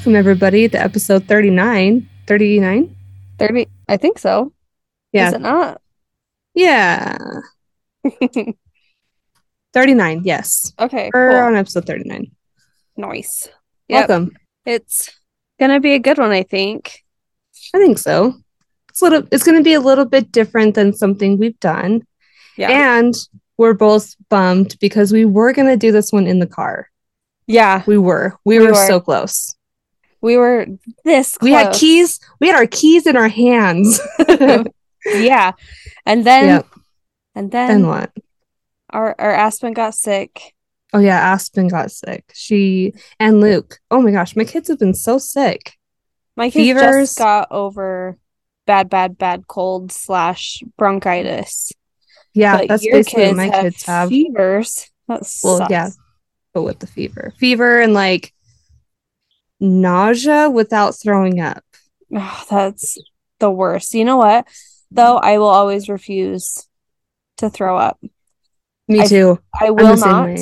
Welcome, everybody, to episode 39. 39? 30 I think so. Yeah. Is it not? Yeah. 39, yes. okay. We're Cool. on episode 39. Nice. Yep. Welcome. It's gonna be a good one, I think. I think so. It's a little it's gonna be a little bit different than something we've done. Yeah. And we're both bummed because we were gonna do this one in the car. yeah. We were. We, We were, were. so close. We were this close. We had keys. We had our keys in our hands. yeah. And then Yep. and then then what? our, our Aspen got sick. Oh yeah, Aspen got sick. She and Luke. Oh my gosh, my kids have been so sick. My kids Fevers. just got over bad, bad, bad cold slash bronchitis. Yeah, But that's basically what kids my have kids have. fevers. That Well, sucks. yeah, but with the fever, fever and like nausea without throwing up. Oh, that's the worst. You know what? Though I will always refuse to throw up. Me I- too. I will not.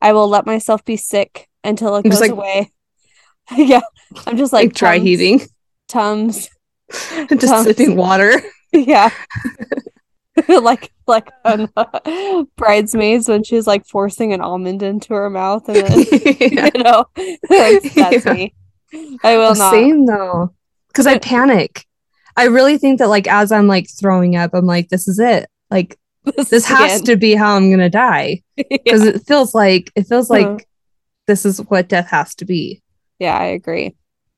I will let myself be sick until it I'm goes like- away. yeah. I'm just like, Like, dry Tums, heaving, Tums. just Tums. sipping water. Yeah. like like on uh, bridesmaids when she's like forcing an almond into her mouth and then Yeah. you know that's, that's Yeah. me. I will not. Same though, because I panic. I really think that like as I'm like throwing up, I'm like, this is it. Like this has to be how I'm gonna die because it feels like it feels like Uh-huh. this is what death has to be. yeah, I agree.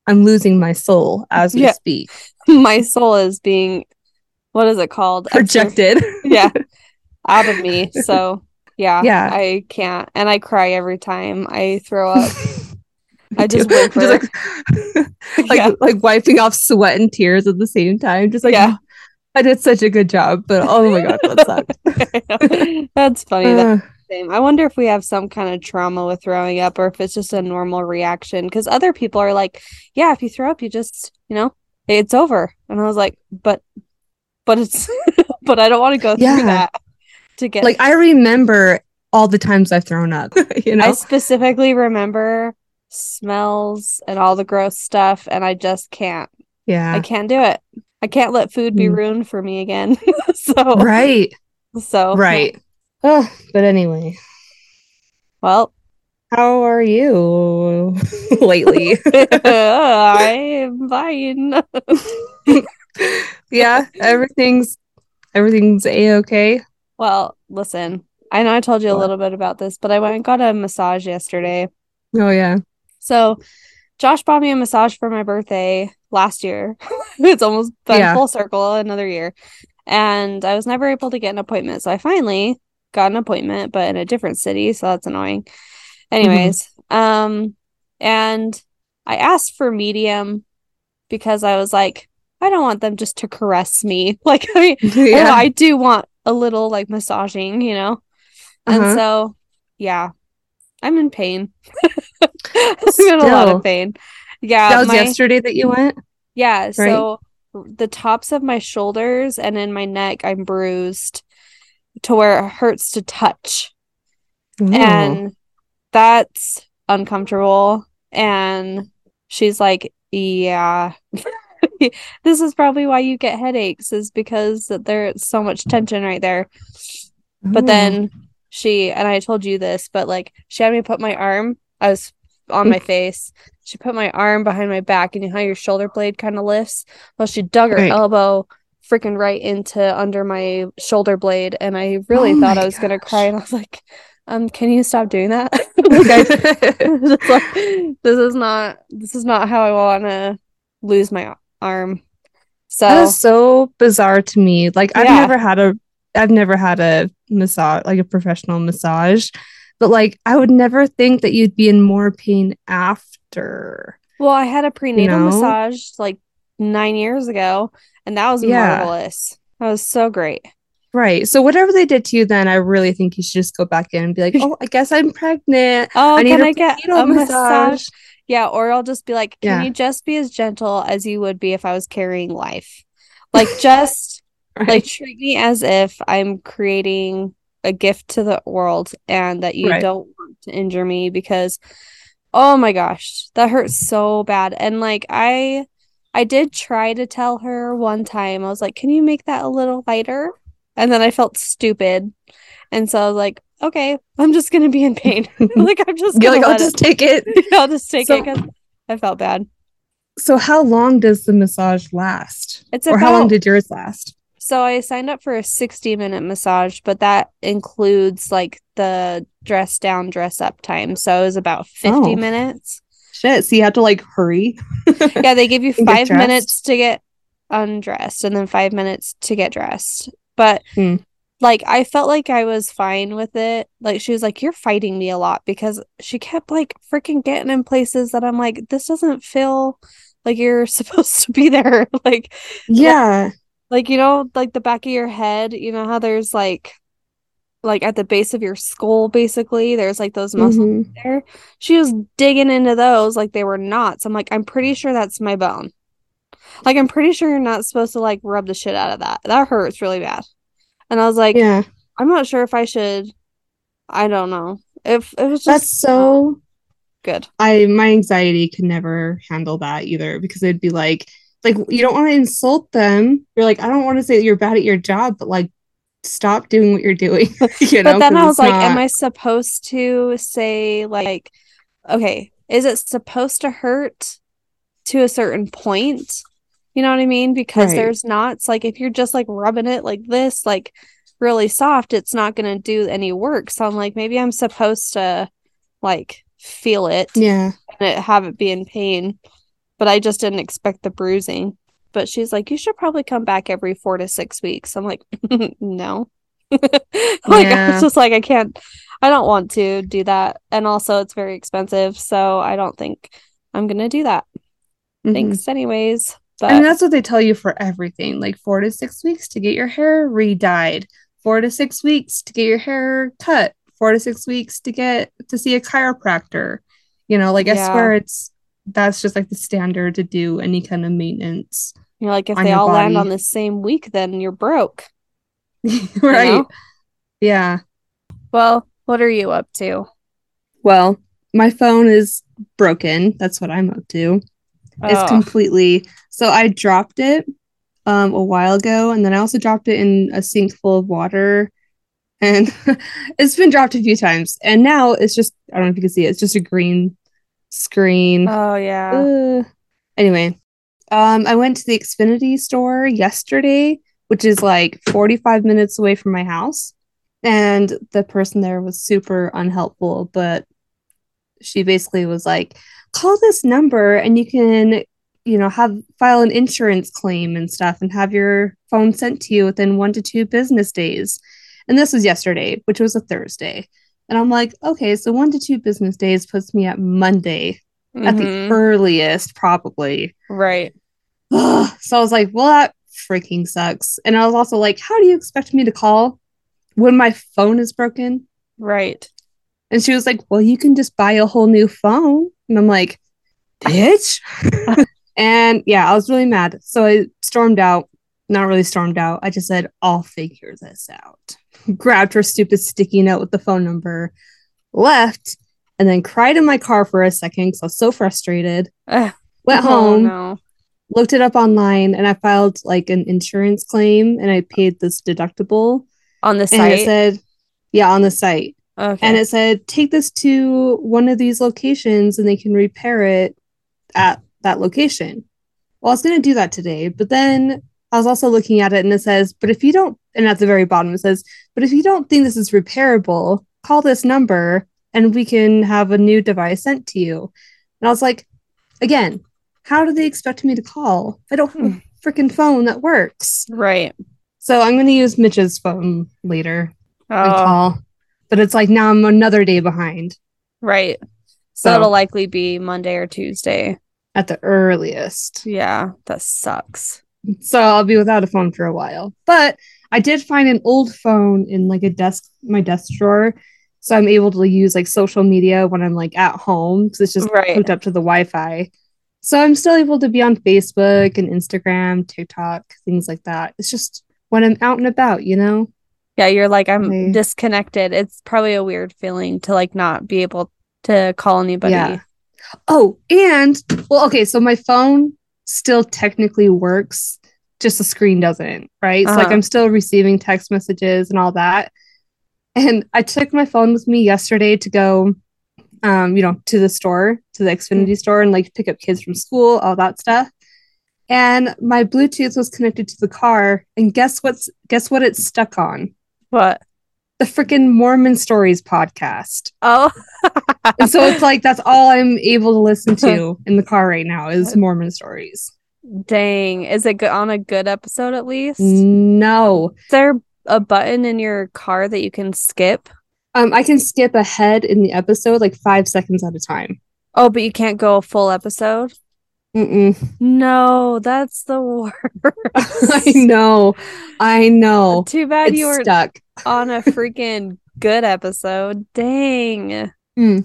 I'm losing my soul as we Yeah. speak. My soul is being what is it called? Projected. yeah out of me so yeah Yeah. i can't and i cry every time i throw up I just whimper. like, like, Yeah. like wiping off sweat and tears at the same time. Just like, Yeah. I did such a good job, but oh my god, that sucked. that's funny that's Uh, same i wonder if we have some kind of trauma with throwing up or if it's just a normal reaction because other people are like yeah if you throw up you just you know it's over and i was like but but it's but i don't want to go through that to get like I remember all the times I've thrown up. you know, I specifically remember smells and all the gross stuff, and I just can't. yeah, I can't do it. I can't let food be Mm. ruined for me again. so, right, so right. Oh, but anyway, Well, how are you lately? I'm fine. Yeah, everything's everything's a okay. Well, listen, I know I told you a little bit about this, but I went and got a massage yesterday. Oh yeah, So, Josh bought me a massage for my birthday last year. it's almost been Yeah. full circle another year. And I was never able to get an appointment. So I finally got an appointment, but in a different city. So that's annoying. Anyways, um, and I asked for medium because I was like, I don't want them just to caress me. Like, I mean, yeah. I do want a little like massaging, you know? And Uh-huh. so, yeah, I'm in pain. I'm in a lot of pain. Yeah, that was my, yesterday that you went. yeah. So the tops of my shoulders and in my neck, I'm bruised to where it hurts to touch, Ooh. and that's uncomfortable. And she's like, "Yeah." this is probably why you get headaches is because there's so much tension right there but then she and I told you this, but like she had me put my arm. I was on my face. She put my arm behind my back, and you know how your shoulder blade kind of lifts. Well, she dug her Right. elbow freaking right into under my shoulder blade, and I really Oh thought I was gonna cry. And I was like, "Um, can you stop doing that? like, like, this is not this is not how I want to lose my arm." So That is so bizarre to me. Like I've Yeah. never had a I've never had a massage like a professional massage. But like I would never think that you'd be in more pain after. Well, I had a prenatal know? massage like nine years ago, and that was Yeah. marvelous. That was so great. Right. So whatever they did to you then, I really think you should just go back in and be like, "Oh, I guess I'm pregnant. Oh, I need can a I get a massage? Yeah, or I'll just be like, can Yeah. you just be as gentle as you would be if I was carrying life? Like, just Right. like treat me as if I'm creating a gift to the world and that you Right. don't want to injure me because Oh my gosh, that hurts so bad. And like I I did try to tell her one time. I was like, "Can you make that a little lighter?" And then I felt stupid. And so I was like, "Okay, I'm just to be in pain." like I'm just You're like, "I'll just take it." I'll just take so, it cuz I felt bad. So how long does the massage last? It's or about, how long did yours last? So I signed up for a 60 minute massage, but that includes like the dress down, dress up time. So it was about 50 oh. minutes. Shit. So you had to like hurry. yeah, they give you five minutes to get undressed and then five minutes to get dressed. But hmm. Like I felt like I was fine with it. Like she was like, You're fighting me a lot because she kept like freaking getting in places that I'm like, this doesn't feel like you're supposed to be there. like Yeah. Like, like you know, like the back of your head, you know how there's like like at the base of your skull basically there's like those muscles mm-hmm. there she was digging into those like they were knots i'm like i'm pretty sure that's my bone like i'm pretty sure you're not supposed to like rub the shit out of that that hurts really bad and i was like yeah i'm not sure if i should i don't know if it was just that's so good i my anxiety could never handle that either because it'd be like like you don't want to insult them you're like i don't want to say that you're bad at your job but like stop doing what you're doing. you know, but then I was like, not... am I supposed to say like, okay, is it supposed to hurt to a certain point? You know what I mean? Because right. there's knots. Like if you're just like rubbing it like this, like really soft, it's not gonna do any work. So I'm like, maybe I'm supposed to like feel it. Yeah. And it, have it be in pain. But I just didn't expect the bruising but she's like, you should probably come back every four to six weeks. I'm like, no. like yeah. I just like I can't I don't want to do that. And also it's very expensive. So I don't think I'm gonna do that. Mm-hmm. Thanks anyways. But and that's what they tell you for everything. Like four to six weeks to get your hair re-dyed, four to six weeks to get your hair cut, four to six weeks to get to see a chiropractor. You know, like yeah. I swear it's that's just like the standard to do any kind of maintenance. You're like, if they all body. land on the same week, then you're broke. right. You know? Yeah. Well, what are you up to? Well, my phone is broken. That's what I'm up to. Oh. It's completely so I dropped it um a while ago and then I also dropped it in a sink full of water and it's been dropped a few times and now it's just I don't know if you can see it, it's just a green screen. Oh yeah. Uh, anyway, um, I went to the Xfinity store yesterday, which is like 45 minutes away from my house, and the person there was super unhelpful. But she basically was like, "Call this number, and you can." you know have file an insurance claim and stuff and have your phone sent to you within one to two business days and this was yesterday which was a thursday and I'm like, okay, so one to two business days puts me at Monday mm-hmm. at the mm-hmm. earliest, probably. Right. so I was like, well, that freaking sucks. And I was also like, how do you expect me to call when my phone is broken? Right. And she was like, well, you can just buy a whole new phone. And I'm like, bitch. and yeah, I was really mad. So I stormed out. Not really stormed out. I just said, I'll figure this out grabbed her stupid sticky note with the phone number, left, and then cried in my car for a second because I was so frustrated. Ugh. Went oh, home, no. looked it up online, and I filed like an insurance claim and I paid this deductible. On the site? And it said, yeah, on the site. Okay. And it said, take this to one of these locations and they can repair it at that location. Well, I was going to do that today, but then I was also looking at it and it says, but if you don't, and at the very bottom it says, but if you don't think this is repairable, call this number and we can have a new device sent to you. And I was like, again, how do they expect me to call? I don't have a hmm. freaking phone that works. Right. So I'm going to use Mitch's phone later oh. and call. But it's like now I'm another day behind. Right. So, so it'll likely be Monday or Tuesday. At the earliest. Yeah, that sucks. So I'll be without a phone for a while. But I did find an old phone in like a desk, my desk drawer. So I'm able to use like social media when I'm like at home because it's just right. hooked up to the Wi Fi. So I'm still able to be on Facebook and Instagram, TikTok, things like that. It's just when I'm out and about, you know? Yeah, you're like, I'm I, disconnected. It's probably a weird feeling to like not be able to call anybody. Yeah. Oh, and well, okay, so my phone still technically works, just the screen doesn't, right? So like Uh-huh. I'm still receiving text messages and all that. And I took my phone with me yesterday to go um, you know, to the store, to the Xfinity store and like pick up kids from school, all that stuff. And my Bluetooth was connected to the car, and guess what's guess what it's stuck on? What? The freaking Mormon Stories podcast. Oh, And so it's like that's all I'm able to listen to in the car right now is Mormon Stories. dang. Is it on a good episode at least? No. Is there a button in your car that you can skip? Um, I can skip ahead in the episode like five seconds at a time. Oh, but you can't go a full episode? Mm-mm. No, that's the worst. I know. I know. Too bad It's you were stuck. on a freaking good episode. Dang. Hmm.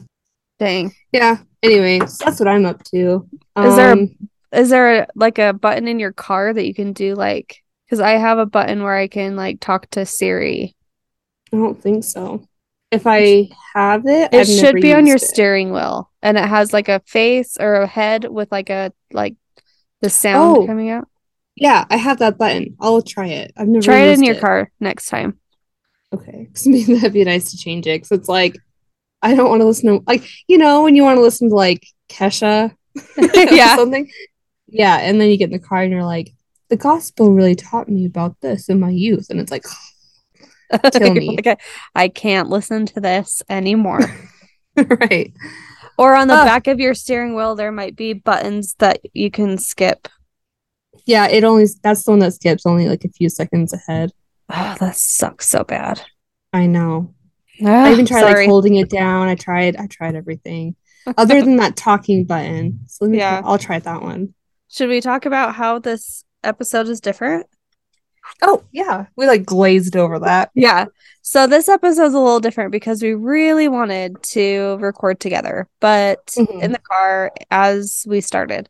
Dang. Yeah. Anyway, that's what I'm up to. Is there a- Um, Is there like a button in your car that you can do like because I have a button where I can like talk to Siri. I don't think so. If I have it, It I've should be on your it. steering wheel and it has like a face or a head with like a like the sound Oh. coming out. Yeah, I have that button. I'll try it. I've never Try it in your car next time. Okay, because maybe that'd be nice to change it. Because it's like I don't want to listen to like you know when you want to listen to like Kesha, or Yeah. something. Yeah, and then you get in the car and you're like, the gospel really taught me about this in my youth, and it's like, Kill me. like, I, I can't listen to this anymore. right. or on the Ah. back of your steering wheel, there might be buttons that you can skip. Yeah, it only that's the one that skips only like a few seconds ahead. Oh, that sucks so bad. I know. I even tried like holding it down. I tried. I tried everything other than that talking button. So let me. Yeah. I'll try that one. Should we talk about how this episode is different? Oh yeah, we like glazed over that. Yeah. So this episode's a little different because we really wanted to record together, but Mhm. in the car as we started.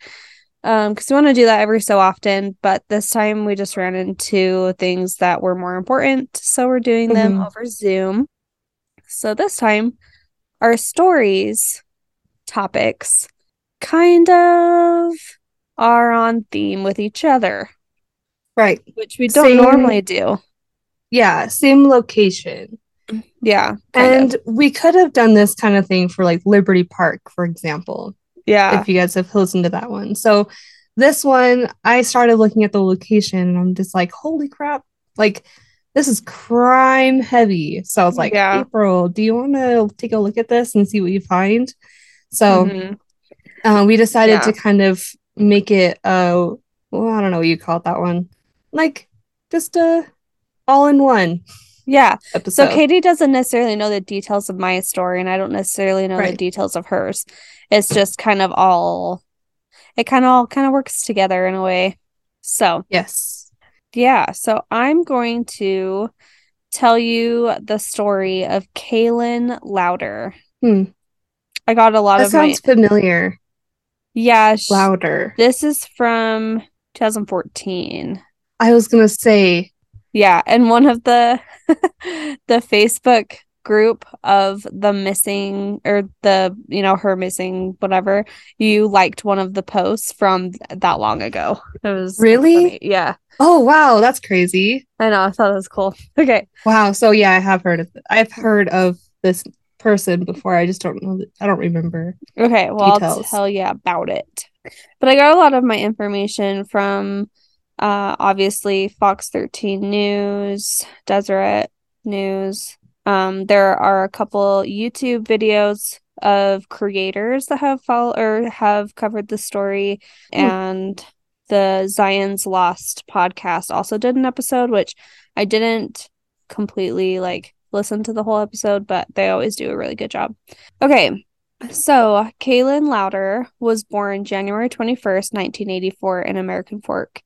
Um, because we want to do that every so often, but this time we just ran into things that were more important, so we're doing them Mhm. over Zoom. So this time, our stories topics kind of are on theme with each other, Right. which we don't Same- normally do. Yeah. Same location. Yeah. kind of. And we could have done this kind of thing for like Liberty Park, for example, yeah. if you guys have listened to that one. So this one, I started looking at the location and I'm just like, holy crap, like this is crime heavy. So I was like, Yeah. April, do you want to take a look at this and see what you find? So Mhm. uh, we decided Yeah. to kind of make it, a, well, I don't know what you call it, that one, like just a all in one Yeah. episode. So Katie doesn't necessarily know the details of my story, and I don't necessarily know the details of hers. It's just kind of all it kind of all kind of works together in a way. So yes. yeah, so I'm going to tell you the story of Kaylin Louder. Hmm. I got a lot That of my sounds familiar. yeah. sh- Louder. This is from 2014. I was gonna say, Yeah, and one of the the Facebook group of the missing or the you know her missing whatever you liked one of the posts from that long ago. It was Really? Yeah, oh wow, that's crazy. I know. I thought it was cool. Okay, Wow. So yeah, I have heard of I've heard of this person before. I just don't know. I don't remember. okay. Well, I'll tell you about it. But I got a lot of my information from uh obviously Fox 13 News, Deseret News. Um, there are a couple YouTube videos of creators that have follow or have covered the story, Hmm. and the Zion's Lost podcast also did an episode, which I didn't completely like listen to the whole episode, but they always do a really good job. Okay, so Kaylin Louder was born January 21st, 1984, in American Fork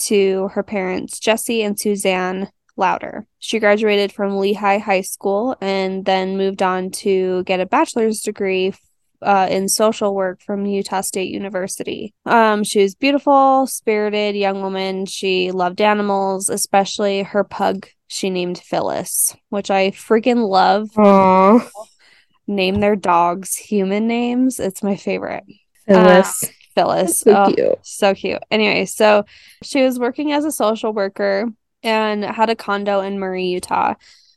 to her parents, Jesse and Suzanne Louder. She graduated from Lehi High School and then moved on to get a bachelor's degree uh, in social work from Utah State University. Um, she was beautiful, spirited young woman. She loved animals, especially her pug she named Phyllis, which I freaking love. Aww. name their dogs human names. It's my favorite. Phyllis. Uh, Phyllis. so Oh, cute. so cute. Anyway, so she was working as a social worker and had a condo in Murray, Utah.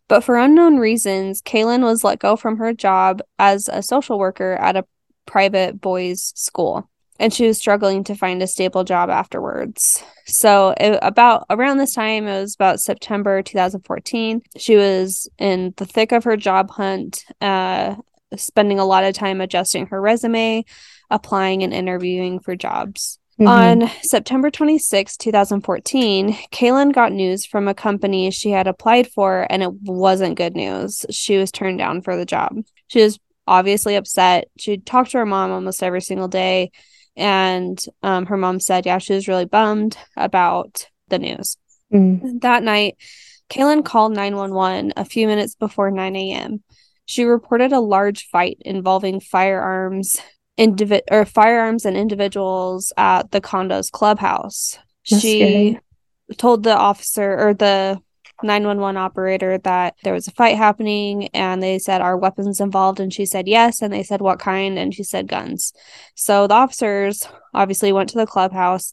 But for unknown reasons, Kaylin was let go from her job as a social worker at a private boys' school. And she was struggling to find a stable job afterwards. So, it, about around this time, it was about September 2014. She was in the thick of her job hunt, uh, spending a lot of time adjusting her resume, applying and interviewing for jobs. Mhm. On September 26, 2014, Kaylin got news from a company she had applied for, and it wasn't good news. She was turned down for the job. She was obviously upset. She talked to her mom almost every single day, and um, her mom said, yeah, she was really bummed about the news. Mm. That night, Kaylin called 911 a few minutes before 9 a.m. She reported a large fight involving firearms, indivi- or firearms and individuals at the condo's clubhouse. That's she scary. told the officer or the 911 operator that there was a fight happening and they said are weapons involved and she said yes and they said what kind and she said guns. So the officers obviously went to the clubhouse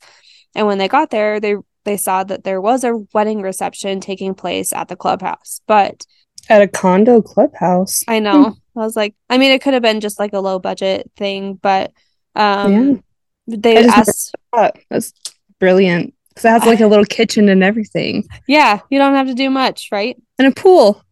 and when they got there they they saw that there was a wedding reception taking place at the clubhouse. But At a condo clubhouse. I know. Hmm. I was like, I mean, it could have been just like a low budget thing, but um, they I asked, that's brilliant. Because it has like a little kitchen and everything, yeah, you don't have to do much, right? and a pool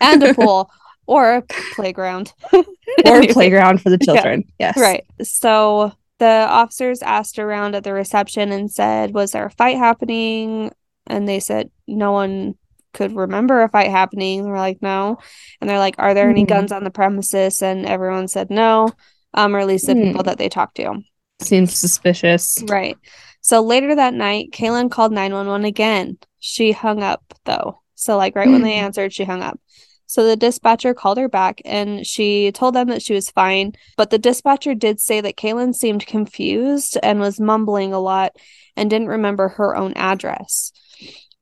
And a pool or a playground or a playground for the Yeah. children. Yes. Right. So the officers asked around at the reception and said, Was there a fight happening? And they said, No one could remember a fight happening. We're like, No. And they're like, Are there any Mhm. guns on the premises? And everyone said no, um, or at least the people Hmm. that they talked to. Seems suspicious. Right. So later that night, Kaylin called 911 again. She hung up though. So like right when they answered, she hung up. So the dispatcher called her back and she told them that she was fine, but the dispatcher did say that Kaylin seemed confused and was mumbling a lot and didn't remember her own address.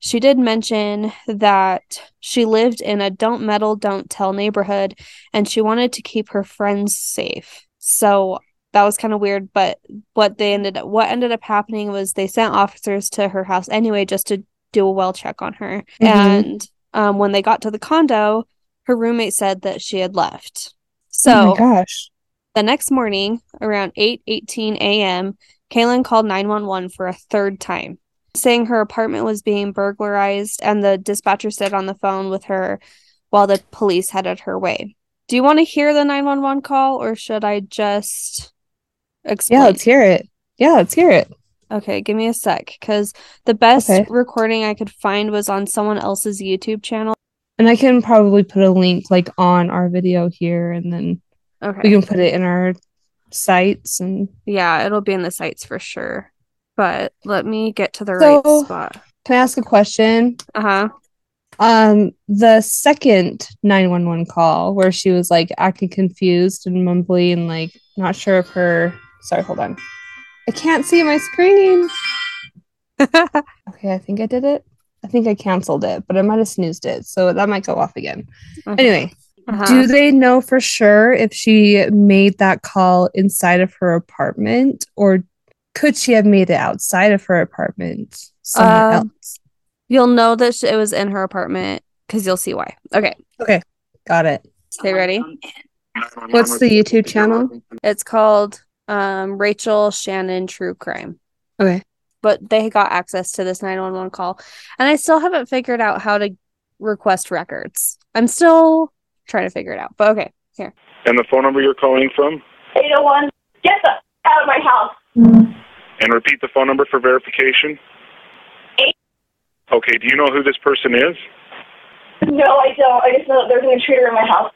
She did mention that she lived in a don't meddle, don't tell neighborhood and she wanted to keep her friends safe. So that was kind of weird, but what they ended up what ended up happening was they sent officers to her house anyway just to do a well check on her. Mhm. And um, when they got to the condo, her roommate said that she had left. oh So my gosh. the next morning, around 8 18 a.m., Kaylin called 911 for a third time, saying her apartment was being burglarized, and the dispatcher said on the phone with her while the police headed her way. Do you want to hear the 911 call, or should I just explain? Yeah, let's hear it. Yeah, let's hear it. Okay, give me a sec, because the best Okay. recording I could find was on someone else's YouTube channel. And I can probably put a link like on our video here and then Okay. we can put it in our sites and Yeah, it'll be in the sites for sure. But let me get to the So- right spot. can I ask a question? Uh-huh. Um, the second 911 call where she was like acting confused and mumbly and like not sure if her sorry, hold on. I can't see my screen. Okay, I think I did it. I think I canceled it, but I might have snoozed it, so that might go off again. Anyway, Uh-huh. do they know for sure if she made that call inside of her apartment or could she have made it outside of her apartment somewhere Um, else? You'll know that sh- it was in her apartment because you'll see why. Okay. Okay. Got it. Okay, ready? What's the YouTube channel? It's called um, Rachel Shannon True Crime. Okay. But they got access to this 911 call. And I still haven't figured out how to request records. I'm still trying to figure it out. But okay, here. And the phone number you're calling from? 801. Get the out of my house. And repeat the phone number for verification. Eight. Okay, do you know who this person is? No, I don't. I just know that there's an intruder in my house.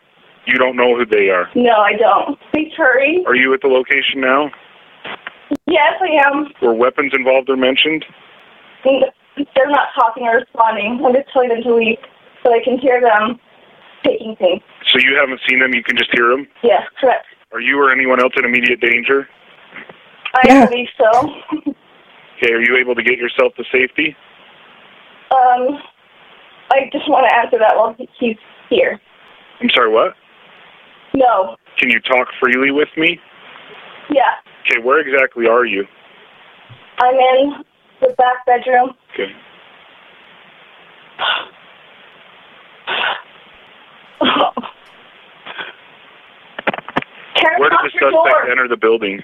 You don't know who they are. No, I don't. Please hurry. Are you at the location now? Yes, I am. Were weapons involved or mentioned? They're not talking or responding. I'm just telling them to leave so I can hear them taking things. So you haven't seen them, you can just hear them? Yes, correct. Are you or anyone else in immediate danger? I Yeah. believe so. Okay, are you able to get yourself to safety? um, I just want to answer that while he- he's here. I'm sorry, what? No. Can you talk freely with me? Yeah. Okay, where exactly are you? I'm in the back bedroom. Okay. Where did the suspect door. enter the building?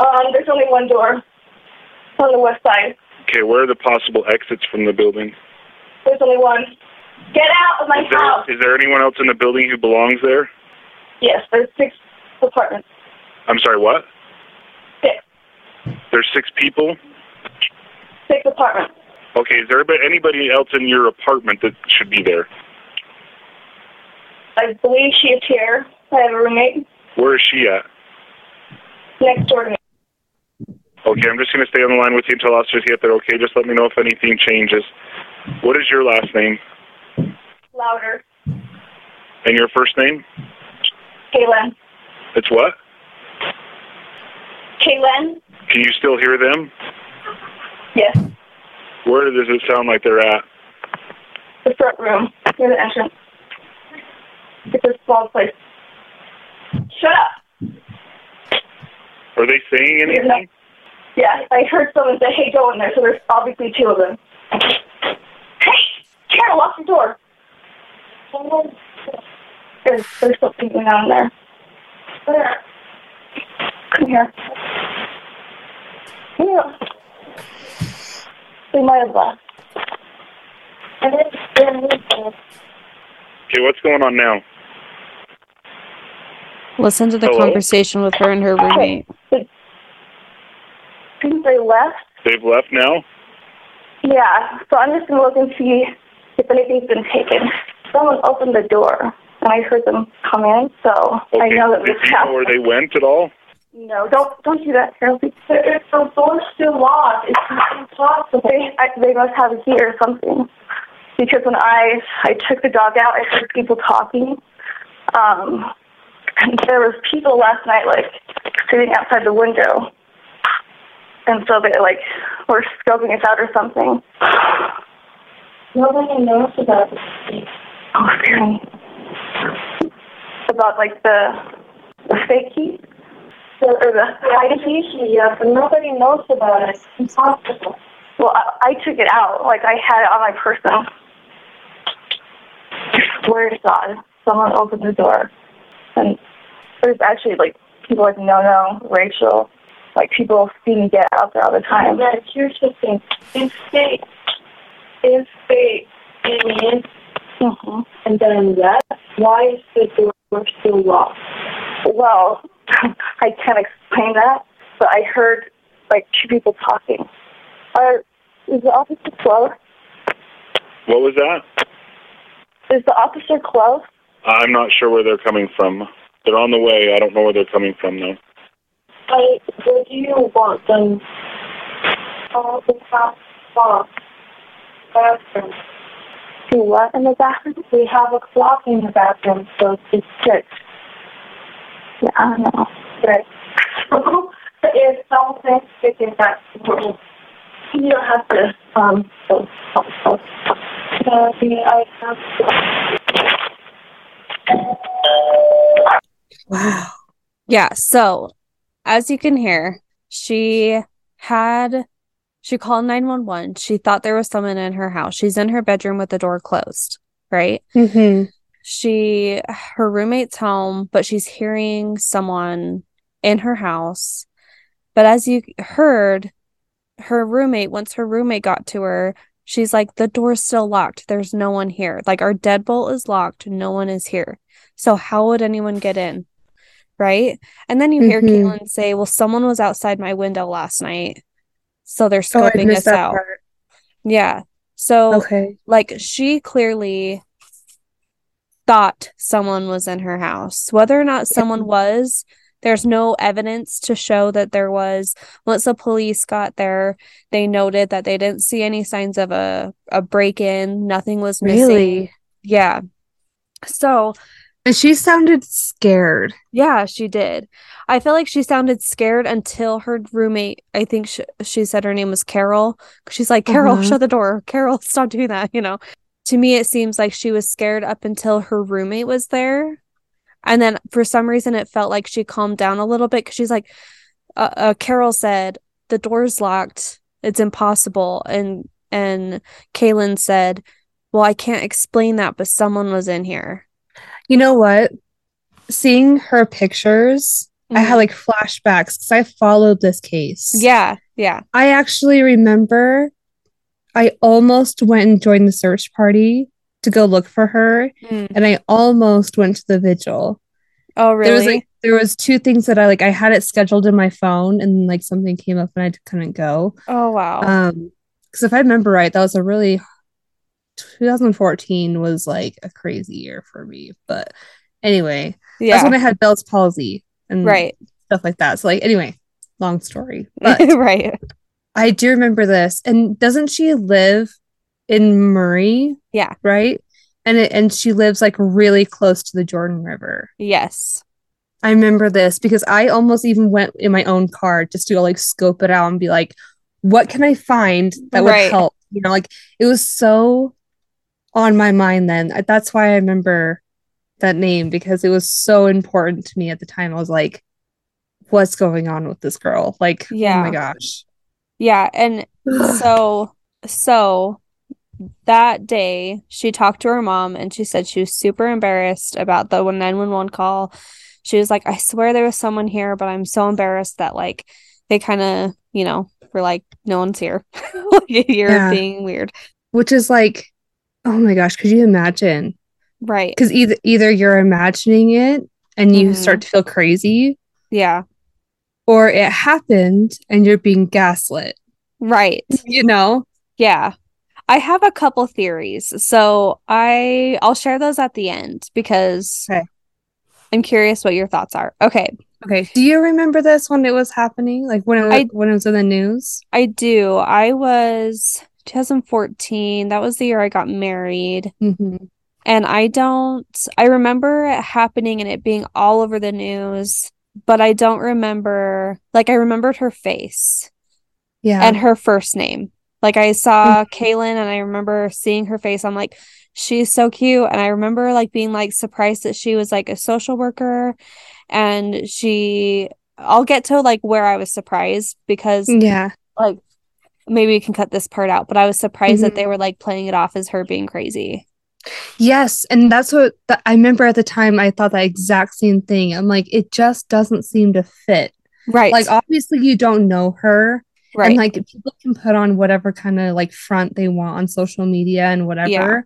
Um, there's only one door. On the west side. Okay, where are the possible exits from the building? There's only one. Get out of my Is there, house. is there anyone else in the building who belongs there? Yes, there's six apartments. I'm sorry, what? Six. There's six people? Six apartments. Okay, is there anybody- anybody else in your apartment that should be there? I believe she is here. I have a roommate Where is she at? next door to me. Okay, I'm just going to stay on the line with you until officers get there, okay? Just let me know if anything changes. What is your last name Louder. and your first name? Kaylin. It's what? Kaylin? Can you still hear them? Yes. Where does it sound like they're at? The front room. Near the entrance. It's a small place. Shut up. Are they saying anything? Not- Yeah, I heard someone say, hey, go in there, so there's obviously two of them. Hey, Karen, lock the door. There's, there's something going on there. There. Come here. Yeah. They might have left. Okay, what's going on now? Listen to the Hello? conversation with her and her roommate. Think they left? They've left now? Yeah, so I'm just gonna look and see if anything's been taken. Someone opened the door, and I heard them come in, so Okay, I know that this you know where they went at all? No, don't don't do that, Carol. It's the door's still locked. It's impossible. They I, they must have a key or something. Because when I I took the dog out, I heard people talking. Um, and there was people last night like sitting outside the window, and so they like were scoping us out or something. Nobody knows about this. Oh, scary. About like the the fake key. The, or the, the identity, yeah, but nobody knows about it. It's impossible. Well, I, I took it out. Like, I had it on my person. I swear to God, someone opened the door. And there's actually, like, people like No No, Rachel, like, people see me get out there all the time. Yeah, here's the thing. It's fake. It's fake. And, mm-hmm. and then that, why is the door still locked? Well, I can't explain that, but I heard like two people talking. Are is the officer close? What was that? Is the officer close? I'm not sure where they're coming from. They're on the way. I don't know where they're coming from, though. I where do you want them? Oh, the top box. Bathroom. Do what in the bathroom? We have a clock in the bathroom, so it's six. Yeah, I don't know. Right. if something sticking back, you don't have to. Um. So, so, so. Uh, I have Wow. Yeah, so as you can hear, she had she called 911. She thought there was someone in her house. She's in her bedroom with the door closed, right? Mm-hmm. She her roommate's home, but she's hearing someone in her house. But as you heard, her roommate, once her roommate got to her, she's like, the door's still locked. There's no one here. Like our deadbolt is locked. No one is here. So how would anyone get in? Right. And then you hear Mhm. Kaylin say, Well, someone was outside my window last night. So they're Oh, scoping missed us out. part. Yeah. So Okay. like she clearly thought someone was in her house. Whether or not someone was, there's no evidence to show that there was. Once the police got there, they noted that they didn't see any signs of a, a break-in. Nothing was missing. Really? Yeah. So And she sounded scared. yeah, she did. I feel like she sounded scared until her roommate, I think she, she said her name was Carol. She's like, Carol, Uh-huh. shut the door. Carol, stop doing that. You know, to me, it seems like she was scared up until her roommate was there. And then for some reason, it felt like she calmed down a little bit because she's like, uh, uh, Carol said, the door's locked. It's impossible. And, and Kaylin said, well, I can't explain that, but someone was in here. You know what? Seeing her pictures, I had like flashbacks because I followed this case. Yeah. Yeah. I actually remember I almost went and joined the search party to go look for her, Mm. and I almost went to the vigil. Oh, really? There was like there was two things that I like I had it scheduled in my phone and like something came up and I couldn't go. oh, wow. Um because if I remember right, that was a really 2014 was like a crazy year for me. But anyway, yeah. that's when I had Bell's palsy and right. stuff like that. So like anyway, long story. But right. I do remember this. And doesn't she live in Murray? Yeah. Right? And it, and she lives like really close to the Jordan River. Yes. I remember this because I almost even went in my own car just to like scope it out and be like, what can I find that would Right. help? You know, like it was so on my mind then. That's why I remember that name because it was so important to me at the time. I was like, what's going on with this girl? Like, oh Yeah. my gosh. Yeah. And so, so that day she talked to her mom and she said she was super embarrassed about the 911 call. She was like, I swear there was someone here, but I'm so embarrassed that like they kind of, you know, were like, no one's here. You're Yeah. being weird. Which is like, oh my gosh, could you imagine? Right. Because either either you're imagining it and you Mhm. start to feel crazy, Yeah. or it happened and you're being gaslit. Right. You know? Yeah. I have a couple theories. So I I'll share those at the end because Okay. I'm curious what your thoughts are. Okay. Okay. Do you remember this when it was happening? Like when it was, I- when it was in the news? I do. I was 2014. That was the year I got married. Mm-hmm. And I don't, I remember it happening and it being all over the news, but I don't remember, like, I remembered her face Yeah. and her first name. Like, I saw Kaylin and I remember seeing her face. I'm like, she's so cute. And I remember, like, being like surprised that she was like a social worker and she, I'll get to like where I was surprised because yeah. like maybe we can cut this part out, but I was surprised that Mhm. they were like playing it off as her being crazy. Yes. And that's what I remember at the time. I thought that exact same thing. I'm like, it just doesn't seem to fit. Right. Like, obviously, you don't know her. right. And like, people can put on whatever kind of like front they want on social media and whatever.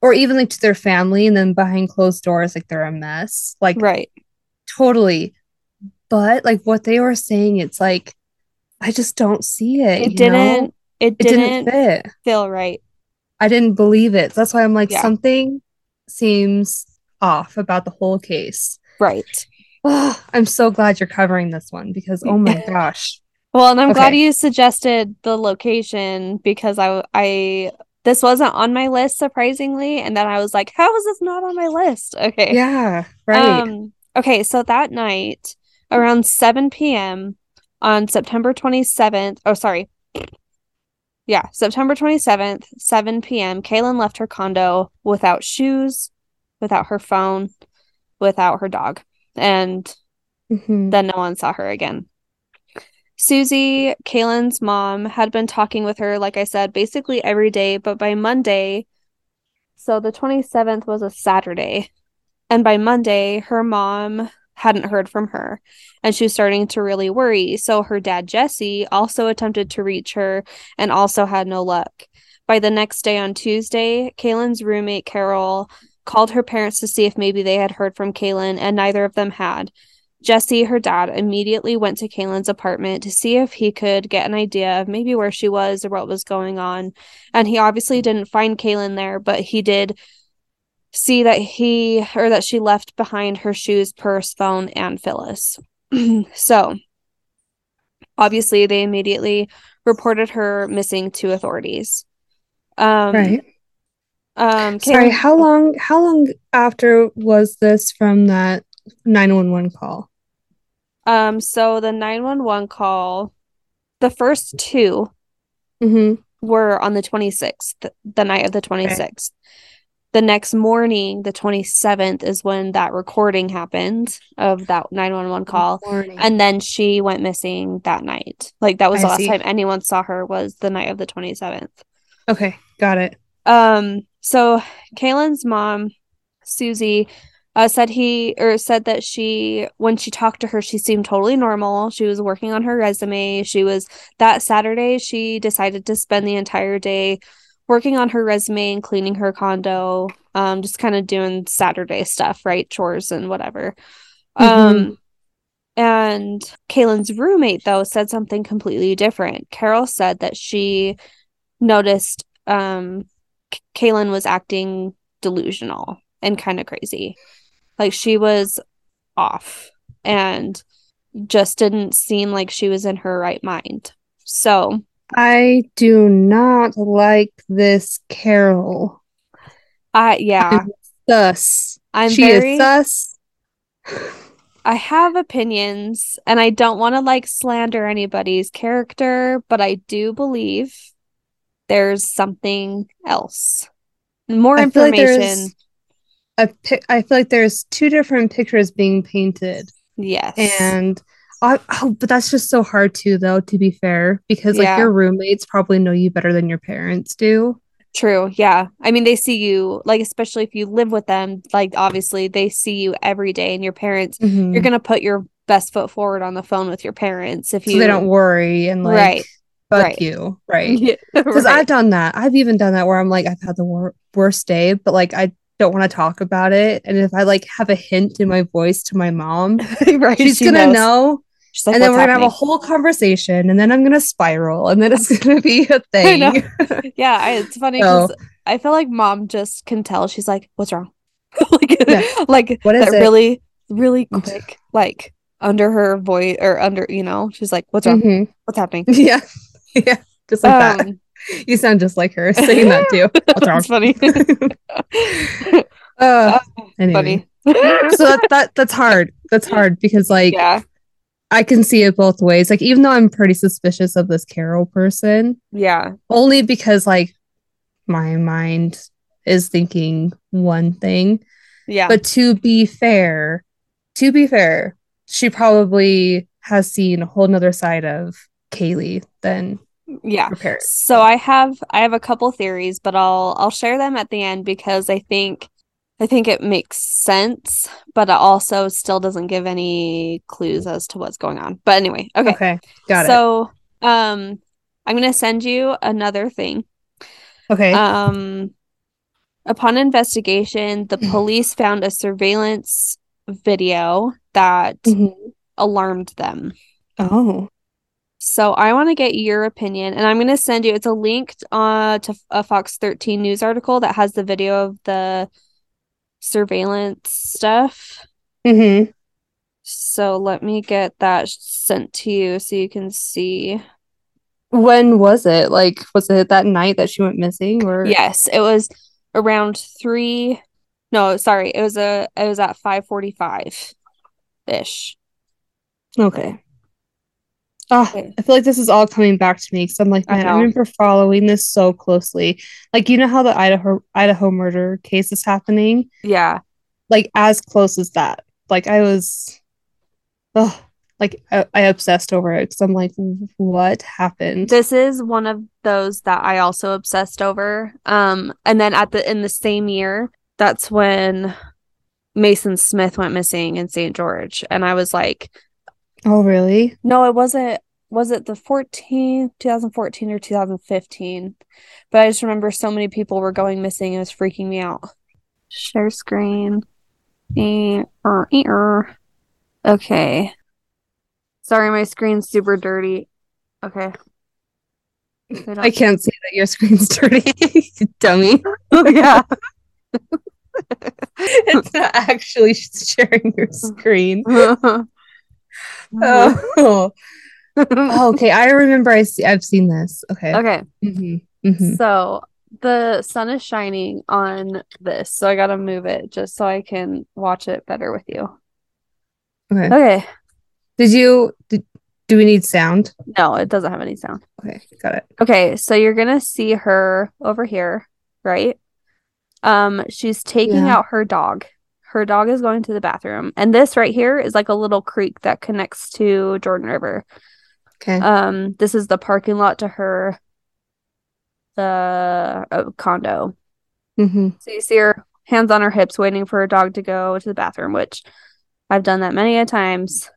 Or even like to their family, and then behind closed doors, like they're a mess. Like, right. totally. But like what they were saying, it's like, I just don't see it. It didn't know? it It didn't, didn't fit. feel right. I didn't believe it. That's why I'm like, Yeah. something seems off about the whole case. Right. Oh, I'm so glad you're covering this one because oh my gosh. Well, and I'm glad you suggested the location because I I this wasn't on my list surprisingly, and then I was like, how is this not on my list? Okay. Yeah, right. Um, okay, so that night around 7 p.m. on September 27th, oh, sorry. Yeah, September 27th, 7 p.m., Kaylin left her condo without shoes, without her phone, without her dog, and Mhm. then no one saw her again. Susie, Kaylin's mom, had been talking with her, like I said, basically every day, but by Monday, so the 27th was a Saturday, and by Monday, her mom hadn't heard from her, and she was starting to really worry. So her dad, Jesse, also attempted to reach her and also had no luck. By the next day on Tuesday, Kaylin's roommate, Carol, called her parents to see if maybe they had heard from Kaylin, and neither of them had. Jesse, her dad, immediately went to Kaylin's apartment to see if he could get an idea of maybe where she was or what was going on. And he obviously didn't find Kaylin there, but he did see that he or that she left behind her shoes, purse, phone, and Phyllis. so obviously they immediately reported her missing to authorities. Um right. um Sorry, how long how long after was this from that 911 call? um so the 911 call the first two Mm-hmm. were on the 26th, the night of the 26th. The next morning, the 27th, is when that recording happened of that 911 call. Morning. And then she went missing that night. Like that was I the last see. time anyone saw her was the night of the 27th. okay, got it. Um, so Kaylin's mom, Susie, uh, said he or said that she when she talked to her, she seemed totally normal. She was working on her resume. She was that Saturday, she decided to spend the entire day working on her resume and cleaning her condo. Um, just kind of doing Saturday stuff, right? Chores and whatever. Um and Kaylin's roommate though said something completely different. Carol said that she noticed um K- Kaylin was acting delusional and kind of crazy. Like she was off and just didn't seem like she was in her right mind. So, I do not like this Carol. I yeah, Sus. I'm she very is sus. I have opinions and I don't want to like slander anybody's character, but I do believe there's something else. More I feel like information. pic- I feel like there's two different pictures being painted, yes. and I, oh, but that's just so hard too, though. To be fair, because like Yeah. your roommates probably know you better than your parents do. True. Yeah. I mean, they see you, like, especially if you live with them, like, obviously, they see you every day, and your parents, Mhm. you're going to put your best foot forward on the phone with your parents if you. so they don't worry and like Right. fuck Right. you, right? Yeah, Because right. I've done that. I've even done that where I'm like, I've had the wor- worst day, but like I don't want to talk about it. And if I like have a hint in my voice to my mom, right. she's she gonna knows. know. She's like, and then we're gonna have a whole conversation, and then I'm gonna spiral, and then it's gonna be a thing. Yeah. I, it's funny So- I feel like mom just can tell. She's like, "What's wrong?" like, Yeah. like What is that it? really, really quick, like under her voice or under, you know, she's like, "What's wrong? Mhm. What's happening?" Yeah, yeah, just like that. Um, You sound just like her saying that too. What's wrong? It's funny. Uh, anyway. funny. so that, that that's hard. That's hard because like yeah. I can see it both ways. Like even though I'm pretty suspicious of this Carol person, Yeah. only because like my mind is thinking one thing. Yeah. But to be fair, to be fair, she probably has seen a whole nother side of Kaylee than yeah. her parents. So I have I have a couple theories, but I'll I'll share them at the end because I think I think it makes sense, but it also still doesn't give any clues as to what's going on. But anyway, okay. Okay, got so um I'm gonna send you another thing. Okay. Um upon investigation, the police found a surveillance video that Mhm. alarmed them. Oh. So I want to get your opinion, and I'm going to send you. It's a link uh, to a Fox 13 news article that has the video of the surveillance stuff. hmm So let me get that sent to you so you can see. When was it? Like, was it that night that she went missing, or Yes, it was around three. No, sorry, it was a. It was at 5:45 ish. Okay. Oh, I feel like this is all coming back to me because I'm like, I man, I know. remember following this so closely. Like, you know how the Idaho Idaho murder case is happening? Yeah, Like, as close as that. Like, I was, oh, like I, I obsessed over it because I'm like, what happened? this is one of those that I also obsessed over. Um, and then at the in the same year, that's when Mason Smith went missing in St. George, and I was like, oh, really? no, it wasn't. Was it the 14th 2014 or 2015? But I just remember so many people were going missing. It was freaking me out. Share screen. Eh, er, eh, er. Okay. Sorry, my screen's super dirty. Okay. I can't see that your screen's dirty, dummy. yeah. it's not actually sharing your screen. okay. Oh. Oh, okay. I remember I see I've seen this. Okay. hmm hmm So the sun is shining on this, so I gotta move it just so I can watch it better with you. Okay. Okay. Did you did, do we need sound? No, it doesn't have any sound. Okay, got it. Okay, so you're gonna see her over here, right? Um, she's taking Yeah. out her dog. Her dog is going to the bathroom, and this right here is like a little creek that connects to Jordan River. Okay. Um, this is the parking lot to her the uh, condo. mm-hmm. So you see her hands on her hips, waiting for her dog to go to the bathroom, which I've done that many a times.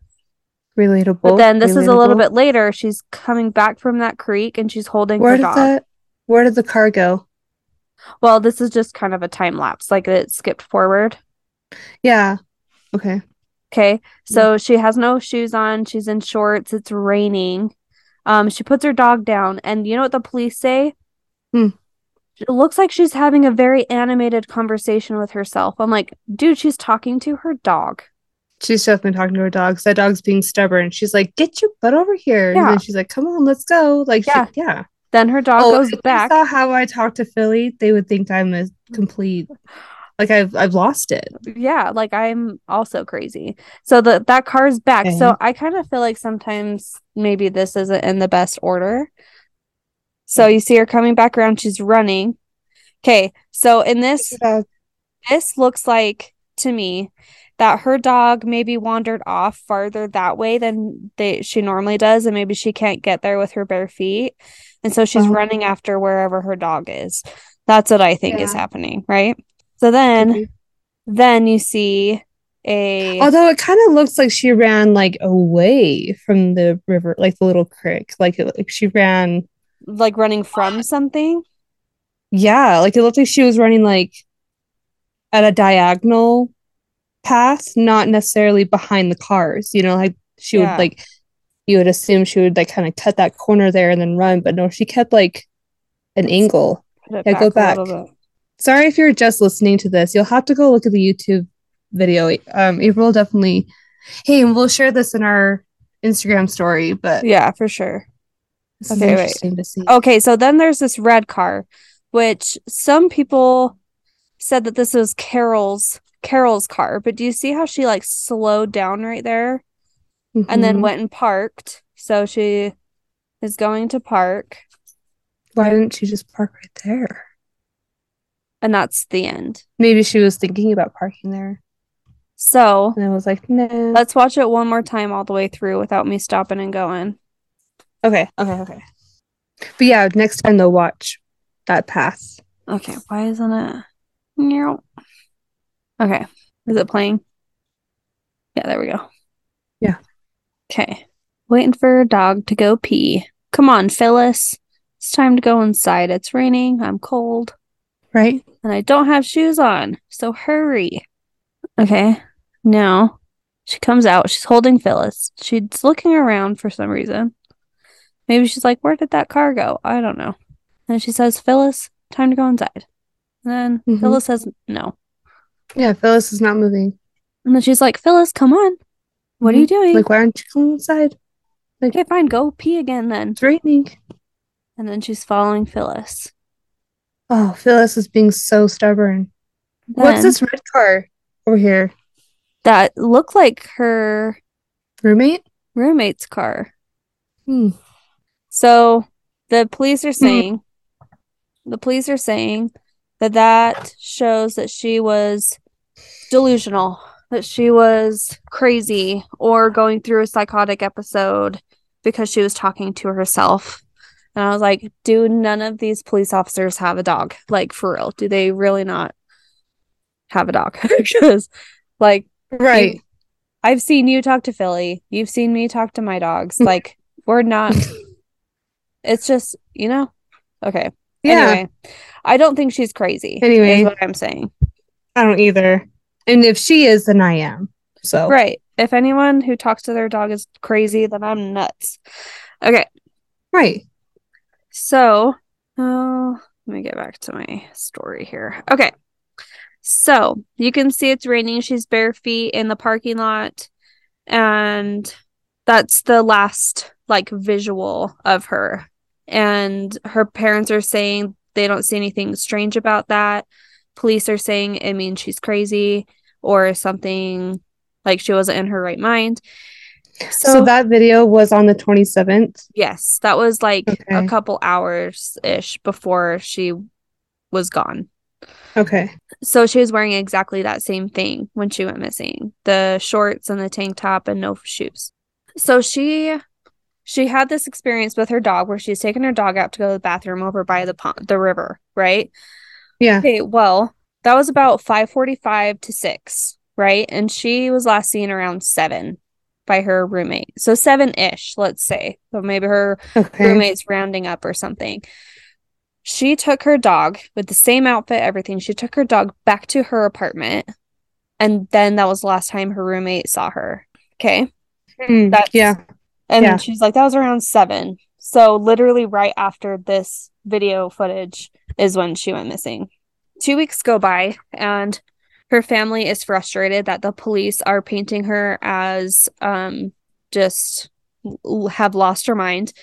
Relatable. But then this is a little bit later. She's coming back from that creek and she's holding Where her dog. that? Where did the car go? Well, this is just kind of a time lapse, like it skipped forward. Yeah. Okay. Okay. So she has no shoes on. She's in shorts. It's raining. Um, she puts her dog down, and you know what the police say? Hmm. It looks like she's having a very animated conversation with herself. I'm like, dude, she's talking to her dog. She's definitely talking to her dog. That dog's being stubborn. She's like, "Get your butt over here!" And Yeah. then she's like, "Come on, let's go!" Like, Yeah. she, yeah. Then her dog oh, goes if they back. saw how I talk to Philly, they would think I'm a complete, like I've I've lost it. yeah like i'm also crazy. So the that car's back. So i kind of feel like sometimes maybe this isn't in the best order. So you see her coming back around. She's running. Okay so in this this looks like to me that her dog maybe wandered off farther that way than they she normally does and maybe she can't get there with her bare feet. And so she's Oh. running after wherever her dog is. That's what i think is happening right so then mm-hmm. then you see a Although it kind of looks like she ran like away from the river, like the little creek. Like, it, like she ran. like running from something Yeah, like it looked like she was running like at a diagonal path, not necessarily behind the cars. You know, like she Yeah. would like you would assume she would like kind of cut that corner there and then run, but no, she kept like an angle. Yeah, go back. Sorry if you're just listening to this. You'll have to go look at the YouTube video. Um, April definitely. Hey, and we'll share this in our Instagram story. But yeah for sure okay, wait. okay so then there's this red car which some people said that this was carol's carol's car but do you see how she like slowed down right there and then Mhm. went and parked so she is going to park why didn't she just park right there? And that's the end Maybe she was thinking about parking there, so and I was like, no. let's watch it one more time all the way through without me stopping and going okay, okay, okay. But yeah, next time they'll watch that pass. Okay, why isn't it? Meow. Okay, is it playing? Yeah, there we go. Yeah. Okay, waiting for a dog to go pee. Come on, Phyllis. It's time to go inside. It's raining. I'm cold. Right? And I don't have shoes on. So hurry. Okay, now she comes out. She's holding Phyllis. She's looking around for some reason. Maybe she's like, Where did that car go? I don't know. And she says, Phyllis, time to go inside. And then Mhm. Phyllis says, No. Yeah, Phyllis is not moving. And then she's like, Phyllis, come on. What are you doing? Like, why aren't you coming inside? Like, okay, fine. Go pee again then. It's raining. And then she's following Phyllis. Oh, Phyllis is being so stubborn. What's this red car over here? That looked like her Roommate? roommate's car. Hmm. So the police are saying, the police are saying that that shows that she was delusional, that she was crazy or going through a psychotic episode because she was talking to herself. And I was like, do none of these police officers have a dog? Like, for real, do they really not have a dog? because, like, Right. I've seen you talk to Philly. You've seen me talk to my dogs. Like, we're not. It's just, you know. Okay. Yeah. Anyway, I don't think she's crazy. Anyway. is what I'm saying. I don't either. And if she is, then I am. So Right. If anyone who talks to their dog is crazy, then I'm nuts. Okay. right. So, oh, let me get back to my story here. Okay. So you can see it's raining. She's bare feet in the parking lot. And that's the last like visual of her. And her parents are saying they don't see anything strange about that. Police are saying it means she's crazy or something like she wasn't in her right mind. So, So, that video was on the 27th. yes, that was like a couple hours ish before she was gone. Okay. So she was wearing exactly that same thing when she went missing the shorts and the tank top and no shoes. So she she had this experience with her dog where she's taken her dog out to go to the bathroom over by the pond, the river, right? Yeah. Okay, well, that was about 5:45 to 6, right? And she was last seen around 7 by her roommate. So 7ish, let's say. So maybe her Okay. roommate's rounding up or something. She took her dog with the same outfit, everything. She took her dog back to her apartment. And then that was the last time her roommate saw her. Okay. Hmm, That's- yeah. And Yeah. she's like, that was around seven. So literally right after this video footage is when she went missing. Two weeks go by and her family is frustrated that the police are painting her as um just have lost her mind.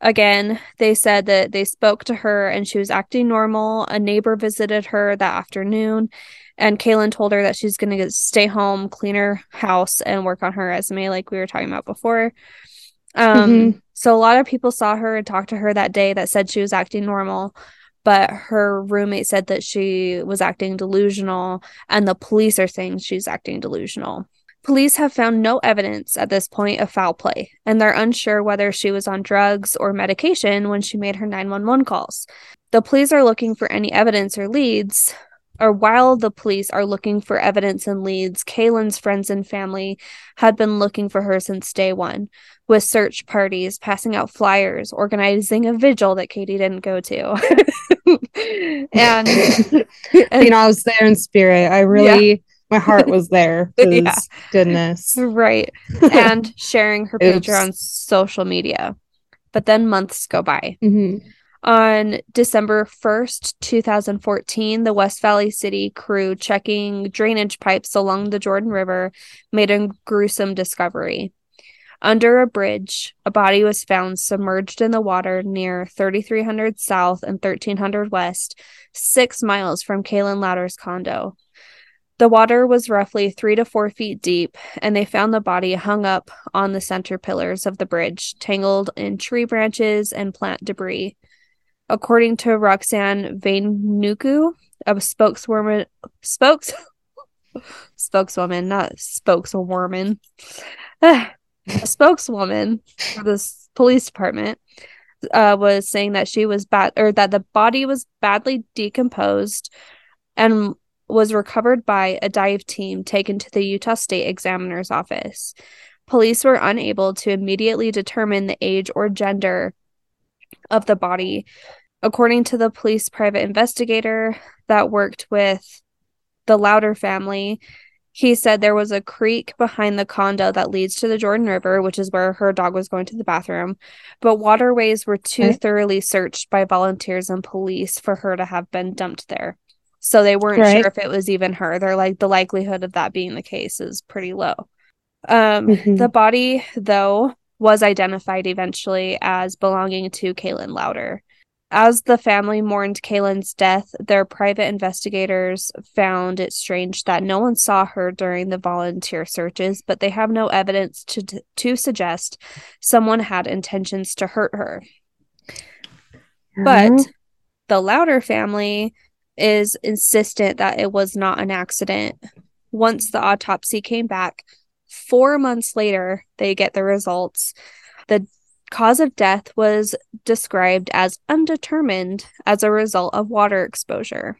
Again, they said that they spoke to her and she was acting normal. A neighbor visited her that afternoon, and Kaylin told her that she's going to stay home, clean her house, and work on her resume, like we were talking about before. Um, Mhm. so a lot of people saw her and talked to her that day that said she was acting normal, but her roommate said that she was acting delusional, and the police are saying she's acting delusional. Police have found no evidence at this point of foul play, and they're unsure whether she was on drugs or medication when she made her 911 calls. The police are looking for any evidence or leads, or while the police are looking for evidence and leads, Kaylin's friends and family had been looking for her since day one, with search parties, passing out flyers, organizing a vigil that Katie didn't go to. and, and you know, I was there in spirit. I really, my heart was there. Yeah. Goodness. right and sharing her picture on social media but then months go by hmm on december 1st 2014 the west valley city crew checking drainage pipes along the jordan river made a gruesome discovery under a bridge a body was found submerged in the water near 3300 south and 1300 west six miles from kaylin louder's condo the water was roughly three to four feet deep, and they found the body hung up on the center pillars of the bridge, tangled in tree branches and plant debris. According to Roxanne Vainuku, a spokeswoman, spokes, spokeswoman, not spokeswoman, a spokeswoman for this police department, uh, was saying that she was bad, or that the body was badly decomposed, and was recovered by a dive team taken to the Utah State Examiner's office. Police were unable to immediately determine the age or gender of the body. According to the police private investigator that worked with the Louder family, he said there was a creek behind the condo that leads to the Jordan River, which is where her dog was going to the bathroom. But waterways were too Okay. thoroughly searched by volunteers and police for her to have been dumped there. So they weren't Right. sure if it was even her. They're like the likelihood of that being the case is pretty low. Um Mhm. the body though was identified eventually as belonging to Kaylin Louder. As the family mourned Kaylin's death, their private investigators found it strange that no one saw her during the volunteer searches, but they have no evidence to to suggest someone had intentions to hurt her. Mm-hmm. But the Louder family is insistent that it was not an accident. Once the autopsy came back, four months later, they get the results. The cause of death was described as undetermined as a result of water exposure.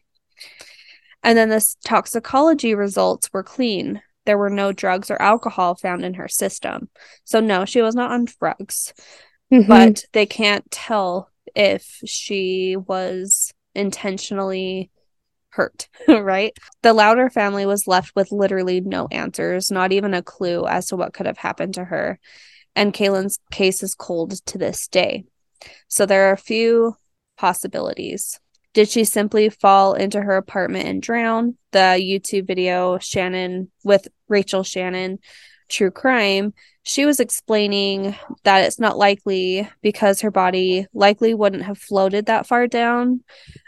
And then the toxicology results were clean. There were no drugs or alcohol found in her system. So, no, she was not on drugs Mhm. but they can't tell if she was intentionally hurt, right? The Louder family was left with literally no answers, not even a clue as to what could have happened to her. And Kaylin's case is cold to this day. So there are a few possibilities. Did she simply fall into her apartment and drown? The YouTube video Shannon with Rachel Shannon, True Crime, she was explaining that it's not likely because her body likely wouldn't have floated that far down.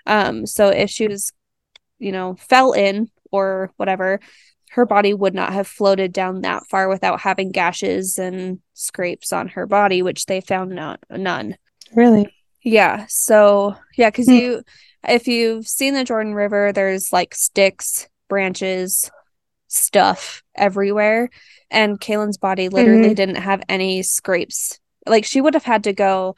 Um, so if she was, you know, fell in or whatever, her body would not have floated down that far without having gashes and scrapes on her body, which they found not none. really. Yeah. So, yeah, because Hmm. you, if you've seen the Jordan River, there's like sticks, branches, stuff everywhere. And Kaylin's body literally Mhm. didn't have any scrapes. Like, she would have had to go,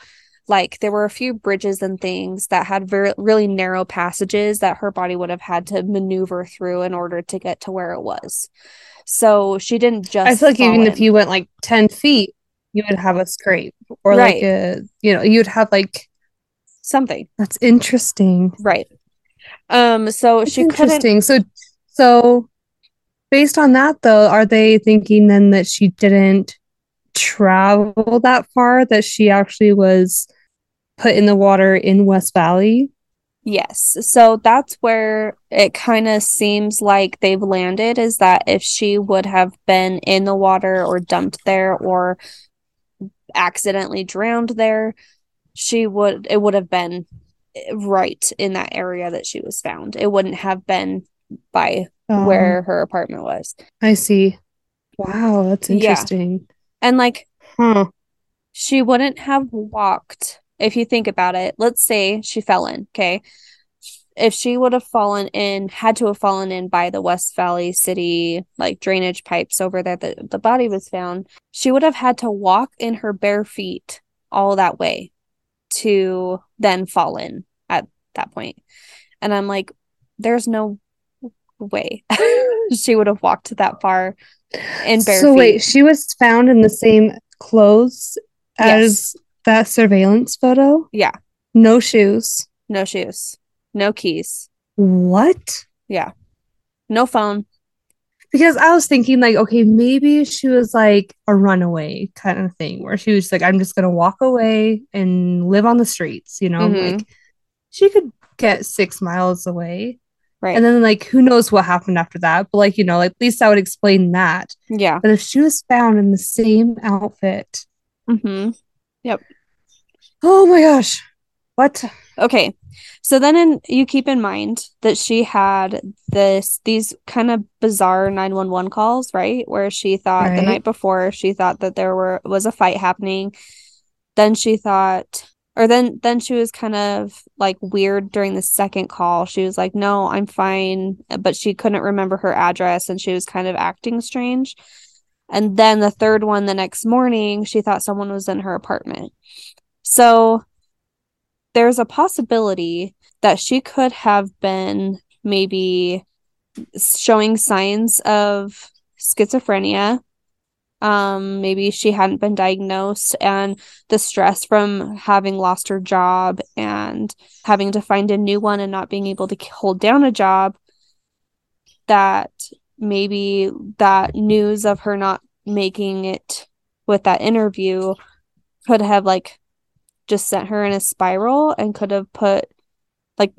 like, there were a few bridges and things that had very, really narrow passages that her body would have had to maneuver through in order to get to where it was. So she didn't just. I feel like even fall if you went like 10 feet, you would have a scrape or Right. like a, you know, you'd have like, Something. that's interesting. Right. Um, so That's she couldn't interesting. So, so based on that, though, are they thinking then that she didn't travel that far? That she actually was put in the water in West Valley? Yes. So that's where it kind of seems like they've landed is that if she would have been in the water or dumped there or accidentally drowned there, she would it would have been right in that area that she was found. It wouldn't have been by Um, where her apartment was. I see. Wow, that's Yeah. interesting. And like Huh. she wouldn't have walked if you think about it let's say she fell in okay if she would have fallen in had to have fallen in by the west valley city like drainage pipes over there that the body was found she would have had to walk in her bare feet all that way to then fall in at that point. and i'm like there's no way she would have walked that far in bare so feet wait, she was found in the same clothes as Yes. That surveillance photo? yeah No shoes. no shoes no keys What? Yeah. No phone Because I was thinking, like, okay, maybe she was like a runaway kind of thing, where she was like, I'm just gonna walk away and live on the streets, you know? Mhm. Like, she could get six miles away. right And then, like, who knows what happened after that? But, like, you know, like, at least I would explain that. yeah But if she was found in the same outfit, hmm oh my gosh, what? okay. So then in you keep in mind that she had this these kind of bizarre 911 calls right? Where she thought the night before she thought that there were was a fight happening. Then she thought or then then she was kind of like weird during the second call. She was like no i'm fine but she couldn't remember her address and she was kind of acting strange. And then the third one the next morning she thought someone was in her apartment so there's a possibility that she could have been maybe showing signs of schizophrenia. Um maybe she hadn't been diagnosed and the stress from having lost her job and having to find a new one and not being able to hold down a job that maybe that news of her not making it with that interview could have like just sent her in a spiral and could have put like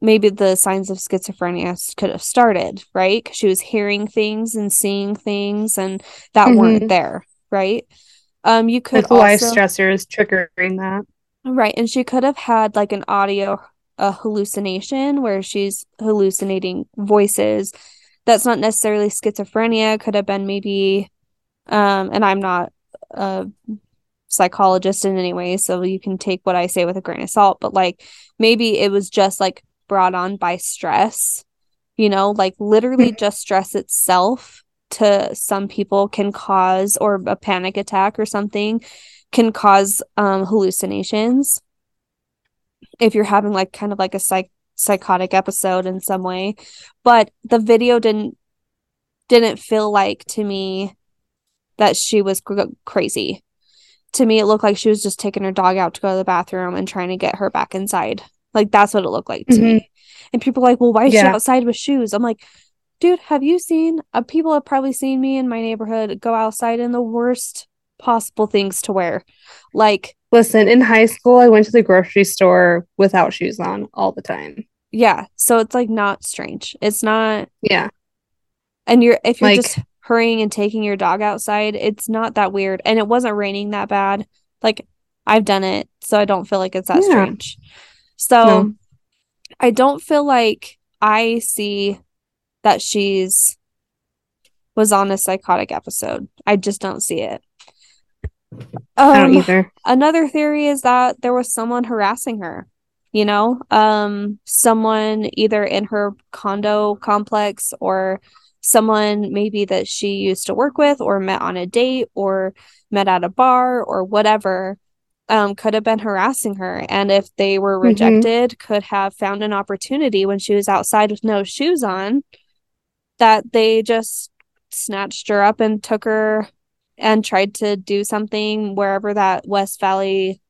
maybe the signs of schizophrenia could have started right because she was hearing things and seeing things and that weren't Mhm. there right um you could Like, life stressors triggering that. right and she could have had like an audio a hallucination where she's hallucinating voices that's not necessarily schizophrenia could have been maybe um and i'm not a psychologist in any way so you can take what i say with a grain of salt but like maybe it was just like brought on by stress you know like literally just stress itself to some people can cause or a panic attack or something can cause um hallucinations. If you're having like kind of like a psych psychotic episode in some way. But the video didn't didn't feel like to me that she was cr- crazy to me it looked like she was just taking her dog out to go to the bathroom and trying to get her back inside. Like that's what it looked like to me. And people are like well why is she outside with shoes? I'm like dude have you seen uh, people have probably seen me in my neighborhood go outside in the worst possible things to wear. Like Listen, in high school, I went to the grocery store without shoes on all the time. yeah so it's like not strange. It's not Yeah. and you're if you're Like- just hurrying and taking your dog outside it's not that weird and it wasn't raining that bad like i've done it so i don't feel like it's that Yeah. strange so No. i don't feel like i see that she's was on a psychotic episode i just don't see it I don't Um, either. another theory is that there was someone harassing her you know um someone either in her condo complex or someone maybe that she used to work with or met on a date or met at a bar or whatever um could have been harassing her and if they were Mhm. rejected could have found an opportunity when she was outside with no shoes on that they just snatched her up and took her and tried to do something wherever that West Valley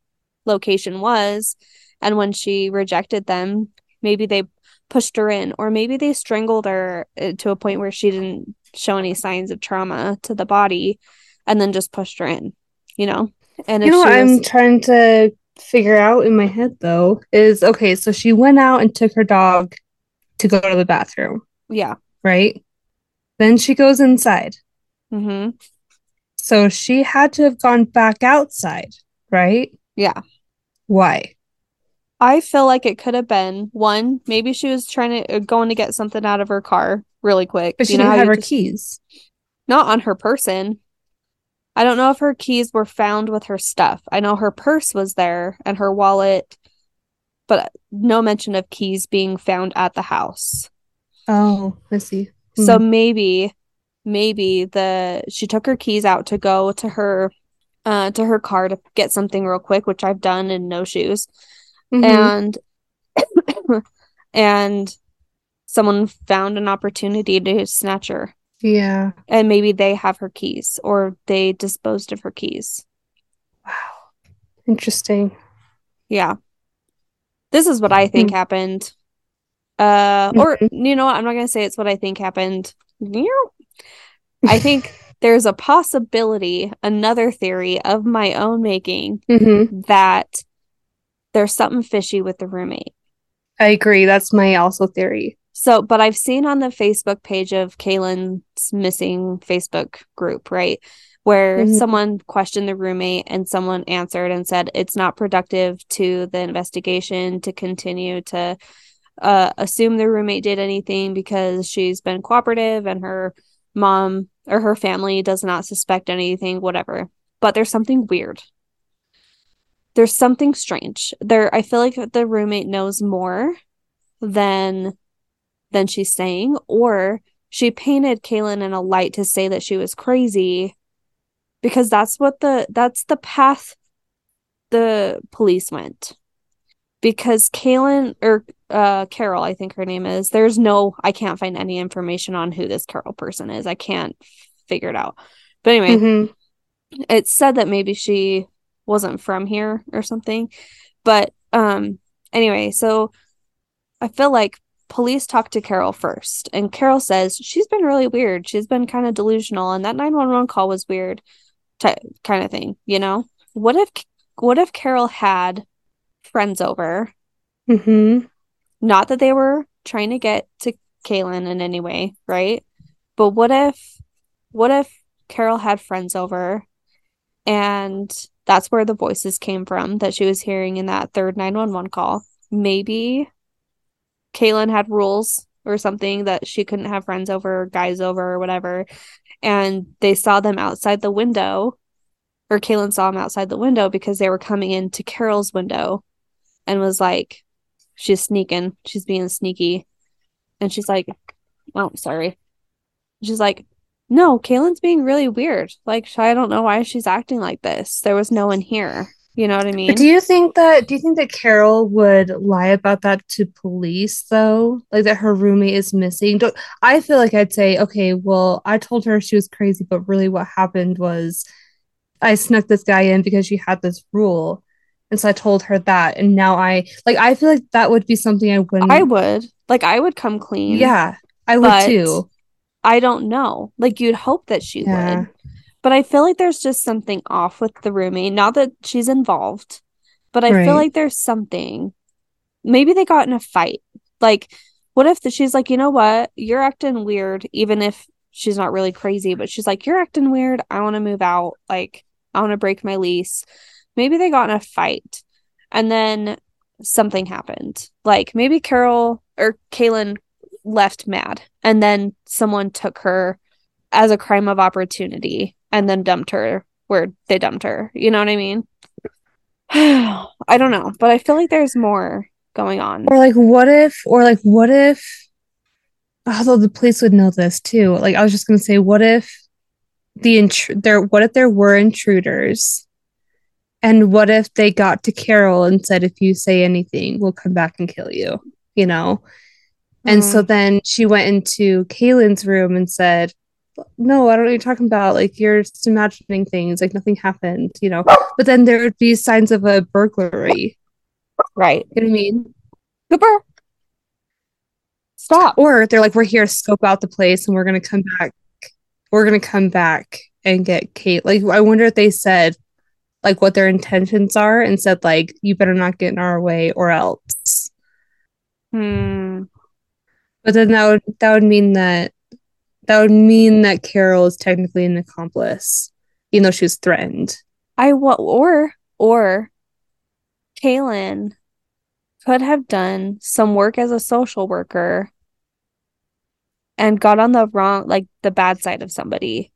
location was. And when she rejected them, maybe they pushed her in, or maybe they strangled her uh, to a point where she didn't show any signs of trauma to the body and then just pushed her in, you know? And You know what she I'm trying to figure out in my head though is okay, so she went out and took her dog to go to the bathroom, yeah. right? Then she goes inside. hmm So she had to have gone back outside, right? Yeah. Why? I feel like it could have been one, maybe she was trying to uh, going to get something out of her car really quick. But she You know didn't have her just- keys. not on her person. I don't know if her keys were found with her stuff. I know her purse was there and her wallet, but no mention of keys being found at the house. Oh, I see. So maybe maybe the she took her keys out to go to her uh to her car to get something real quick, which I've done in no shoes. Mhm. And and someone found an opportunity to snatch her. yeah. And maybe they have her keys or they disposed of her keys. Wow. Interesting. Yeah. This is what I think Hmm. happened. Uh or you know what? I'm not going to say it's what I think happened. I think there's a possibility, another theory of my own making hmm that there's something fishy with the roommate. I agree. That's my also theory. So, but I've seen on the Facebook page of Kaylin's missing Facebook group, right? Where Mhm. someone questioned the roommate and someone answered and said it's not productive to the investigation to continue to uh, assume the roommate did anything because she's been cooperative and her mom or her family does not suspect anything, whatever. But there's something weird. There's something strange. There, I feel like the roommate knows more than than she's saying, or she painted Kaylin in a light to say that she was crazy because that's what the that's the path the police went. Because Kaylin or uh Carol, I think her name is, there's no I can't find any information on who this Carol person is. I can't figure it out. But anyway, Mhm. it said that maybe she wasn't from here or something. But um anyway, so I feel like police talked to Carol first and Carol says she's been really weird. She's been kind of delusional and that 911 call was weird ty- kind of thing, you know? What if what if Carol had friends over? Mhm. Not that they were trying to get to Kaylin in any way, right? But what if what if Carol had friends over and that's where the voices came from that she was hearing in that third 911 call? Maybe Kaylin had rules or something that she couldn't have friends over, guys over, or whatever. And they saw them outside the window, or Kaylin saw them outside the window because they were coming into Carol's window and was like, she's sneaking, she's being sneaky. And she's like, oh, sorry. She's like, no, Kaylin's being really weird. Like, I don't know why she's acting like this. There was no one here. You know what I mean? But do you think that do you think that Carol would lie about that to police though? Like that her roommate is missing? Don't I feel like I'd say, okay, well, I told her she was crazy, but really what happened was I snuck this guy in because she had this rule. And so I told her that. And now I like I feel like that would be something I wouldn't I would. Like, I would come clean. Yeah, I would too. I don't know. Like, you'd hope that she Yeah. would. But I feel like there's just something off with the roommate. Not that she's involved, but I Right. feel like there's something. Maybe they got in a fight. Like, what if the, she's like, you know what? You're acting weird, even if she's not really crazy, but she's like, you're acting weird. I want to move out. Like, I want to break my lease. Maybe they got in a fight and then something happened. Like, maybe Carol or Kaylin left mad and then someone took her as a crime of opportunity and then dumped her where they dumped her. You know what I mean? I don't know, but I feel like there's more going on. Or like, what if, or like, what if, although the police would know this too. Like, I was just gonna say, what if the intr- there, what if there were intruders, and what if they got to Carol and said, if you say anything, we'll come back and kill you. You know. And so then she went into Kaylin's room and said, No, I don't know what you're talking about. Like, you're just imagining things. Like, nothing happened, you know? But then there would be signs of a burglary. Right. You know what I mean? Cooper. Stop. Or they're like, We're here to scope out the place and we're going to come back. We're going to come back and get Kate. Like, I wonder if they said, like, what their intentions are and said, like, you better not get in our way or else. Hmm. But then that would that would mean that that would mean that Carol is technically an accomplice, even though she was threatened. I wa- or or Kaylin could have done some work as a social worker and got on the wrong like the bad side of somebody.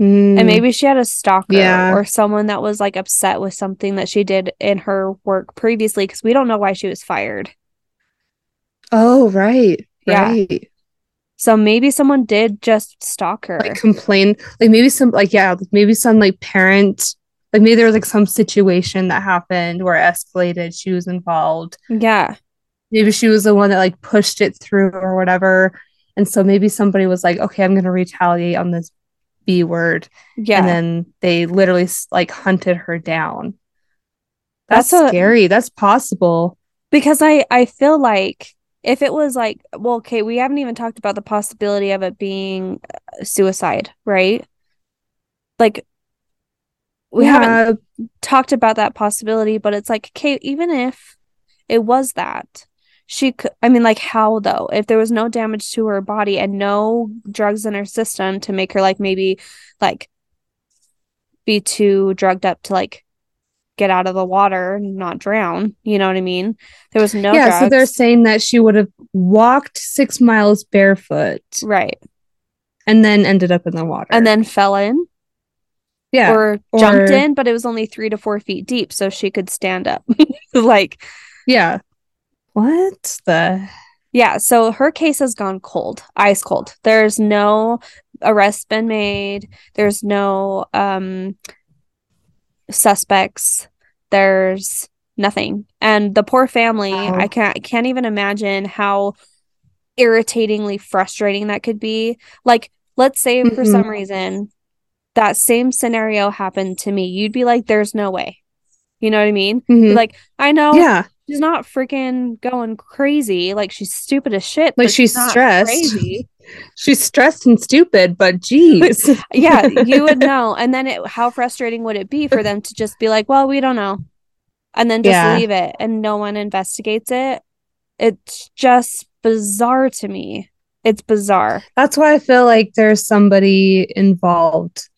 Mm, And maybe she had a stalker Yeah. or someone that was like upset with something that she did in her work previously because we don't know why she was fired. oh right, Yeah. So maybe someone did just stalk her. Like complain, like maybe some, like yeah, maybe some like parent, like maybe there was like some situation that happened where it escalated. She was involved. yeah. Maybe she was the one that like pushed it through or whatever. And so maybe somebody was like, okay, I'm gonna retaliate on this B word. Yeah. and then they literally like hunted her down. That's That's, a- scary. That's possible. because I I feel like if it was like well okay we haven't even talked about the possibility of it being uh, suicide right? Like we haven't talked about that possibility but it's like okay even if it was that she could I mean like how though? If there was no damage to her body and no drugs in her system to make her like maybe like be too drugged up to like get out of the water and not drown you know what I mean there was no yeah, drugs so they're saying that she would have walked six miles barefoot right and then ended up in the water. and then fell in yeah, or jumped or- in but it was only three to four feet deep so she could stand up like yeah. What the? Yeah, so her case has gone cold, ice cold. There's no arrest been made. There's no um suspects. There's nothing. And the poor family, Wow. I can't I can't even imagine how irritatingly frustrating that could be. Like, let's say for Mhm. some reason that same scenario happened to me. You'd be like, there's no way. You know what I mean? Mhm. like, I know yeah, she's not freaking going crazy. Like she's stupid as shit. Like, but she's not stressed. Crazy. She's stressed and stupid, but geez, yeah, you would know. And then it, how frustrating would it be for them to just be like, "Well, we don't know," and then just Yeah. leave it, and no one investigates it. It's just bizarre to me. It's bizarre. that's why I feel like there's somebody involved,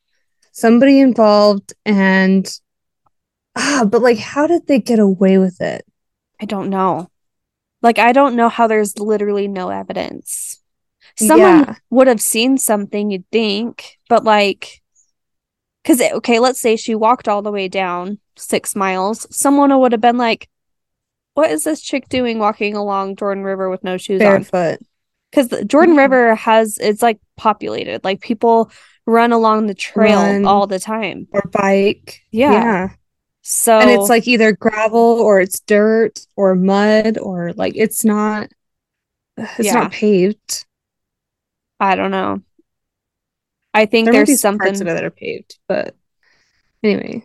somebody involved, and ah, but like, how did they get away with it? I don't know. Like I don't know how there's literally no evidence. Someone Yeah. would have seen something, you'd think, but like, because okay, let's say she walked all the way down six miles. Someone would have been like, "What is this chick doing walking along Jordan River with no shoes on?" Barefoot. Because Jordan Mhm. River has it's like populated. Like people run along the trail Run. all the time. or bike. Yeah. So And it's like either gravel or it's dirt or mud or like it's not it's Yeah. not paved. I don't know. I think There there's some parts something of it that are paved, but anyway.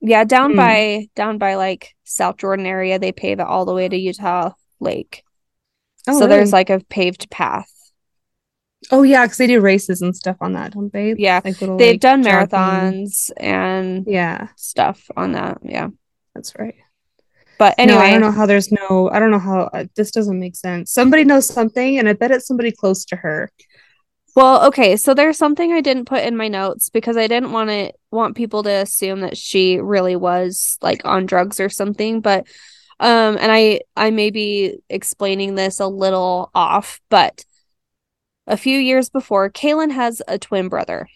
Yeah, down Hmm. by down by like South Jordan area, they pave it all the way to Utah Lake. Oh, so there's like a paved path. Oh yeah, because they do races and stuff on that, don't they? Yeah, Like little They've like, done jogging- marathons and Yeah, stuff on that. Yeah. that's right. But No, anyway, I don't know how there's no. I don't know how uh, this doesn't make sense. Somebody knows something, and I bet it's somebody close to her. Well, okay, so there's something I didn't put in my notes because I didn't want to want people to assume that she really was like on drugs or something, but um and I I may be explaining this a little off, but a few years before, Kaylin has a twin brother.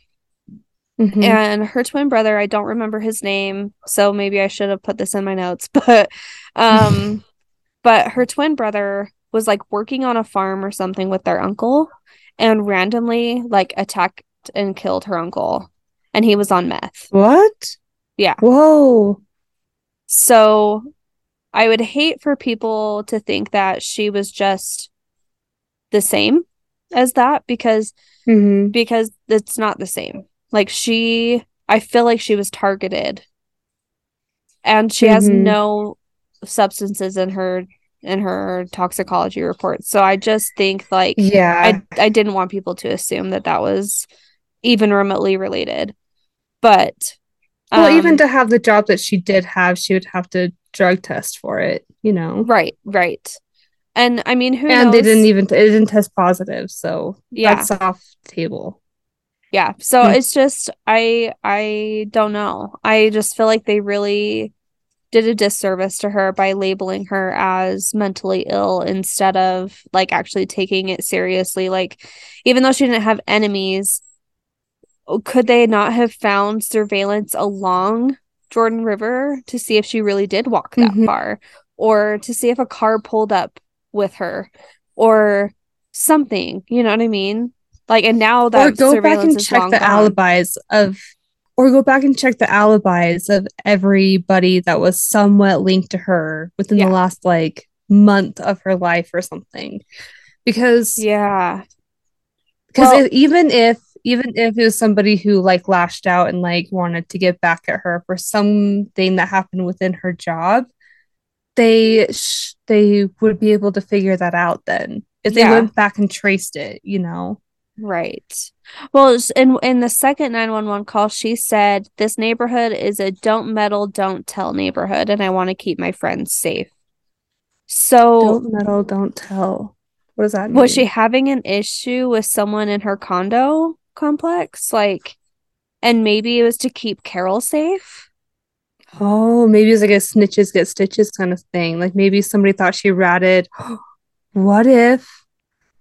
Mhm. and her twin brother i don't remember his name so maybe i should have put this in my notes but um but her twin brother was like working on a farm or something with their uncle and randomly like attacked and killed her uncle and he was on meth what? Yeah. Whoa. so i would hate for people to think that she was just the same as that because hmm because it's not the same. Like she I feel like she was targeted. And she has Mhm. no substances in her in her toxicology report. So I just think like Yeah. I I didn't want people to assume that that was even remotely related. But well, even um, to have the job that she did have, she would have to drug test for it, you know. right, right. And I mean, who and knows? they didn't even it didn't test positive, so Yeah. that's off table. Yeah. So Hmm. it's just I I don't know. I just feel like they really did a disservice to her by labeling her as mentally ill instead of like actually taking it seriously. Like even though she didn't have enemies, could they not have found surveillance along Jordan River to see if she really did walk that Mhm. far or to see if a car pulled up with her or something, you know what I mean? Like and now that or go back and check the gone. alibis of or go back and check the alibis of everybody that was somewhat linked to her within Yeah. the last like month of her life or something because Yeah. because Well- even if even if it was somebody who like lashed out and like wanted to get back at her for something that happened within her job they sh- they would be able to figure that out then if they Yeah. went back and traced it you know Right. Well, in in the second 911 call, she said, "This neighborhood is a don't meddle, don't tell neighborhood, and I want to keep my friends safe." So, don't meddle don't tell what does that mean was she having an issue with someone in her condo complex? Like, and maybe it was to keep Carol safe? Oh, maybe it's like a snitches get stitches kind of thing. Like maybe somebody thought she ratted. What if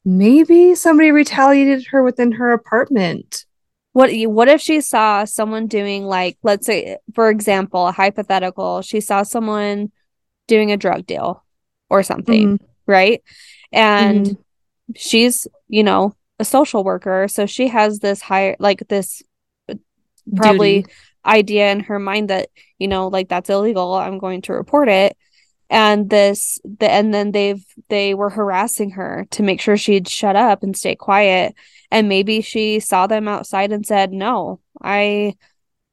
maybe somebody retaliated her within her apartment? What what if she saw someone doing like let's say for example, a hypothetical, she saw someone doing a drug deal or something, Mhm, right? And mhm. she's, you know, a social worker, so she has this higher like this probably Duty. idea in her mind that, you know, like that's illegal, I'm going to report it. And this the and then they've they were harassing her to make sure she'd shut up and stay quiet. And maybe she saw them outside and said, No, I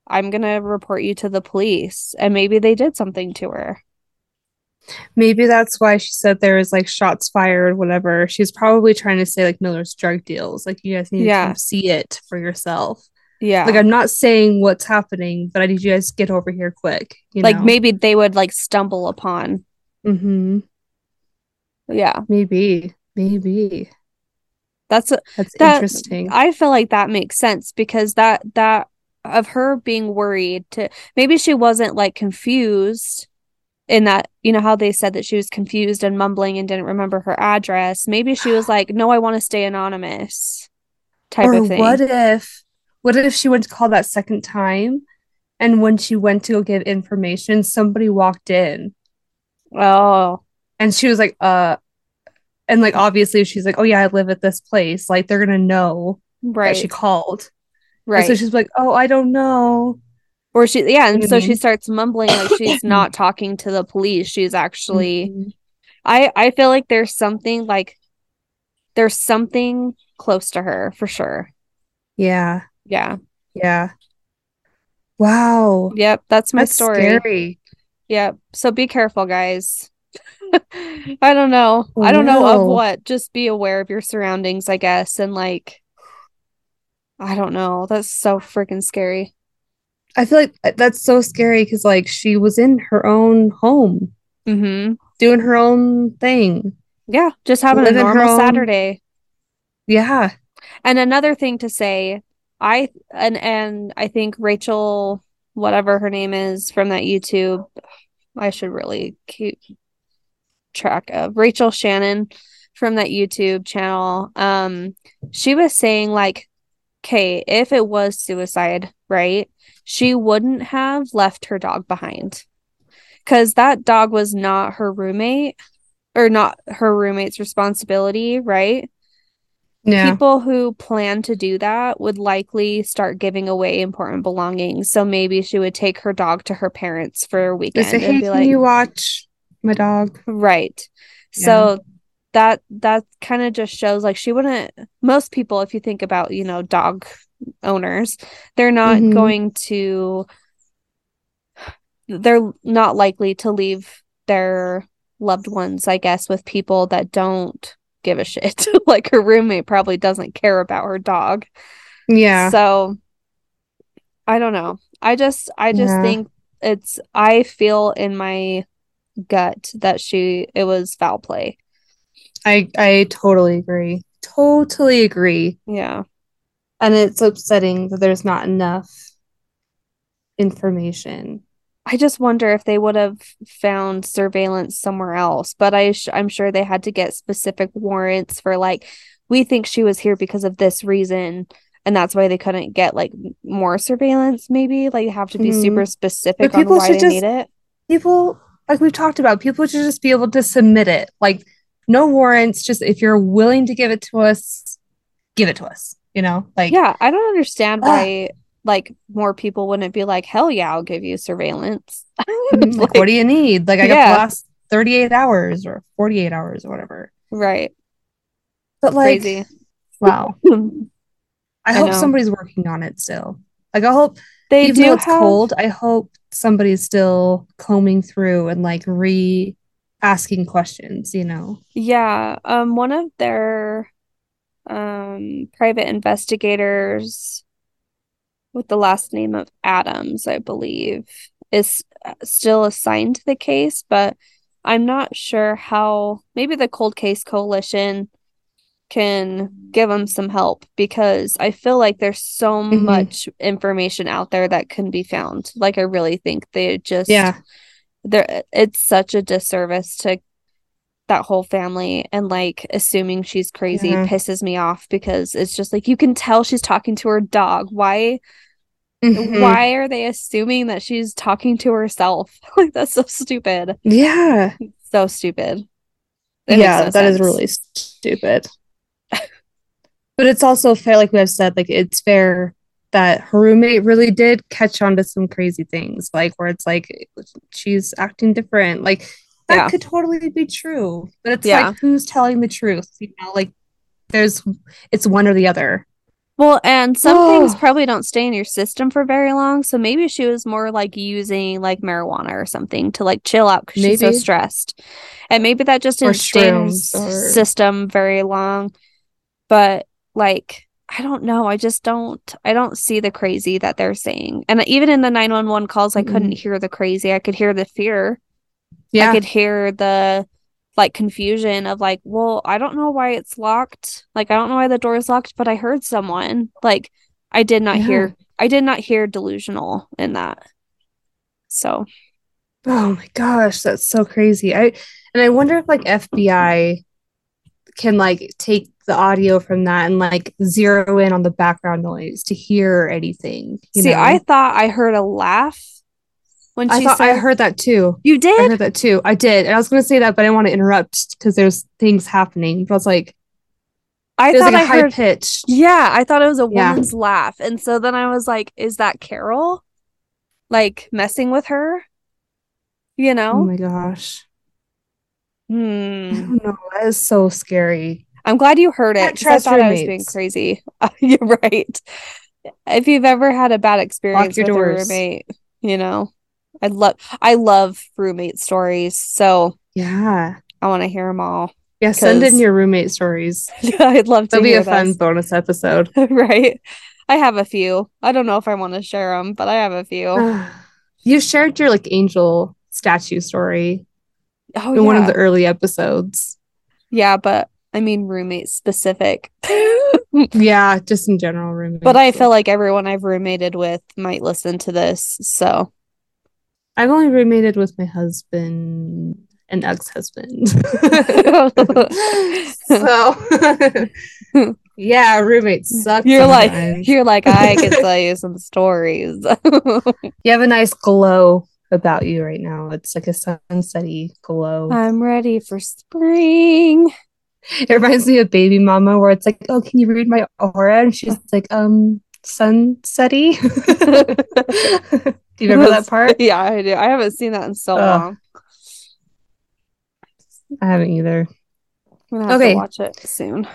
I'm gonna report you to the police. And maybe they did something to her. Maybe that's why she said there was like shots fired, whatever. She's probably trying to say like no there's drug deals. Like you guys need Yeah. to see it for yourself. Yeah. Like I'm not saying what's happening, but I need you guys to get over here quick. You like know? maybe they would like stumble upon. Hmm Yeah. Maybe. Maybe. That's That's That- interesting. I feel like that makes sense because that that of her being worried to maybe she wasn't like confused in that you know how they said that she was confused and mumbling and didn't remember her address. Maybe she was like, "No, I want to stay anonymous." type or of thing. what if what if she went to call that second time and when she went to go give information somebody walked in oh, and she was like uh and like obviously she's like oh yeah i live at this place like they're gonna know right. that she called And right. so she's like oh i don't know or she yeah, and so she starts mumbling like she's not talking to the police. She's actually Mhm. I I feel like there's something like there's something close to her for sure. yeah Yeah. yeah wow Yep, that's my that's story. scary Yep. So be careful, guys. I don't know. I don't know of what. Just be aware of your surroundings, I guess, and like I don't know. That's so freaking scary. i feel like that's so scary because like she was in her own home Mm-hmm. doing her own thing Yeah, just having a Living her normal Saturday. yeah And another thing to say, I and and I think Rachel, whatever her name is from that YouTube, I should really keep track of Rachel Shannon from that YouTube channel. Um, she was saying like okay, if it was suicide, right? She wouldn't have left her dog behind. Cuz that dog was not her roommate or not her roommate's responsibility, right? Yeah. People who plan to do that would likely start giving away important belongings. So maybe she would take her dog to her parents for a weekend say, and hey, be can like, you watch my dog? Right. So that that kind of just shows like she wouldn't most people if you think about, you know, dog owners, they're not Mhm. going to they're not likely to leave their loved ones, I guess, with people that don't give a shit. like her roommate probably doesn't care about her dog. Yeah. So I don't know. I just I just Yeah. think it's I feel in my gut that she it was foul play. I I totally agree. Totally agree. Yeah. And it's upsetting that there's not enough information. I just wonder if they would have found surveillance somewhere else, but I sh- I'm sure they had to get specific warrants for like we think she was here because of this reason and that's why they couldn't get like more surveillance maybe like you have to be Mhm. super specific But on people why should they just- need it. People, like we've talked about, people should just be able to submit it. Like no warrants, just if you're willing to give it to us, give it to us. You know? Like Yeah, I don't understand why like more people wouldn't be like, "Hell yeah, I'll give you surveillance." Mhm, like, Like, what do you need? Like I got the last 38 hours or 48 hours or whatever. right. But like Crazy. wow. I I hope know. somebody's working on it still. Like I hope They even do though it's have cold, I hope somebody's still combing through and like re asking questions, you know. Yeah, um, one of their um private investigators with the last name of Adams, I believe, is still assigned to the case, but I'm not sure how maybe the Cold Case Coalition can give them some help because I feel like there's so Mhm. much information out there that can be found. Like I really think they just Yeah. there it's such a disservice to that whole family and like assuming she's crazy pisses me off because it's just like you can tell she's talking to her dog. Why Mhm. why are they assuming that she's talking to herself? Like that's so stupid. Yeah. So stupid. It yeah, no that is sense. really stupid. but it's also fair, like we have said, like it's fair that her roommate really did catch on to some crazy things, like where it's like she's acting different. Like that Yeah. could totally be true. But it's Yeah. like who's telling the truth? You know, like there's it's one or the other. Well, and some things probably don't stay in your system for very long. So maybe she was more like using like marijuana or something to like chill out because she's so stressed. And maybe that just Or didn't stay in her or- system very long. But like, I don't know. I just don't I don't see the crazy that they're saying. And even in the 911 calls, I couldn't hear the crazy. I could hear the fear. Yeah. I could hear the like confusion of like, well, I don't know why it's locked. Like I don't know why the door is locked, but I heard someone. Like I did not Yeah. hear I did not hear delusional in that. So Oh my gosh, that's so crazy. I and I wonder if like FBI can like take the audio from that and like zero in on the background noise to hear anything. You see, know? I thought I heard a laugh when I thought I heard that too. you did? I heard that too. I did. And I was gonna say that, but I didn't want to interrupt because there's things happening. But I was like, I thought like I heard pitched. Yeah, I thought it was a Yeah. woman's laugh. And so then I was like, is that Carol? Like messing with her? You know? Oh my gosh. I Hmm. don't know. That is so scary. I'm glad you heard it I thought I was being crazy. You're right. If you've ever had a bad experience with a roommate, you know, I love I love roommate stories, so Yeah. I want to hear them all. Yeah. Send in your roommate stories. I'd love to That'll be a fun bonus episode. right? I have a few. I don't know if I want to share them, but I have a few. you shared your like angel statue story Oh in one of the early episodes. Yeah, but I mean roommate specific. Yeah, just in general roommate. But I feel like everyone I've roommated with might listen to this. So I've only roommated with my husband and ex-husband. so Yeah, roommates suck. You're like you're like I can tell you some stories. you have a nice glow about you right now. It's like a sunsetty glow. I'm ready for spring. It reminds me of Baby Mama, where it's like, "Oh, can you read my aura?" And she's like, "Um, sunsetty." Do you remember that part? Yeah, I do. I haven't seen that in so Ugh. long. I haven't either. I'm gonna have Okay. to watch it soon.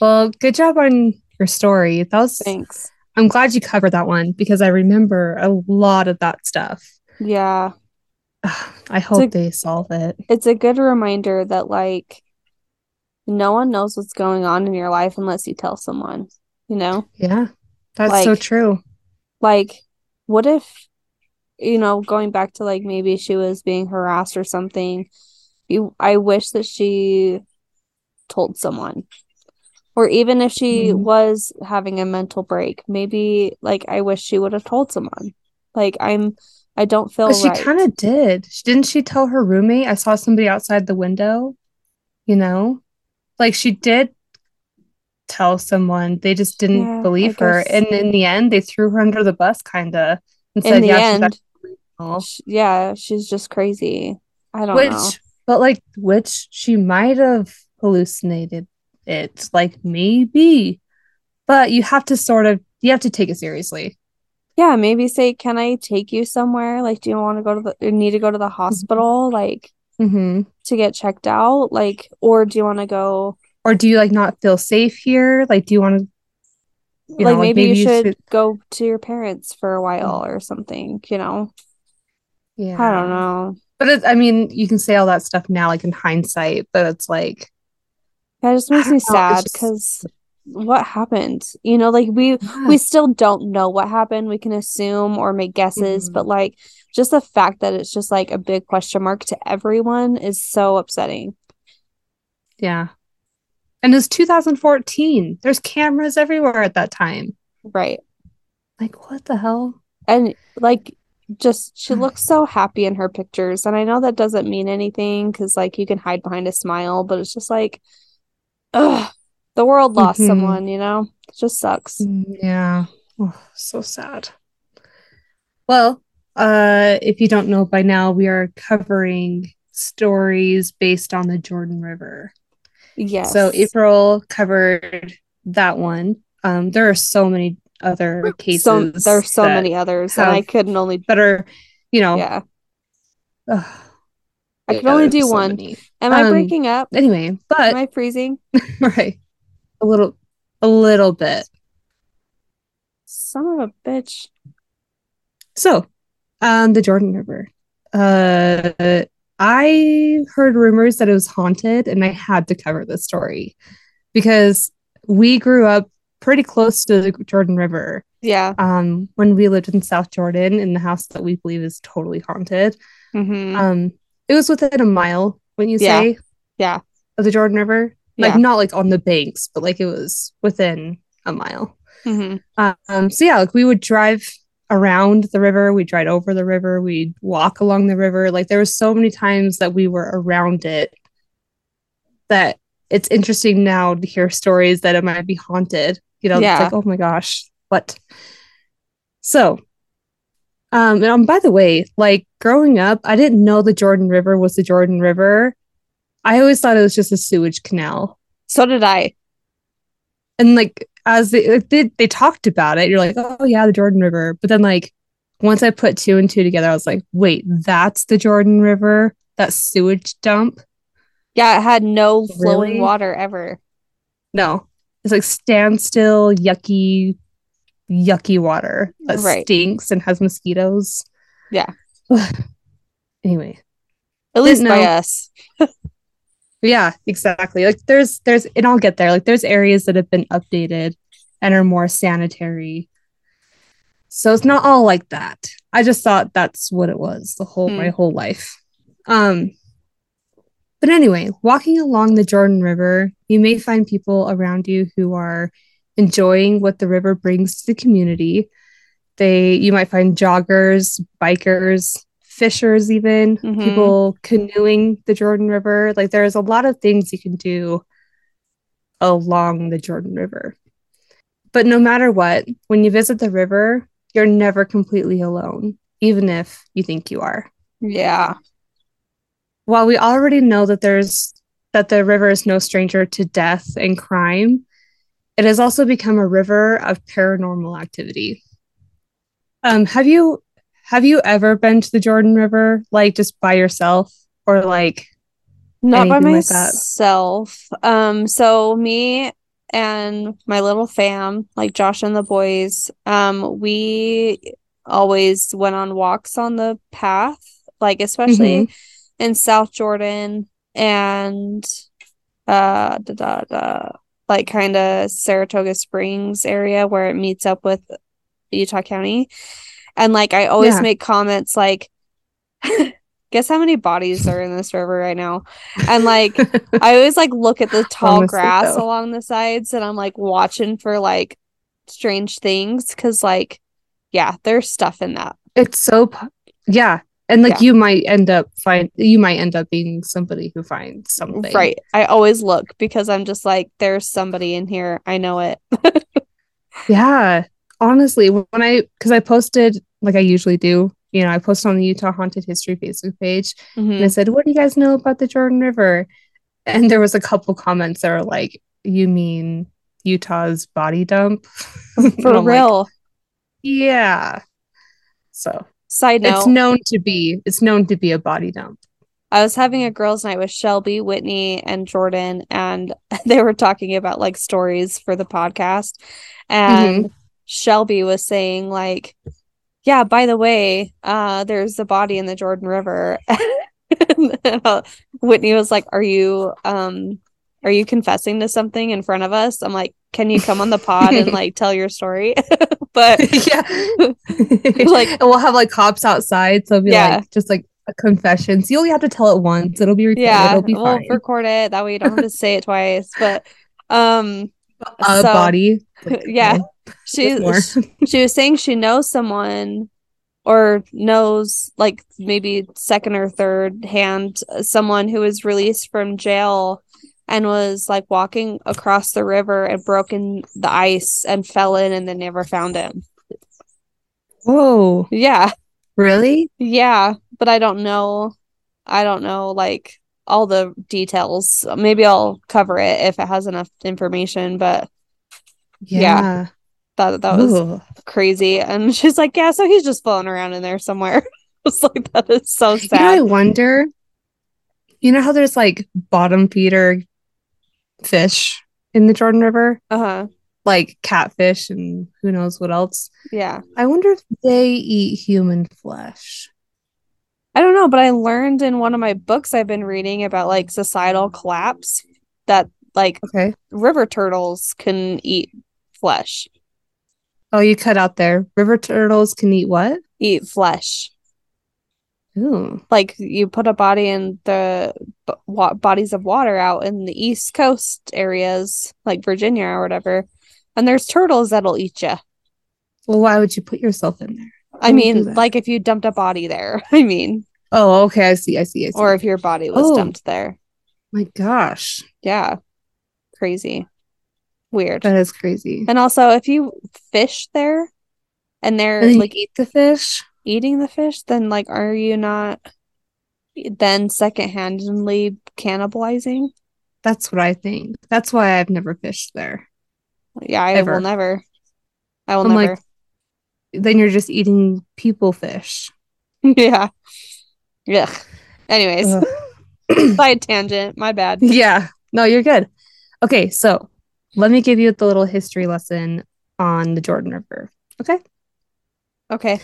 Well, good job on your story. That was. Thanks. I'm glad you covered that one because I remember a lot of that stuff. Yeah. I hope a- they solve it. It's a good reminder that like no one knows what's going on in your life unless you tell someone, you know? Yeah, that's so true. Like what if you know, going back to like maybe she was being harassed or something. You I wish that she told someone. Or even if she Mhm. was having a mental break, maybe like I wish she would have told someone. Like I'm I don't feel she kind of did. Didn't she tell her roommate, I saw somebody outside the window? You know? Like she did tell someone. They just didn't Yeah, believe her. And in the end, they threw her under the bus, kind of. And in said, the yeah, she's end, actually yeah, she's just crazy. I don't Which, know. but like, which she might have hallucinated it. Like, maybe. But you have to sort of, you have to take it seriously. Yeah, maybe say, "Can I take you somewhere? Like, do you want to go to the need to go to the hospital like hmm to get checked out? Like, or do you want to go Or do you like not feel safe here? Like, do you want to, like know, maybe, maybe you should should- go to your parents for a while or something, you know? yeah. I don't know. But it, I mean, you can say all that stuff now, like in hindsight, but it's like, That just makes me know, sad because what happened? You know, like we we still don't know what happened. We can assume or make guesses, Mhm. but like just the fact that it's just like a big question mark to everyone is so upsetting. yeah. And it's 2014. There's cameras everywhere at that time. Right. Like, what the hell? And like just she looks so happy in her pictures. And I know that doesn't mean anything because like you can hide behind a smile, but it's just like ugh, the world lost Mhm. someone, you know? It just sucks. Mm, Yeah. Oh, so sad. Well, uh, if you don't know by now, we are covering stories based on the Jordan River. Yes. So April covered that one. Um, there are so many other cases. so there's so many others, and I couldn't only that are, you know, yeah. ugh, I yeah, only do so one. many. Am I Um, breaking up? Anyway, but Am I freezing? right, a little, a little bit. Son of a bitch. So, um, the Jordan River. Uh, I heard rumors that it was haunted, and I had to cover this story because we grew up pretty close to the Jordan River. Yeah. Um, when we lived in South Jordan in the house that we believe is totally haunted. Mm-hmm. Um, it was within a mile, when you Yeah. say, Yeah. of the Jordan River. Like Yeah. not like on the banks, but like it was within a mile. Mm-hmm. Um, so yeah, like we would drive around the river, we'd drive over the river, we'd walk along the river. Like there was so many times that we were around it that it's interesting now to hear stories that it might be haunted. You know, Yeah. it's like, oh my gosh, what? So, um, and um, by the way, like growing up, I didn't know the Jordan River was the Jordan River. I always thought it was just a sewage canal So did I. and like as they, they they talked about it, you're like, oh yeah, the Jordan River. But then like once I put two and two together, I was like, wait, that's the Jordan River, that sewage dump. Yeah, it had no flowing Really? water ever. No, it's like standstill, yucky, yucky water that Right. stinks and has mosquitoes. Yeah. anyway, At least by us. yeah, exactly. Like there's there's and I'll get there. Like there's areas that have been updated and are more sanitary. So it's not all like that. I just thought that's what it was the whole my Hmm. whole life. Um but anyway, walking along the Jordan River, you may find people around you who are enjoying what the river brings to the community. They you might find joggers, bikers, fishers even, Mhm. people canoeing the Jordan River. Like there's a lot of things you can do along the Jordan River. But no matter what, when you visit the river, you're never completely alone, even if you think you are. Yeah. While we already know that there's that the river is no stranger to death and crime, it has also become a river of paranormal activity. Um, have you have you ever been to the Jordan River, like just by yourself, or like Not by anything like myself. um, so me and my little fam, like Josh and the boys, um, we always went on walks on the path, like especially in South Jordan and uh da, da, da, like kind of Saratoga Springs area where it meets up with Utah County. And like I always Yeah. make comments like guess how many bodies are in this river right now? And like I always like look at the tall Honestly, grass though. along the sides and I'm like watching for like strange things because like yeah, there's stuff in that. it's so yeah, and like Yeah. you might end up find you might end up being somebody who finds something. Right. I always look because I'm just like, there's somebody in here. I know it. Yeah. Honestly, when I because I posted like I usually do, you know, I posted on the Utah Haunted History Facebook page mm-hmm. and I said, What do you guys know about the Jordan River? And there was a couple comments that were like, You mean Utah's body dump? For I'm like, real. yeah. So Side note, it's known to be it's known to be a body dump. I was having a girls' night with Shelby, Whitney, and Jordan, and they were talking about like stories for the podcast. And mm-hmm. Shelby was saying, like, yeah, by the way, uh, there's a body in the Jordan River. Uh, Whitney was like, Are you um are you confessing to something in front of us? I'm like, Can you come on the pod and like tell your story? but yeah. Like- like and we'll have like cops outside. So it'll be Yeah. like just like a confession. So you only have to tell it once. It'll be recorded. yeah, It'll be we'll fine. record it. That way you don't have to say it twice. But um a so- body. yeah. no, she she was saying she knows someone or knows like maybe second or third hand uh, someone who was released from jail and was like walking across the river and broken the ice and fell in and they never found him. Whoa. Yeah. Really? Yeah, but I don't know I don't know like all the details. Maybe I'll cover it if it has enough information, but Yeah. that that was Ooh. crazy. And she's like, Yeah, so he's just floating around in there somewhere. it's like, that is so You know, I wonder. You know how there's like bottom feeder fish in the Jordan River, Uh-huh. like catfish and who knows what else. Yeah. I wonder if they eat human flesh. I don't know, but I learned in one of my books I've been reading about like societal collapse that like Okay. river turtles can eat flesh. Oh, you cut out there. River turtles can eat what? Eat flesh. Ooh. Like you put a body in the b- wa- bodies of water out in the East Coast areas, like Virginia or whatever, and there's turtles that'll eat you. Well, why would you put yourself in there? I mean, like if you dumped a body there, I mean, Oh, okay. I see. I see. I see. or if your body was Oh. dumped there. My gosh, Yeah. Crazy. Weird. that is crazy. And also, if you fish there and they're And like eat the fish. eating the fish, then like, are you not then secondhandedly cannibalizing? That's what I think. That's why I've never fished there. Yeah, I Ever. will never. I will I'm never. like, then you're just eating people fish. yeah. Yeah. Anyways, side tangent. My bad. yeah. No, you're good. Okay, so let me give you the little history lesson on the Jordan River. Okay. Okay.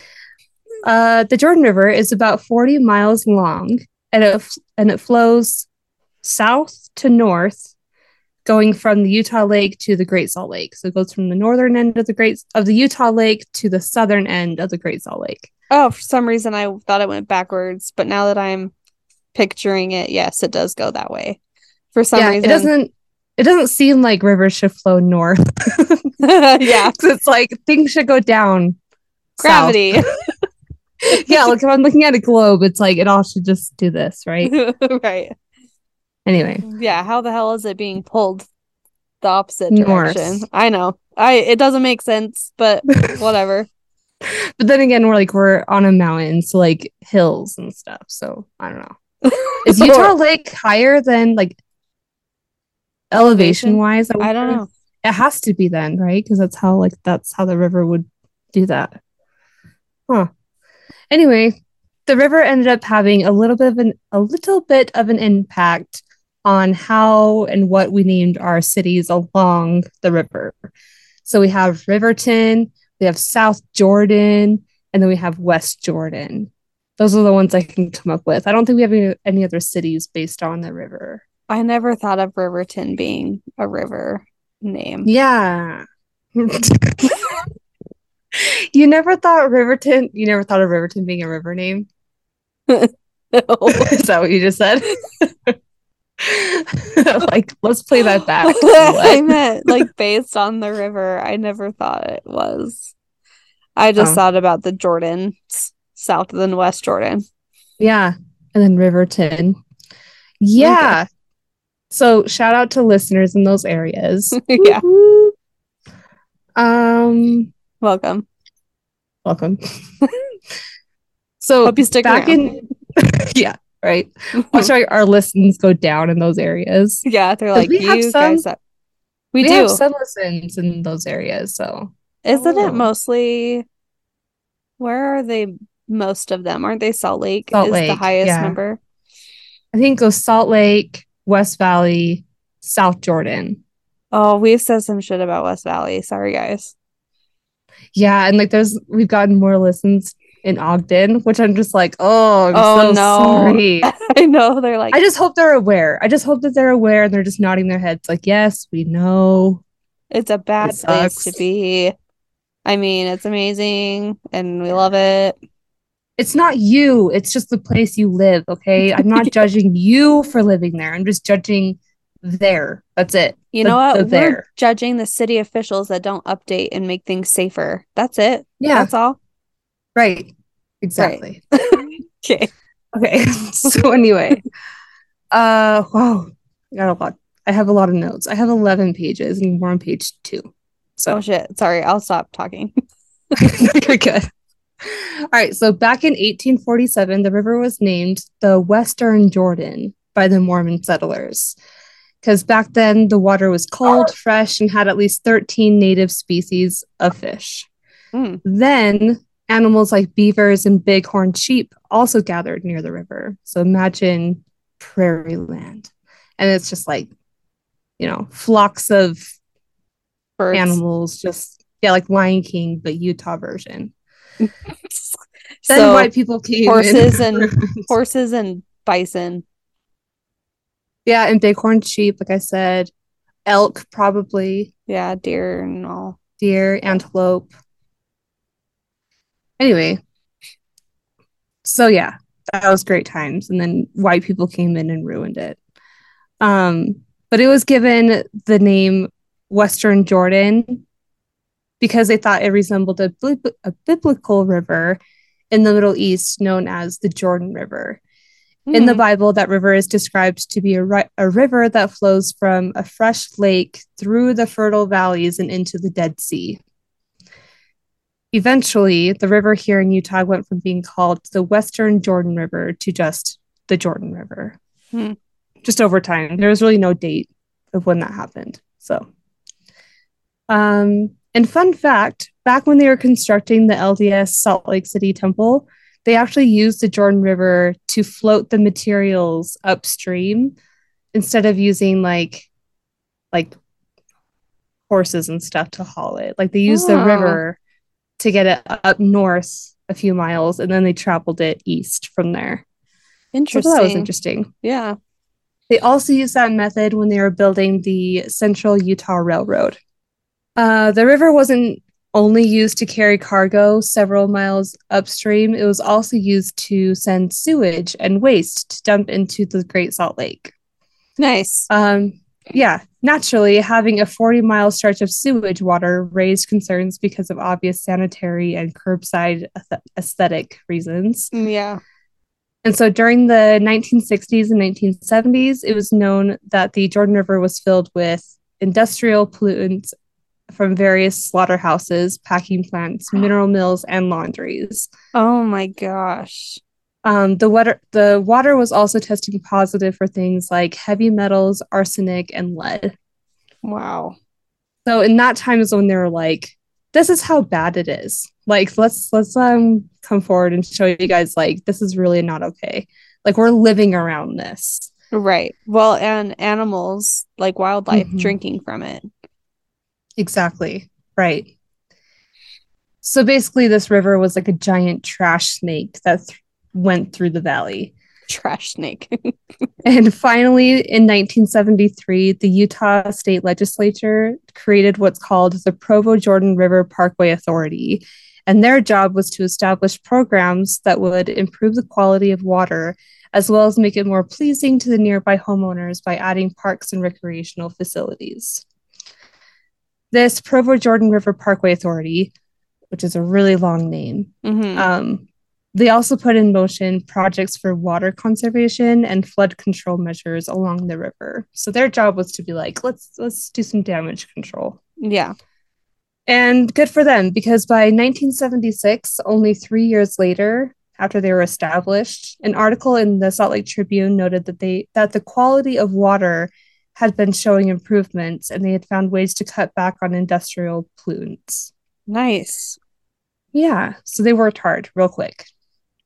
Uh, the Jordan River is about 40 miles long and it, and it flows south to north, going from the Utah Lake to the Great Salt Lake. So it goes from the northern end of the Great of the Utah Lake to the southern end of the Great Salt Lake. Oh, for some reason I thought it went backwards, but now that I'm picturing it, yes, it does go that way. For some yeah, reason. it doesn't it doesn't seem like rivers should flow north. yeah. it's like things should go down. Gravity. yeah, like if I'm looking at a globe, it's like it all should just do this, right? right. Anyway, Yeah. How the hell is it being pulled? the opposite North. direction. I know. I it doesn't make sense, but whatever. But then again, we're like we're on a mountain, so like hills and stuff. So I don't know. Is Utah Lake higher than like elevation wise? I don't know. It has to be then, right? Because that's how like that's how the river would do that. Huh. Anyway, the river ended up having a little bit of an a little bit of an impact on how and what we named our cities along the river. So we have Riverton, we have South Jordan, and then we have West Jordan. Those are the ones I can come up with. I don't think we have any, any other cities based on the river. I never thought of Riverton being a river name. Yeah. you never thought Riverton, you never thought of Riverton being a river name? Is that what you just said? like, let's play that back. I meant like based on the river. I never thought it was. I just Oh. thought about the Jordan south than West Jordan. Yeah. And then Riverton. Yeah. So shout out to listeners in those areas. yeah, Woo-hoo. Um, welcome. welcome. so Hope you stick back around. in yeah, right. Watch our, our listens go down in those areas. yeah, they're like we have some-. We, We do. have some listens in those areas, so Isn't Oh. it mostly? Where are they? Most of them aren't they? Salt Lake Salt is the highest yeah. number. I think it goes Salt Lake, West Valley, South Jordan. Oh, we've said some shit about West Valley. Sorry, guys. Yeah, and like there's we've gotten more listens in Ogden, which I'm just like, oh, I'm Oh, so no. sorry. I know they're like I just hope they're aware. I just hope that they're aware and they're just nodding their heads like, yes, we know. it's a bad It place to be. I mean, it's amazing and we love it. It's not you, it's just the place you live, okay? I'm not judging you for living there. I'm just judging there. That's it. You The- know what? the We're there. judging the city officials that don't update and make things safer. That's it. Yeah, That's all. right. Exactly. Okay. Okay. so anyway, uh wow. I got a lot. I have a lot of notes. I have 11 pages and we're on page 2. So Oh shit. Sorry, I'll stop talking. You're good. All right. So back in 1847, the river was named the Western Jordan by the Mormon settlers. Because back then, the water was cold, fresh, and had at least 13 native species of fish. Mm. Then, animals like beavers and bighorn sheep also gathered near the river. So imagine prairie land. And it's just like, you know, flocks of Birds. animals, just, yeah, like Lion King, but Utah version. Then So white people came in. horses and horses and bison. yeah, and bighorn sheep, like I said, elk probably, Yeah, deer and all. deer, antelope. Anyway, so yeah, that was great times, and then white people came in and ruined it. Um, but it was given the name Western Jordan because they thought it resembled a, bib- a biblical river in the Middle East known as the Jordan River. In the Hmm. Bible, that river is described to be a, ri- a river that flows from a fresh lake through the fertile valleys and into the Dead Sea. Eventually, the river here in Utah went from being called the Western Jordan River to just the Jordan River. Hmm. Just over time. There was really no date of when that happened. So, um, and fun fact back when they were constructing the LDS Salt Lake City Temple, they actually used the Jordan River to float the materials upstream instead of using like like horses and stuff to haul it. Like they used the Oh. river to get it up north a few miles and then they traveled it east from there. Interesting. thought that was interesting. Yeah. They also used that method when they were building the Central Utah Railroad. Uh, the river wasn't only used to carry cargo several miles upstream, it was also used to send sewage and waste to dump into the Great Salt Lake. Nice. Um, yeah, naturally, having a 40 mile stretch of sewage water raised concerns because of obvious sanitary and curbside aesthetic reasons. Mm, Yeah. And so during the 1960s and 1970s, it was known that the Jordan River was filled with industrial pollutants from various slaughterhouses, packing plants, mineral mills, and laundries. Oh my gosh. Um, the water the water was also testing positive for things like heavy metals, arsenic, and lead. Wow. So in that time is when they were like, this is how bad it is. Like let's let's um come forward and show you guys like this is really not okay. Like we're living around this. Right. Well, and animals like wildlife Mhm. drinking from it. Exactly. Right. So basically this river was like a giant trash snake that th- went through the valley. Trash snake. And finally, in 1973, the Utah State Legislature created what's called the Provo Jordan River Parkway Authority. And their job was to establish programs that would improve the quality of water, as well as make it more pleasing to the nearby homeowners by adding parks and recreational facilities. This Provo Jordan River Parkway Authority, which is a really long name, Mhm. um, they also put in motion projects for water conservation and flood control measures along the river. So their job was to be like, let's let's do some damage control. yeah. And good for them because by 1976, only three years later, after they were established, an article in the Salt Lake Tribune noted that they that the quality of water had been showing improvements and they had found ways to cut back on industrial pollutants. Nice. Yeah, so they worked hard real quick.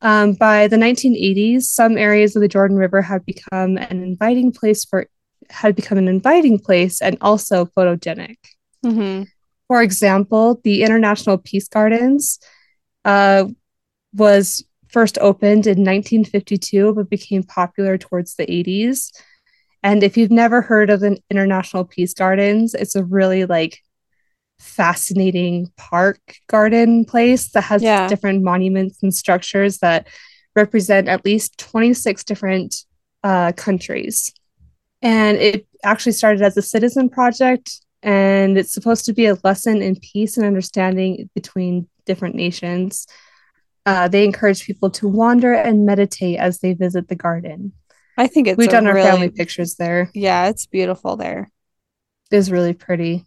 Um, by the 1980s, some areas of the Jordan River had become an inviting place for had become an inviting place and also photogenic. hmm For example, the International Peace Gardens uh, was first opened in 1952 but became popular towards the 80s. And if you've never heard of the International Peace Gardens, it's a really like fascinating park garden place that has Yeah. different monuments and structures that represent at least 26 different uh, countries. And it actually started as a citizen project, and it's supposed to be a lesson in peace and understanding between different nations. Uh, they encourage people to wander and meditate as they visit the garden. I think it's We've done our really, family pictures there. Yeah, it's beautiful there. It is really pretty.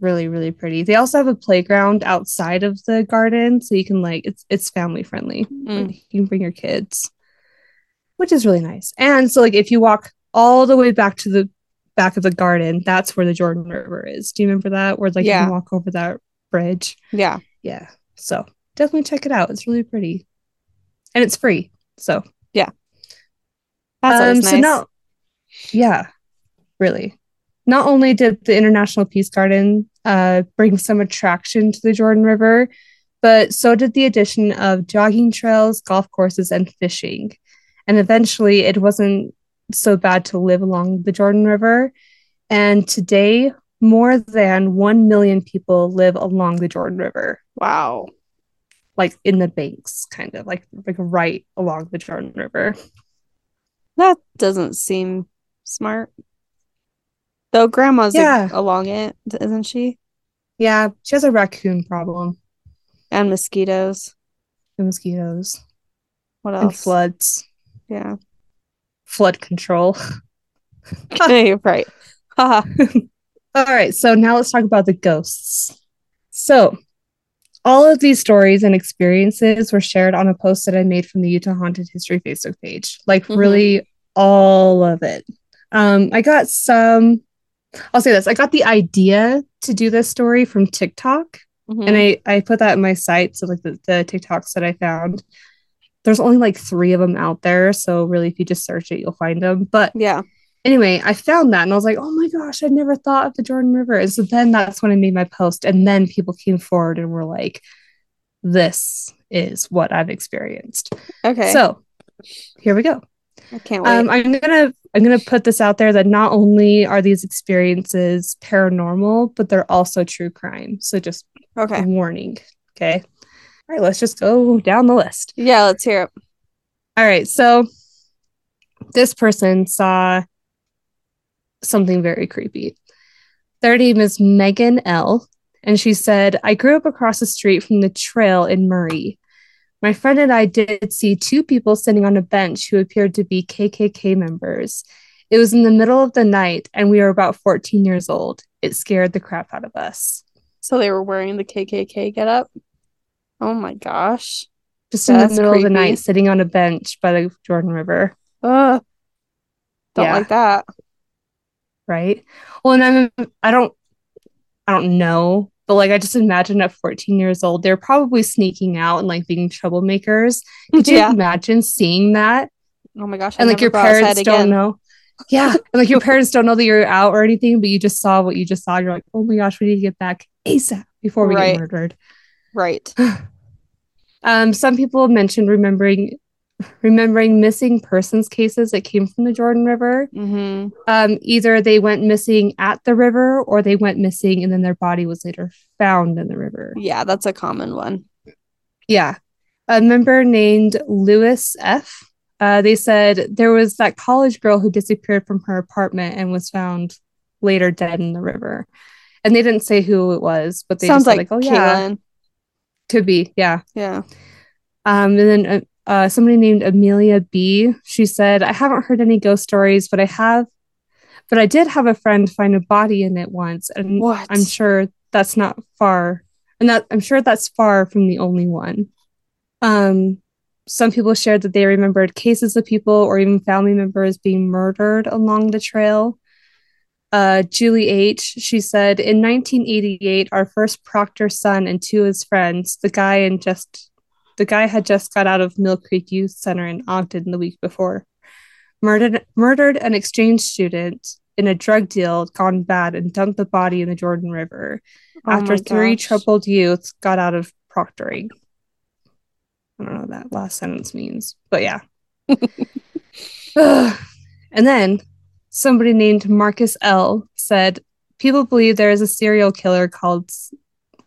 Really, really pretty. They also have a playground outside of the garden, so you can like it's it's family friendly. Mm. You can bring your kids, which is really nice. And so like if you walk all the way back to the back of the garden, that's where the Jordan River is. Do you remember that? Where like you can walk over that bridge. Yeah. Yeah. So definitely check it out. It's really pretty. And it's free. So That's always nice. Um, so now, yeah, really. Not only did the International Peace Garden uh, bring some attraction to the Jordan River, but so did the addition of jogging trails, golf courses, and fishing. And eventually, it wasn't so bad to live along the Jordan River. And today, more than 1 million people live along the Jordan River, wow. like in the banks, kind of like, like right along the Jordan River. That doesn't seem smart. Though grandma's Yeah. along it, isn't she? Yeah, she has a raccoon problem. And mosquitoes. and mosquitoes What and else? floods, Yeah. flood control. You're right. All right, so now let's talk about the ghosts. So, all of these stories and experiences were shared on a post that I made from the Utah Haunted History Facebook page. Like, Mhm. really, all of it. Um, I got some, I'll say this I got the idea to do this story from TikTok. Mhm. and I I put that in my site. So like the, the TikToks that I found, there's only like three of them out there. So really, if you just search it, you'll find them. But yeah. Anyway, I found that and I was like, oh my gosh, I never thought of the Jordan River. And so then that's when I made my post, and then people came forward and were like, this is what I've experienced. Okay. So here we go. I can't wait. Um, I'm gonna I'm gonna put this out there that not only are these experiences paranormal, but they're also true crime. So just okay. warning. Okay. All right, let's just go down the list. Yeah, let's hear it. All right. So this person saw something very creepy. Their name is Megan L. And she said, I grew up across the street from the trail in Murray. My friend and I did see two people sitting on a bench who appeared to be KKK members. It was in the middle of the night and we were about 14 years old. It scared the crap out of us. So they were wearing the KKK get up. Oh my gosh. Just in the That's middle of the night, sitting on a bench by the Jordan River, Ugh. Don't Yeah. like that. Right? Well, and I'm I don't I don't know, but like I just imagine at 14 years old, they're probably sneaking out and like being troublemakers. Could you Yeah. imagine seeing that? Oh my gosh. I and like your parents don't again. know. Yeah, and like your parents don't know that you're out or anything, but you just saw what you just saw. You're like, oh my gosh, we need to get back ASAP before we Right. get murdered. Right. Um, some people mentioned remembering remembering missing persons cases that came from the Jordan River. Mm-hmm. Um, either they went missing at the river or they went missing and then their body was later found in the river. Yeah, that's a common one. Yeah. A member named Lewis F. Uh, they said there was that college girl who disappeared from her apartment and was found later dead in the river. And they didn't say who it was, but they Sounds just like, like, oh yeah, could be, yeah. Yeah. Um, and then uh, somebody named Amelia B. She said, I haven't heard any ghost stories, but I have, but I did have a friend find a body in it once, and What? I'm sure that's not far, and that I'm sure that's far from the only one. Um, some people shared that they remembered cases of people or even family members being murdered along the trail. Uh, Julie H. She said, in 1988, our first Proctor son and two of his friends, the guy and just the guy had just got out of Mill Creek Youth Center in Ogden the week before. Murdered murdered an exchange student in a drug deal gone bad and dumped the body in the Jordan River Oh after three troubled youths got out of proctoring. I don't know what that last sentence means, but yeah. And then somebody named Marcus L said people believe there is a serial killer called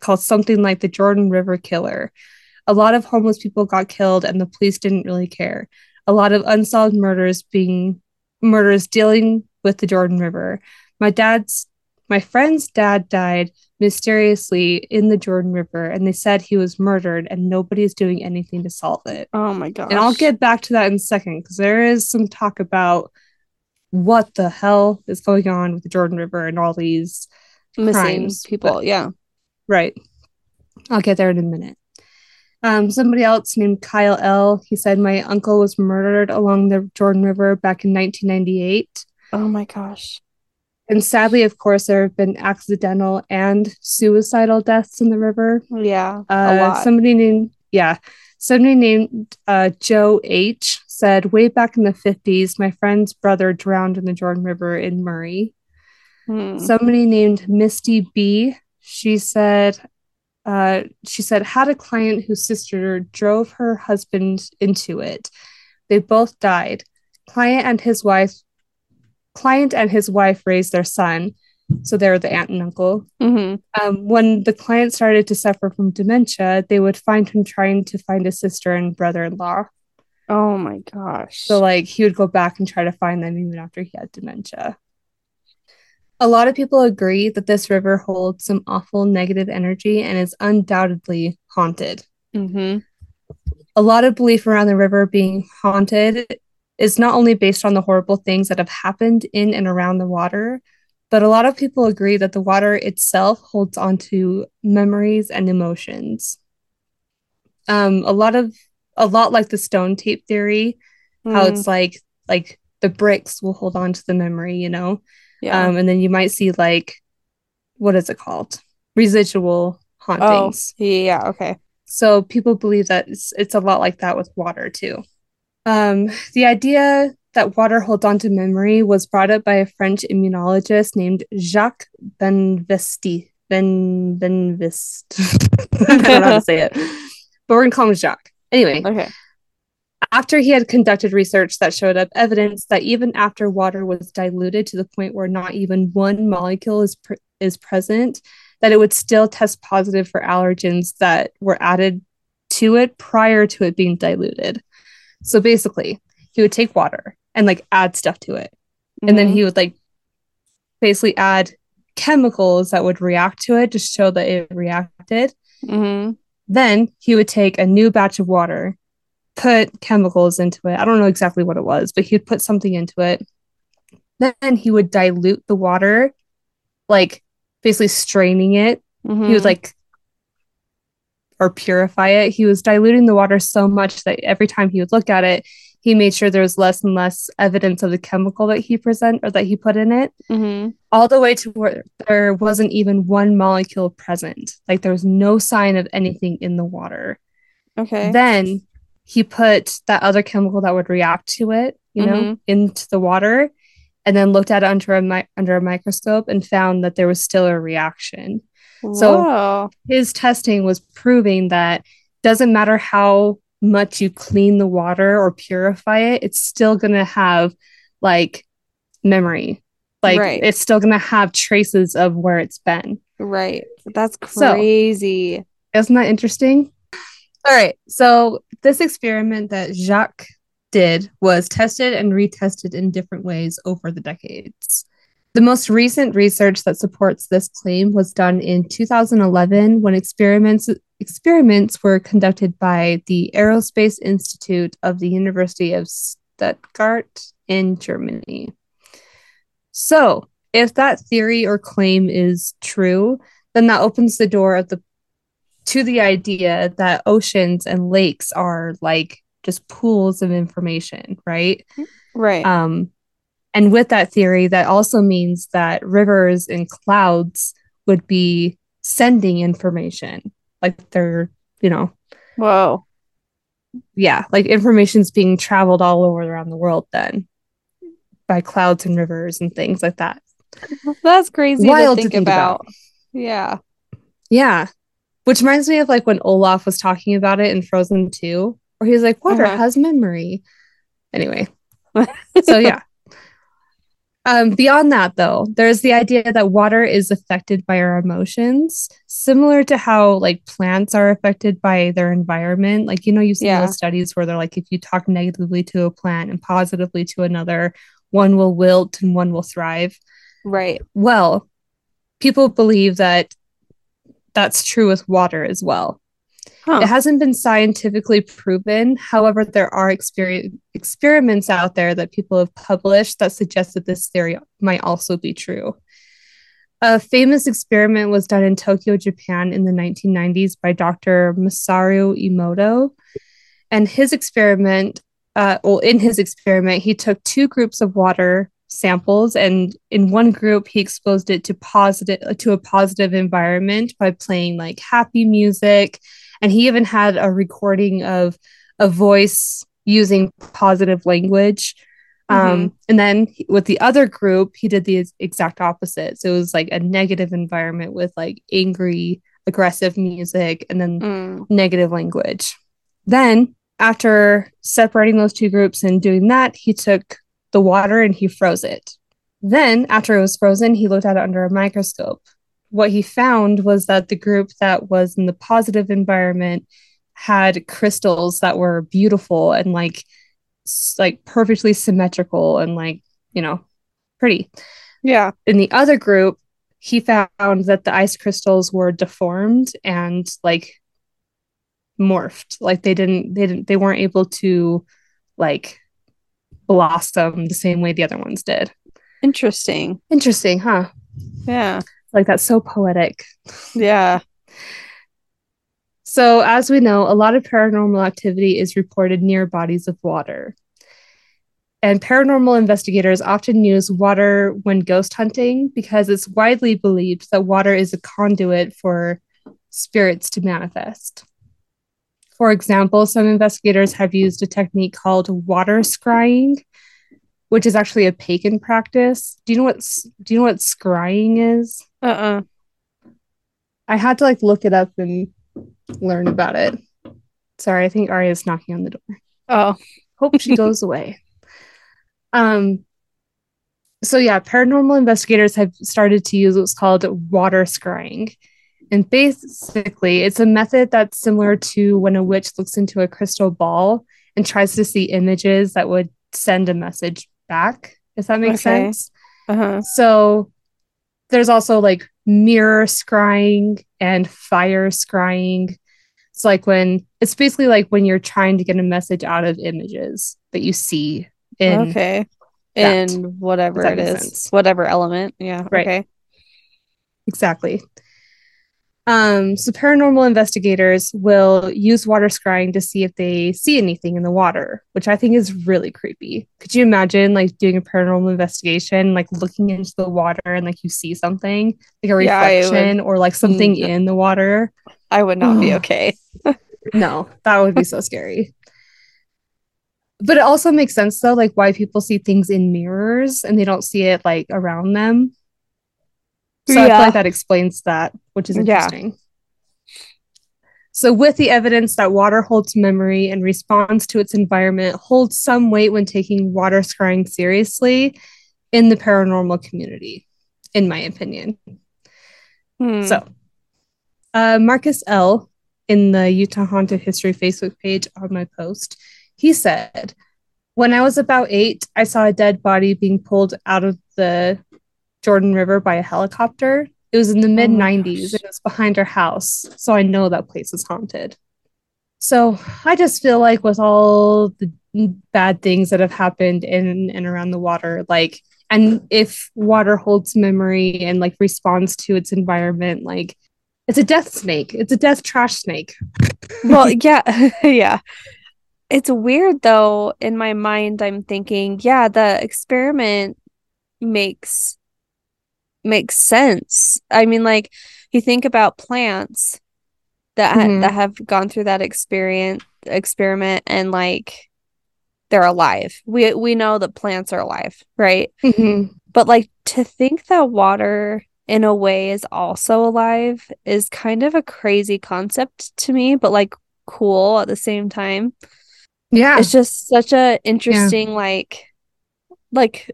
called something like the Jordan River Killer. A lot of homeless people got killed and the police didn't really care. A lot of unsolved murders being murders dealing with the Jordan River. My dad's my friend's dad died mysteriously in the Jordan River and they said he was murdered and nobody's doing anything to solve it. Oh my god! And I'll get back to that in a second because there is some talk about what the hell is going on with the Jordan River and all these. missing crimes, people. but- Yeah. Right. I'll get there in a minute. Um, somebody else named Kyle L. He said my uncle was murdered along the Jordan River back in 1998. Oh my gosh. And sadly, of course, there have been accidental and suicidal deaths in the river. Yeah. a Uh, lot. somebody named yeah, somebody named uh, Joe H said way back in the fifties, my friend's brother drowned in the Jordan River in Murray. Hmm. Somebody named Misty B. She said, uh, she said had a client whose sister drove her husband into it. They both died. Client and his wife, client and his wife raised their son, so they're the aunt and uncle Mhm. um, when the client started to suffer from dementia, they would find him trying to find his sister and brother in law. Oh my gosh. So, like, he would go back and try to find them even after he had dementia. A lot of people agree that this river holds some awful negative energy and is undoubtedly haunted. hmm A lot of belief around the river being haunted is not only based on the horrible things that have happened in and around the water, but a lot of people agree that the water itself holds onto memories and emotions. Um, a lot of a lot like the stone tape theory, how Mm, it's like like the bricks will hold on to the memory, you know. Yeah. Um, and then you might see like what is it called? Residual hauntings. oh, yeah. Okay. So people believe that it's, it's a lot like that with water too. Um, the idea that water holds on to memory was brought up by a French immunologist named Jacques Benvesti. Ben Benvist. I don't know how to say it, but we're gonna call him Jacques. Anyway, Okay. After he had conducted research that showed up evidence that even after water was diluted to the point where not even one molecule is pr- is present, that it would still test positive for allergens that were added to it prior to it being diluted. So basically, he would take water and like add stuff to it, and then Mhm. he would like basically add chemicals that would react to it to show that it reacted. Mhm. Then he would take a new batch of water, put chemicals into it. I don't know exactly what it was, but he'd put something into it, then he would dilute the water, like basically straining it. Mhm. He was like or purify it. He was diluting the water so much that every time he would look at it, he made sure there was less and less evidence of the chemical that he present or that he put in it, Mhm. all the way to where there wasn't even one molecule present. Like there was no sign of anything in the water. Okay. Then he put that other chemical that would react to it, you know, Mhm. into the water, and then looked at it under a mi- under a microscope and found that there was still a reaction. so- His testing was proving that doesn't matter how much you clean the water or purify it, it's still gonna have like memory. Like Right. it's still gonna have traces of where it's been. Right. That's So- crazy. Isn't that interesting? All right. So this experiment that Jacques did was tested and retested in different ways over the decades. The most recent research that supports this claim was done in 2011 when experiments experiments were conducted by the Aerospace Institute of the University of Stuttgart in Germany. So, if that theory or claim is true, then that opens the door of the to the idea that oceans and lakes are like just pools of information, right? Right. Um, and with that theory, that also means that rivers and clouds would be sending information, like they're, you know, Whoa. yeah, like information's being traveled all over around the world then by clouds and rivers and things like that. That's crazy Wild to to think, think about. about. Yeah. Yeah. Which reminds me of like when Olaf was talking about it in Frozen 2, where he's like, water Uh-huh. has memory. Anyway. so yeah. Um, beyond that, though, there's the idea that water is affected by our emotions, similar to how like plants are affected by their environment. Like, you know, you see Yeah. those studies where they're like, if you talk negatively to a plant and positively to another, one will wilt and one will thrive. Right. Well, people believe that that's true with water as well. Huh. It hasn't been scientifically proven. However, there are exper- experiments out there that people have published that suggest that this theory might also be true. A famous experiment was done in Tokyo, Japan in the 1990s by Dr. Masaru Emoto. And his experiment, uh, well, in his experiment, he took two groups of water samples and in one group he exposed it to positive to a positive environment by playing like happy music. And he even had a recording of a voice using positive language. Um, and then with the other group he did the exact opposite. So it was like a negative environment with like angry aggressive music and then Mm. negative language. Then after separating those two groups and doing that he took the water and he froze it. Then after it was frozen he looked at it under a microscope. What he found was that the group that was in the positive environment had crystals that were beautiful and like like perfectly symmetrical and like you know pretty. Yeah. in the other group he found that the ice crystals were deformed and like morphed. Like they didn't they didn't they weren't able to like blossom the same way the other ones did Interesting. interesting huh Yeah. like that's so poetic Yeah. So, as we know, a lot of paranormal activity is reported near bodies of water. And paranormal investigators often use water when ghost hunting because it's widely believed that water is a conduit for spirits to manifest. For example, some investigators have used a technique called water scrying, which is actually a pagan practice. Do you know what do you know what scrying is? Uh-uh. I had to like look it up and learn about it. Sorry, I think Arya's knocking on the door. Oh. Hope she goes away. Um so yeah, paranormal investigators have started to use what's called water scrying. And basically, it's a method that's similar to when a witch looks into a crystal ball and tries to see images that would send a message back, if that makes Okay. sense. Uh-huh. So there's also like mirror scrying and fire scrying. It's like when it's basically like when you're trying to get a message out of images that you see in Okay. that. in whatever it is, sense. whatever element. Yeah. Right. Okay. Exactly. Um, so paranormal investigators will use water scrying to see if they see anything in the water, which I think is really creepy. Could you imagine like doing a paranormal investigation, like looking into the water and like you see something, like a Yeah, reflection or like something Mm. in the water? I would not be okay. No, that would be so scary. But it also makes sense though, like why people see things in mirrors and they don't see it like around them. So I feel like that explains that, which is Yeah. interesting. So, with the evidence that water holds memory and responds to its environment holds some weight when taking water scrying seriously in the paranormal community, in my opinion. Hmm. So, uh, Marcus L. in the Utah Haunted History Facebook page on my post, he said, When I was about eight, I saw a dead body being pulled out of the Jordan River by a helicopter. It was in the oh mid 90s. gosh. It was behind our house. So I know that place is haunted. So I just feel like with all the bad things that have happened in and around the water, like, and if water holds memory and like responds to its environment, like, it's a death snake. It's a death trash snake. well, yeah, yeah. It's weird though. In my mind, I'm thinking, yeah, the experiment makes makes sense. I mean, like you think about plants that ha- Mhm. that have gone through that experience experiment and like they're alive. We we know that plants are alive, right? But like to think that water in a way is also alive is kind of a crazy concept to me, but like cool at the same time. Yeah. It's just such a interesting like like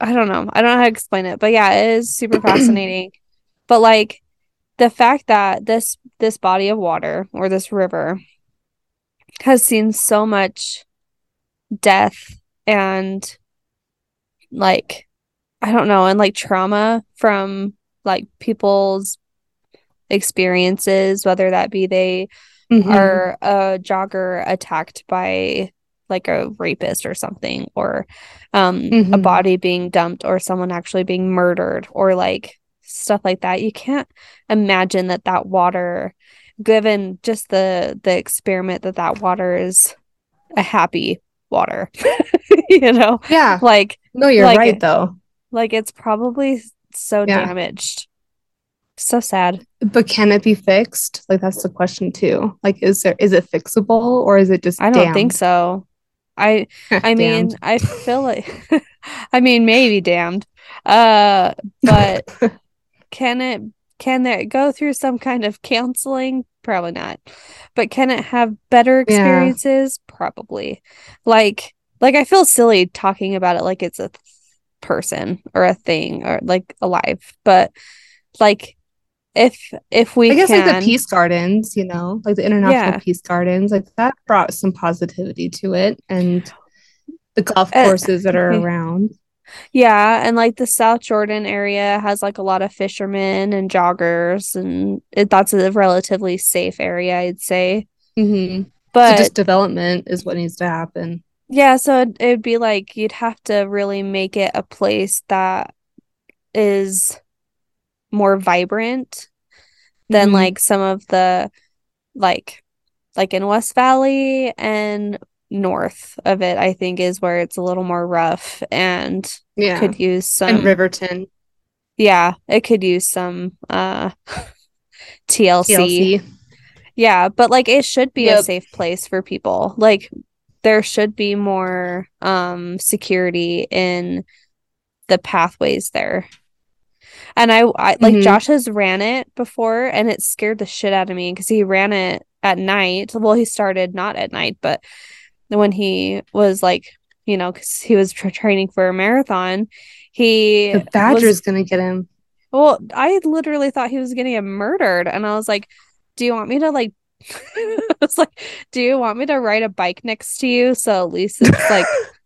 I don't know. I don't know how to explain it, but yeah, it is super fascinating. But like the fact that this this body of water or this river has seen so much death and like I don't know, and like trauma from like people's experiences, whether that be they Mhm. are a jogger attacked by like a rapist or something, or um a Mhm. body being dumped, or someone actually being murdered, or like stuff like that. You can't imagine that that water, given just the the experiment that that water is a happy water, you know, yeah. like No, you're like- right though. like it's probably so Yeah. damaged. So sad. But can it be fixed? Like that's the question too. Like is there is it fixable or is it just I don't think so. I I mean, I feel like I mean maybe damned. Uh but can it can it go through some kind of counseling? Probably not. But can it have better Yeah. experiences? Probably. Like like I feel silly talking about it like it's a th- person or a thing or like alive. But like if if we I guess can like the peace gardens, you know, like the international Yeah. peace gardens, like that brought some positivity to it and the golf Uh, courses that are around. Yeah, and like the South Jordan area has like a lot of fishermen and joggers, and it, that's a relatively safe area, I'd say. hmm But so just development is what needs to happen. yeah, so it, it'd be like you'd have to really make it a place that is more vibrant than Mhm. like some of the like like in West Valley and north of it, I think is where it's a little more rough and Yeah. could use some and Riverton, Yeah, it could use some uh TLC. TLC. Yeah, but like it should be a safe place for people. Like there should be more um security in the pathways there. And I, I like Mhm. Josh has ran it before and it scared the shit out of me because he ran it at night. Well, he started not at night, but when he was like, you know, because he was tra- training for a marathon, he The was- badger's gonna get him. well, I literally thought he was gonna get murdered, and I was like, "Do you want me to like?" I was like, "Do you want me to ride a bike next to you so at least it's like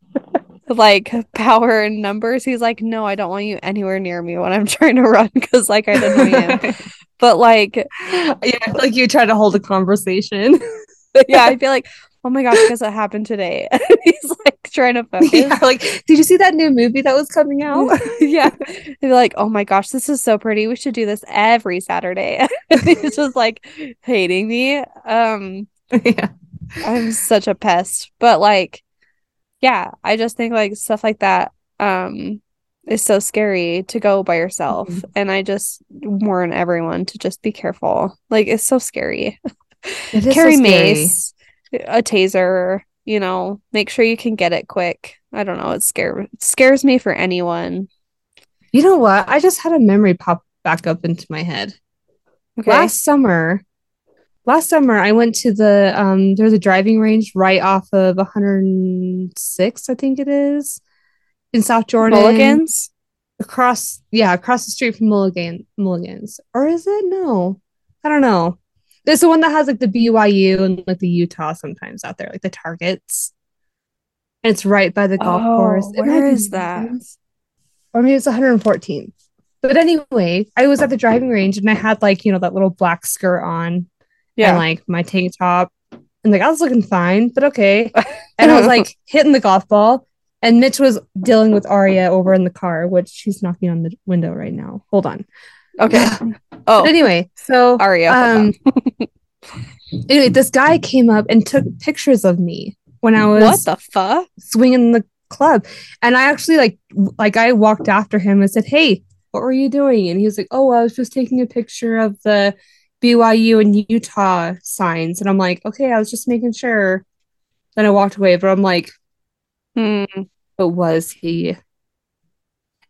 like power and numbers?" He's like, "No, I don't want you anywhere near me when I'm trying to run because like I'd annoy him." But like, yeah, like you try to hold a conversation. yeah, I feel like "Oh my gosh, guess what happened today?" he's like trying to focus. yeah, like, did you see that new movie that was coming out? yeah. They'd be like, oh my gosh, this is so pretty. We should do this every Saturday. He's just like hating me. Um, yeah. I'm such a pest. But like, yeah, I just think like stuff like that um is so scary to go by yourself. Mhm. And I just warn everyone to just be careful. Like it's so scary. It so Carry scary. mace, a taser, you know, make sure you can get it quick. I don't know, it scare it scares me for anyone. You know what? I just had a memory pop back up into my head. Okay. Last summer, last summer I went to the um there's a driving range right off of 106, I think it is, in South Jordan. Mulligans? Across yeah, across the street from Mulligan Mulligan's. Or is it? No. I don't know. There's the one that has like the BYU and like the Utah sometimes out there, like the targets. And it's right by the golf Oh, course. It where might that? Or maybe it's 114. But anyway, I was at the driving range and I had like, you know, that little black skirt on Yeah. and like my tank top. And like I was looking fine, but okay. And I was like hitting the golf ball. And Mitch was dealing with Aria over in the car, which she's knocking on the window right now. Hold on. okay. But Oh, anyway, so Aria. um anyway, this guy came up and took pictures of me when I was what the fuck? swinging the club. And I actually like like I walked after him and said, "Hey, what were you doing?" And he was like, "Oh, I was just taking a picture of the BYU and Utah signs." And I'm like, "Okay, I was just making sure." Then I walked away, but I'm like, Hmm. "But was he?"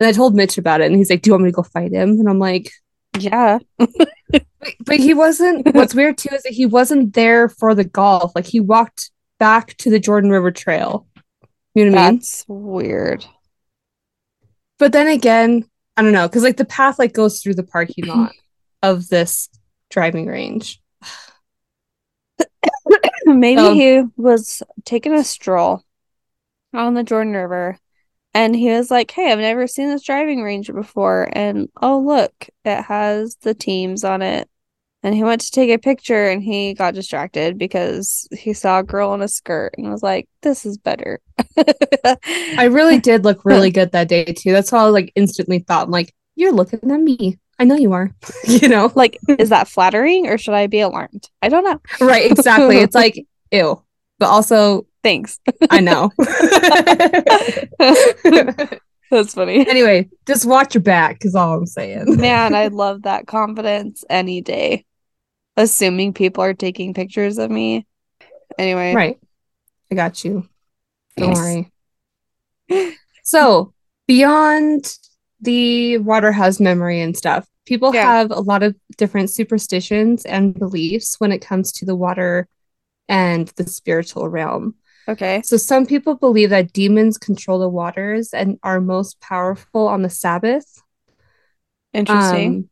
And I told Mitch about it, and he's like, "Do you want me to go fight him?" And I'm like, Yeah. but, but he wasn't. What's weird too is that he wasn't there for the golf. Like he walked back to the Jordan River Trail. You know what I mean? That's weird. But then again, I don't know, because like the path like goes through the parking lot of this driving range. Maybe Um, he was taking a stroll on the Jordan River and he was like, Hey, I've never seen this driving range before. And oh, look, it has the teams on it. And he went to take a picture and he got distracted because he saw a girl in a skirt and was like, This is better. I really did look really good that day too. That's how I like instantly thought, I'm like, you're looking at me. I know you are. you know? like, is that flattering or should I be alarmed? I don't know. Right, exactly. It's like, ew. But also, Thanks. I know. That's funny. anyway, just watch your back is all I'm saying. Man, I love that confidence any day. Assuming people are taking pictures of me. Anyway, Right. I got you. Don't worry. So, beyond the Waterhouse memory and stuff, people Yeah. have a lot of different superstitions and beliefs when it comes to the water and the spiritual realm. Okay. So, some people believe that demons control the waters and are most powerful on the Sabbath. Interesting. Um,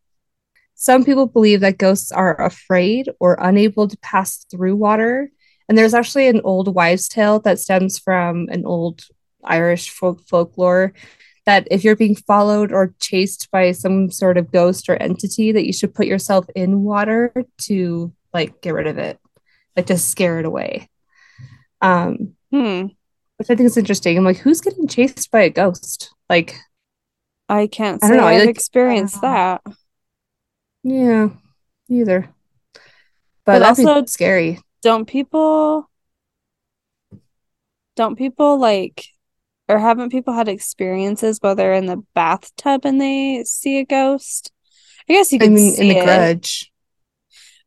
some people believe that ghosts are afraid or unable to pass through water. And there's actually an old wives' tale that stems from an old Irish folk folklore that if you're being followed or chased by some sort of ghost or entity, that you should put yourself in water to like get rid of it, like to scare it away. Um, hmm. which I think is interesting. I'm like, who's getting chased by a ghost? Like, I can't I say don't know, I've like- experienced that. yeah, either. But But, also- scary. Don't people don't people like or haven't people had experiences where they're in the bathtub and they see a ghost? I guess you I could mean, in see the grudge.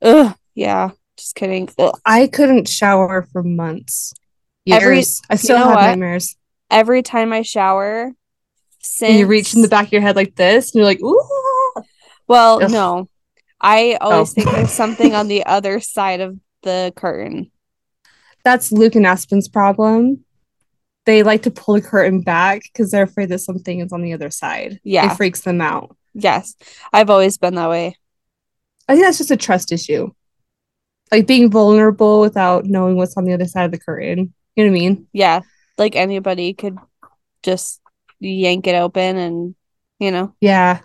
Ugh, yeah. Just kidding. Ugh. I couldn't shower for months. Every- I still know have what? nightmares. Every time I shower, since And you reach in the back of your head like this, and you're like, ooh. Well, Ugh. no. I always Oh. think there's something on the other side of the curtain. That's Luke and Aspen's problem. They like to pull the curtain back because they're afraid that something is on the other side. Yeah. It freaks them out. Yes. I've always been that way. I think that's just a trust issue. Like being vulnerable without knowing what's on the other side of the curtain. You know what I mean? Yeah. Like anybody could just yank it open and, you know, Yeah.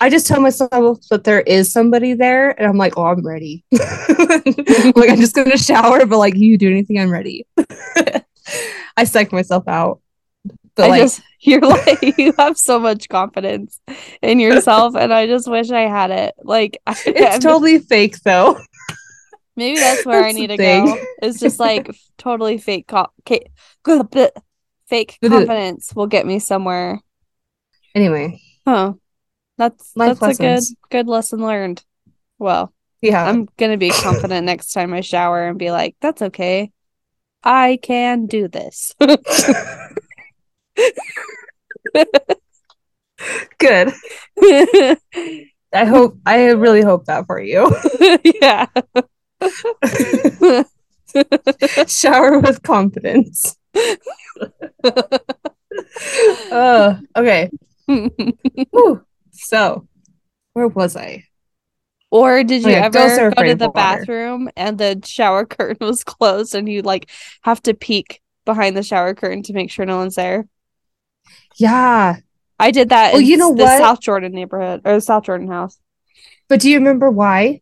I just tell myself that there is somebody there, and I'm like, oh, I'm ready. like I'm just gonna shower, but like you do anything, I'm ready. I psych myself out. But I like, just you're like you have so much confidence in yourself, and I just wish I had it. Like I, I'm it's just- totally fake though. maybe that's where I that's the need to thing. go. It's just like totally fake, co- ca- fake confidence will get me somewhere. Anyway, Huh? That's Life that's a good good lesson learned. Well, yeah. I'm gonna be confident next time I shower and be like, "That's okay, I can do this." good. I hope I really hope that for you. yeah. Shower with confidence. Uh, okay. So, where was I? Or did you oh, Okay, ghosts ever go to the the water. bathroom and the shower curtain was closed and you like have to peek behind the shower curtain to make sure no one's there? Yeah, I did that Well, in you know the what? South Jordan neighborhood or the South Jordan house. but do you remember why?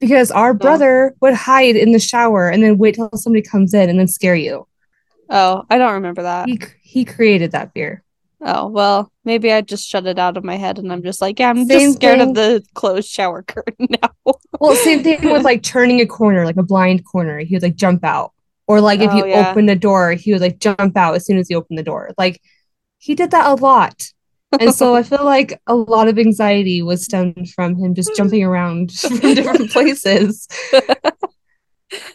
Because our brother would hide in the shower and then wait till somebody comes in and then scare you. Oh, I don't remember that. He he created that fear. Oh, well, maybe I just shut it out of my head and I'm just like, yeah, I'm Same just scared thing. of the closed shower curtain now. Well, same thing with like turning a corner, like a blind corner. He would like jump out. Or like if Oh, you yeah. open the door, he would like jump out as soon as you open the door. Like he did that a lot. And so I feel like a lot of anxiety was stemmed from him just jumping around from different places.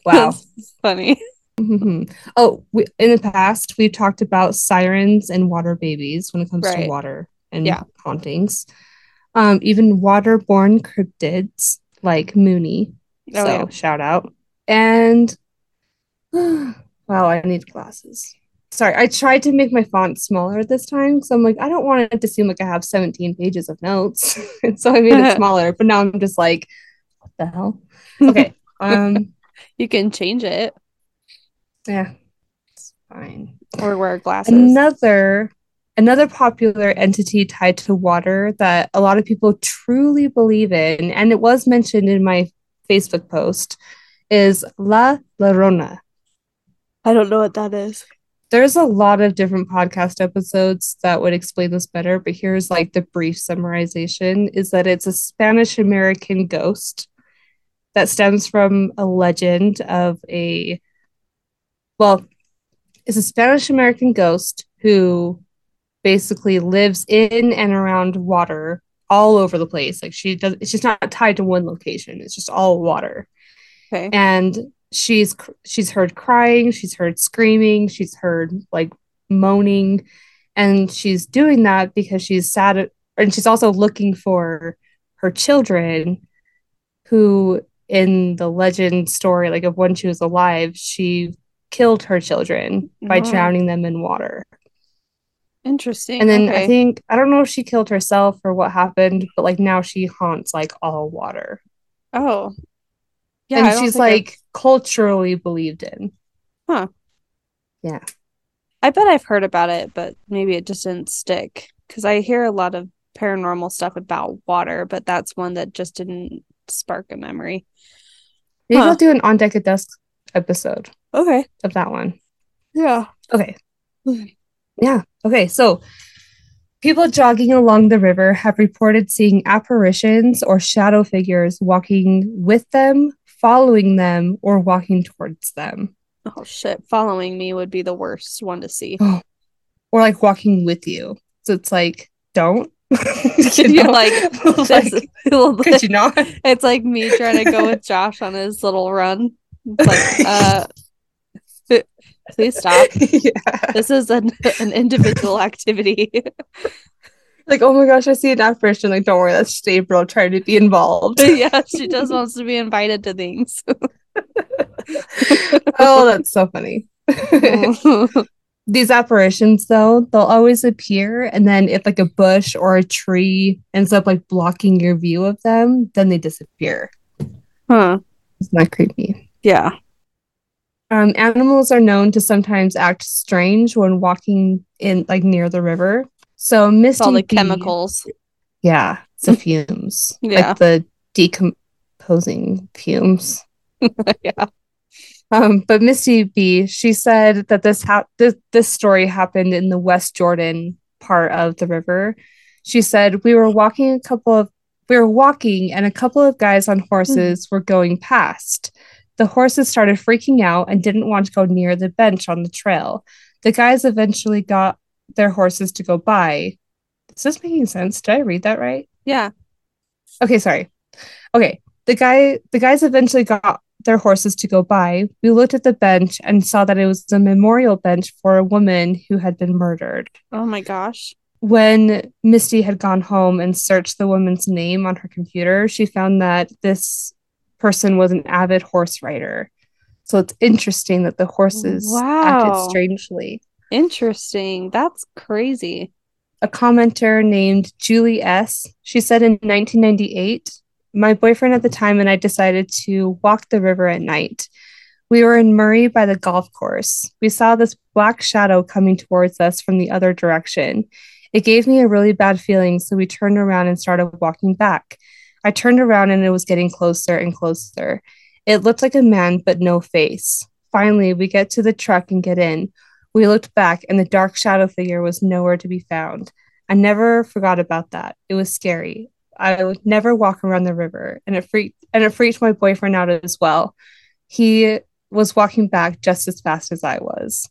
Wow. Funny. Mhm. Oh, we, in the past, we've talked about sirens and water babies when it comes Right. to water and Yeah. hauntings. Um, even waterborne cryptids like Mooney. Oh, so yeah. shout out. And wow, I need glasses. Sorry, I tried to make my font smaller this time. So I'm like, I don't want it to seem like I have 17 pages of notes. and so I made it smaller, but now I'm just like, what the hell? Okay. Um, You can change it yeah, it's fine. or wear glasses. Another another popular entity tied to water that a lot of people truly believe in, and it was mentioned in my Facebook post, is La Llorona. I don't know what that is. There's a lot of different podcast episodes that would explain this better, but here's like the brief summarization is that it's a Spanish American ghost that stems from a legend of a well, it's a Spanish American ghost who basically lives in and around water all over the place. Like she does it's just not tied to one location. It's just all water Okay. and she's she's heard crying she's heard screaming she's heard like moaning and she's doing that because she's sad at- and she's also looking for her children who in the legend story like of when she was alive she killed her children by Oh. drowning them in water Interesting. and then okay. i think i don't know if she killed herself or what happened but like now she haunts like all water Oh. Yeah. And she's think I've- like culturally believed in Huh. Yeah. I bet I've heard about it, but maybe it just didn't stick. Because I hear a lot of paranormal stuff about water, but that's one that just didn't spark a memory. Maybe Huh. I'll do an on deck at dusk episode Okay. of that one. Yeah. Okay. Mm-hmm. Yeah. Okay. So people jogging along the river have reported seeing apparitions or shadow figures walking with them, following them, or walking towards them, Oh shit. Following me would be the worst one to see. or like walking with you. So it's like, don't. You know? like, Like, could you not? it's like me trying to go with Josh on his little run. It's like, uh, please stop. yeah. This is an, an individual activity. Like, oh my gosh, I see an apparition. Like, don't worry, that's just April trying to be involved. yeah, she just wants to be invited to things. oh, that's so funny. These apparitions, though, they'll always appear, and then if like a bush or a tree ends up like blocking your view of them, then they disappear. huh. Isn't that creepy? Yeah. Um, animals are known to sometimes act strange when walking in like near the river. So It's Misty all the Bee- chemicals. yeah. It's the fumes. Yeah. Like the decomposing fumes. yeah. Um, but Misty B, she said that this ha- this this story happened in the West Jordan part of the river. She said we were walking a couple of we were walking and a couple of guys on horses were going past. The horses started freaking out and didn't want to go near the bench on the trail. The guys eventually got their horses to go by. Is this making sense? Did I read that right? Yeah. Okay, sorry. Okay, the guy the guys eventually got their horses to go by. We looked at the bench and saw that it was a memorial bench for a woman who had been murdered. Oh my gosh. When Misty had gone home and searched the woman's name on her computer, she found that this person was an avid horse rider. So it's interesting that the horses Wow. acted strangely. Interesting. That's crazy. a commenter named Julie S. She said in 1998, my boyfriend at the time and I decided to walk the river at night. We were in Murray by the golf course. We saw this black shadow coming towards us from the other direction. It gave me a really bad feeling, so we turned around and started walking back. I turned around and it was getting closer and closer. It looked like a man, but no face. Finally, we get to the truck and get in. We looked back, and the dark shadow figure was nowhere to be found. I never forgot about that. It was scary. I would never walk around the river, and it freaked and it freaked my boyfriend out as well. He was walking back just as fast as I was.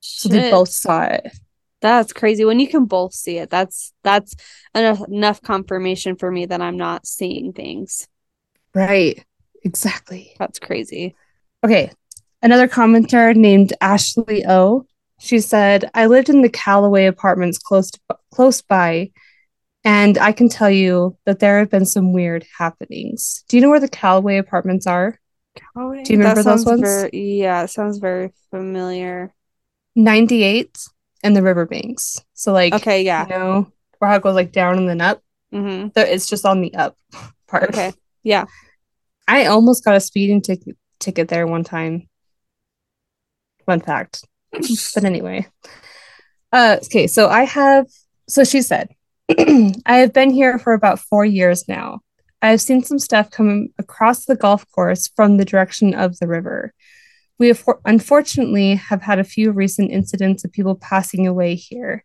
So they both saw it. That's crazy. When you can both see it, that's that's enough enough confirmation for me that I'm not seeing things. Right. Exactly. That's crazy. Okay. Another commenter named Ashley O. She said, I lived in the Callaway apartments close to, close by, and I can tell you that there have been some weird happenings. Do you know where the Callaway apartments are? Oh, Do you remember those ones? Very, yeah, it sounds very familiar. 98 and the Riverbanks. So like Okay, yeah. you know where how it goes like down and then up. Mm-hmm. There it's just on the up part. Okay. Yeah. I almost got a speeding ticket ticket there one time. Fun fact. but anyway. Uh okay, so I have so she said, I have been here for about four years now. I have seen some stuff coming across the golf course from the direction of the river. We unfortunately have had a few recent incidents of people passing away here.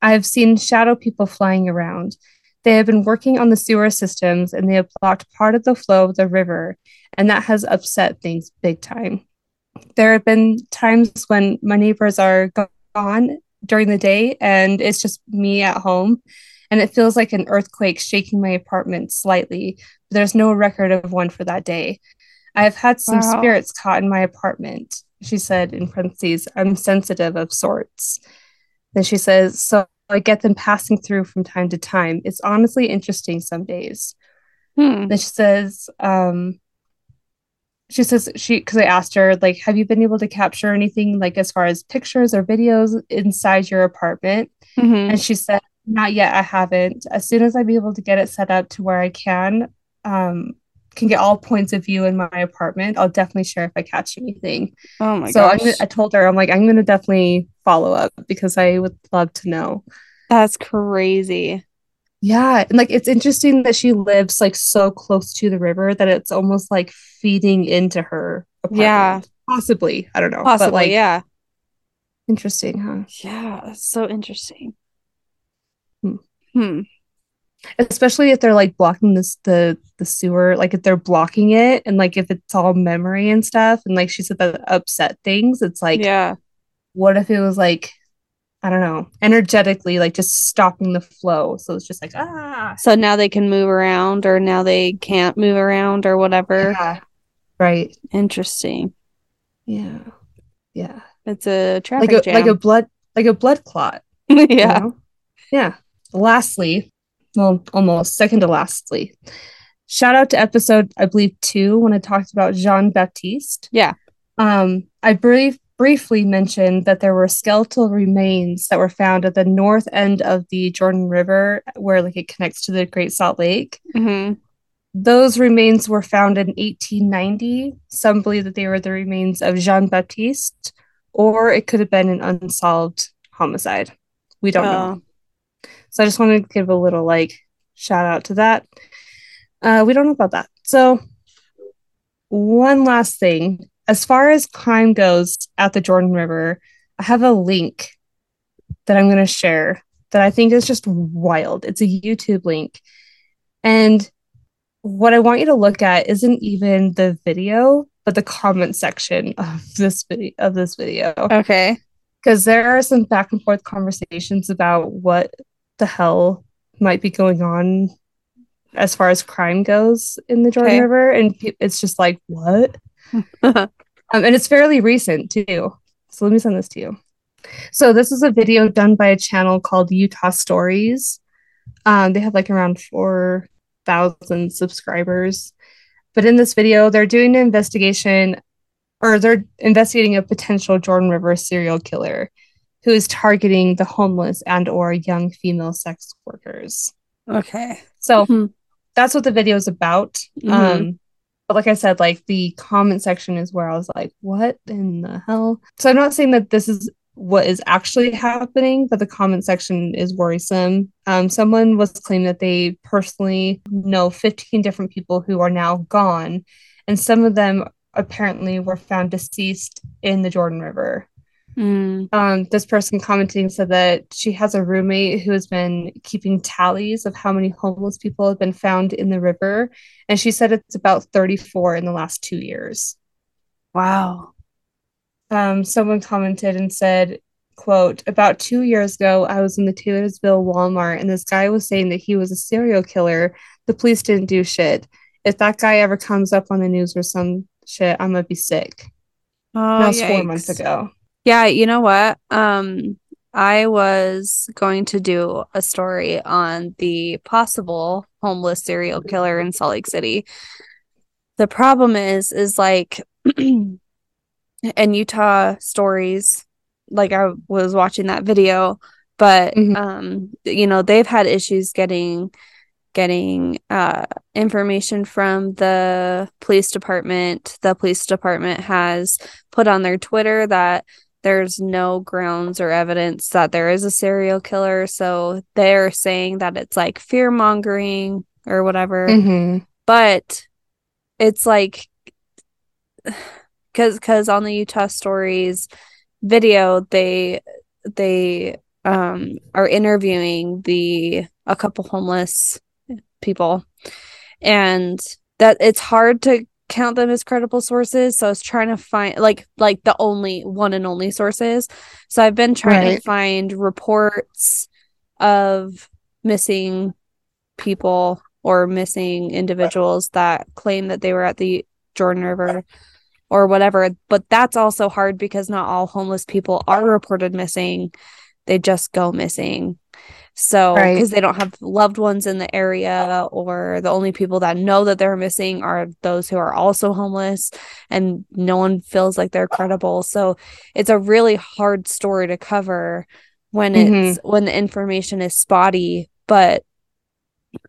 I have seen shadow people flying around. They have been working on the sewer systems and they have blocked part of the flow of the river, and that has upset things big time. There have been times when my neighbors are gone during the day and it's just me at home, and it feels like an earthquake shaking my apartment slightly. But there's no record of one for that day. I have had some Wow. spirits caught in my apartment. She said in parentheses, I'm sensitive of sorts. Then she says, So I get them passing through from time to time. It's honestly interesting some days. Hmm. Then she says, um, she says she because I asked her like, have you been able to capture anything like as far as pictures or videos inside your apartment? Mhm. And she said, not yet. I haven't. As soon as I be able to get it set up to where I can, um, can get all points of view in my apartment, I'll definitely share if I catch anything. Oh my god. so gosh. gonna, I told her, I'm like, I'm gonna definitely follow up because I would love to know. That's crazy. Yeah, and like it's interesting that she lives like so close to the river that it's almost like feeding into her apartment. Yeah. Possibly. I don't know. Possibly, but like yeah. interesting, huh? Yeah, that's so interesting. Hmm. Hmm. Especially if they're like blocking this the the sewer, like if they're blocking it and like if it's all memory and stuff, and like she said that upset things, it's like yeah. what if it was like I don't know, energetically like just stopping the flow. So it's just like ah So now they can move around or now they can't move around or whatever. yeah. Right. Interesting. Yeah. Yeah. It's a Like traffic a jam. like a blood like a blood clot. you yeah. know? Yeah. Lastly, well, almost second to lastly, shout out to episode, I believe, two when I talked about Jean Baptiste. Yeah. Um, I brief, briefly mentioned that there were skeletal remains that were found at the north end of the Jordan River, where like it connects to the Great Salt Lake. hmm Those remains were found in 1890. Some believe that they were the remains of Jean Baptiste, or it could have been an unsolved homicide. We don't know. So I just wanted to give a little like shout out to that. Uh, we don't know about that. So, one last thing as far as crime goes at the Jordan River, I have a link that I'm going to share that I think is just wild. It's a YouTube link. And what I want you to look at isn't even the video, but the comment section of this video of this video. Okay. Because there are some back and forth conversations about what the hell might be going on as far as crime goes in the Jordan Okay. River. And it's just like, what? Um, and it's fairly recent too. So let me send this to you. So this is a video done by a channel called Utah Stories. Um, they have like around four thousand subscribers. But in this video, they're doing an investigation, or they're investigating a potential Jordan River serial killer who is targeting the homeless and or young female sex workers. Okay. So Hmm. that's what the video is about. Mhm. Um, but like I said, like the comment section is where I was like, what in the hell? So I'm not saying that this is what is actually happening, but the comment section is worrisome. Um, someone was claiming that they personally know 15 different people who are now gone, and some of them apparently were found deceased in the Jordan River. Mm. Um, this person commenting said that she has a roommate who has been keeping tallies of how many homeless people have been found in the river, and she said it's about 34 in the last two years. Wow. Um, someone commented and said, quote, about two years ago, I was in the Taylorsville Walmart, and this guy was saying that he was a serial killer. The police didn't do shit. If that guy ever comes up on the news or some shit, I'm gonna be sick. Oh, that was four months ago. Yeah, you know what? Um, I was going to do a story on the possible homeless serial killer in Salt Lake City. The problem is, is like in Utah stories, like I was watching that video, but Mhm. um, you know, they've had issues getting getting uh information from the police department. The police department has put on their Twitter that there's no grounds or evidence that there is a serial killer. So they're saying that it's like fear mongering or whatever. Mhm. But it's like, because because on the Utah Stories video, they they um are interviewing the a couple homeless people, and that it's hard to count them as credible sources. So i was trying to find like like the only one and only sources. So i've been trying to find reports of missing people or missing individuals that claim that they were at the jordan river or whatever. But that's also hard because not all homeless people are reported missing. They just go missing so Right. because they don't have loved ones in the area or the only people that know that they're missing are those who are also homeless and no one feels like they're credible so it's a really hard story to cover when it's mm-hmm. when the information is spotty but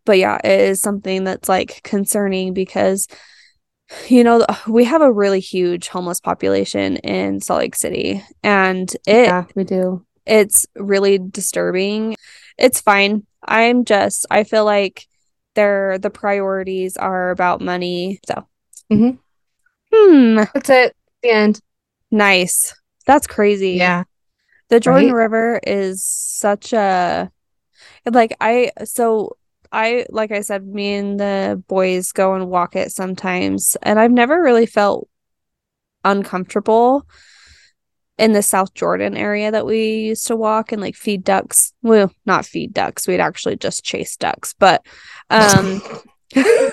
but yeah it is something that's like concerning because you know we have a really huge homeless population in Salt Lake City and it yeah, we do. it's really disturbing. It's fine. I'm just I feel like they're the priorities are about money. So Mhm. hmm That's it. The end. nice. That's crazy. Yeah. The Jordan Right? River is such a like I so I like I said me and the boys go and walk it sometimes and I've never really felt uncomfortable in the South Jordan area that we used to walk and like feed ducks. Well, not feed ducks. We'd actually just chase ducks, but um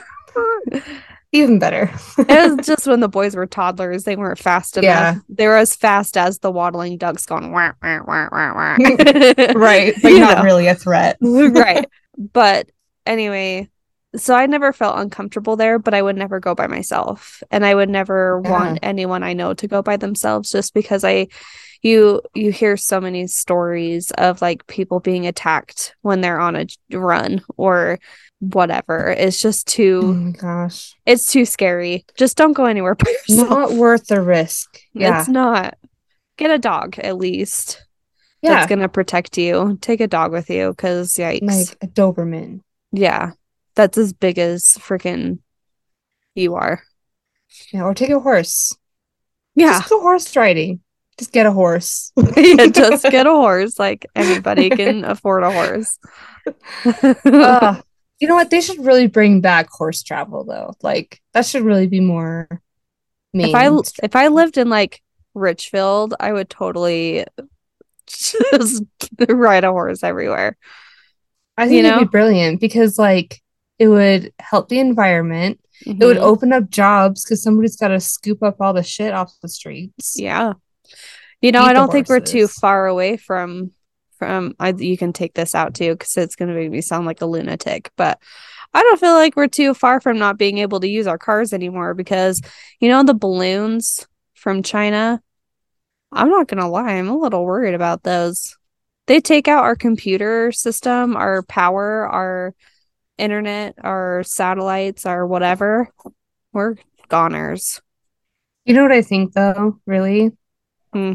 Even better. it was just when the boys were toddlers, they weren't fast enough. Yeah. They were as fast as the waddling ducks going wah, wah, wah, wah, wah. right. But You not know. really a threat. right. But anyway, so I never felt uncomfortable there, but I would never go by myself. And I would never Yeah. want anyone I know to go by themselves just because I you you hear so many stories of like people being attacked when they're on a run or whatever. It's just Oh too my gosh. it's too scary. Just don't go anywhere by yourself. Not worth the risk. Yeah. It's not. Get a dog at least. yeah. That's gonna protect you. Take a dog with you because yikes. like a Doberman. Yeah. That's as big as freaking you are. Yeah, or take a horse. Yeah. Just go horse riding. Just get a horse. yeah, just get a horse. Like anybody can afford a horse. Uh, you know what? They should really bring back horse travel though. Like that should really be more if I if I lived in like Richfield, I would totally just ride a horse everywhere. I think you it'd be brilliant because like it would help the environment. It would Mhm. open up jobs because somebody's got to scoop up all the shit off the streets. Yeah. You know, Feed I don't think we're too far away from from I you can take this out too because it's gonna make me sound like a lunatic, but I don't feel like we're too far from not being able to use our cars anymore because you know the balloons from China. I'm not gonna lie, I'm a little worried about those. They take out our computer system, our power, our internet, our satellites, our whatever. We're goners. You know what I think though, really? Hmm.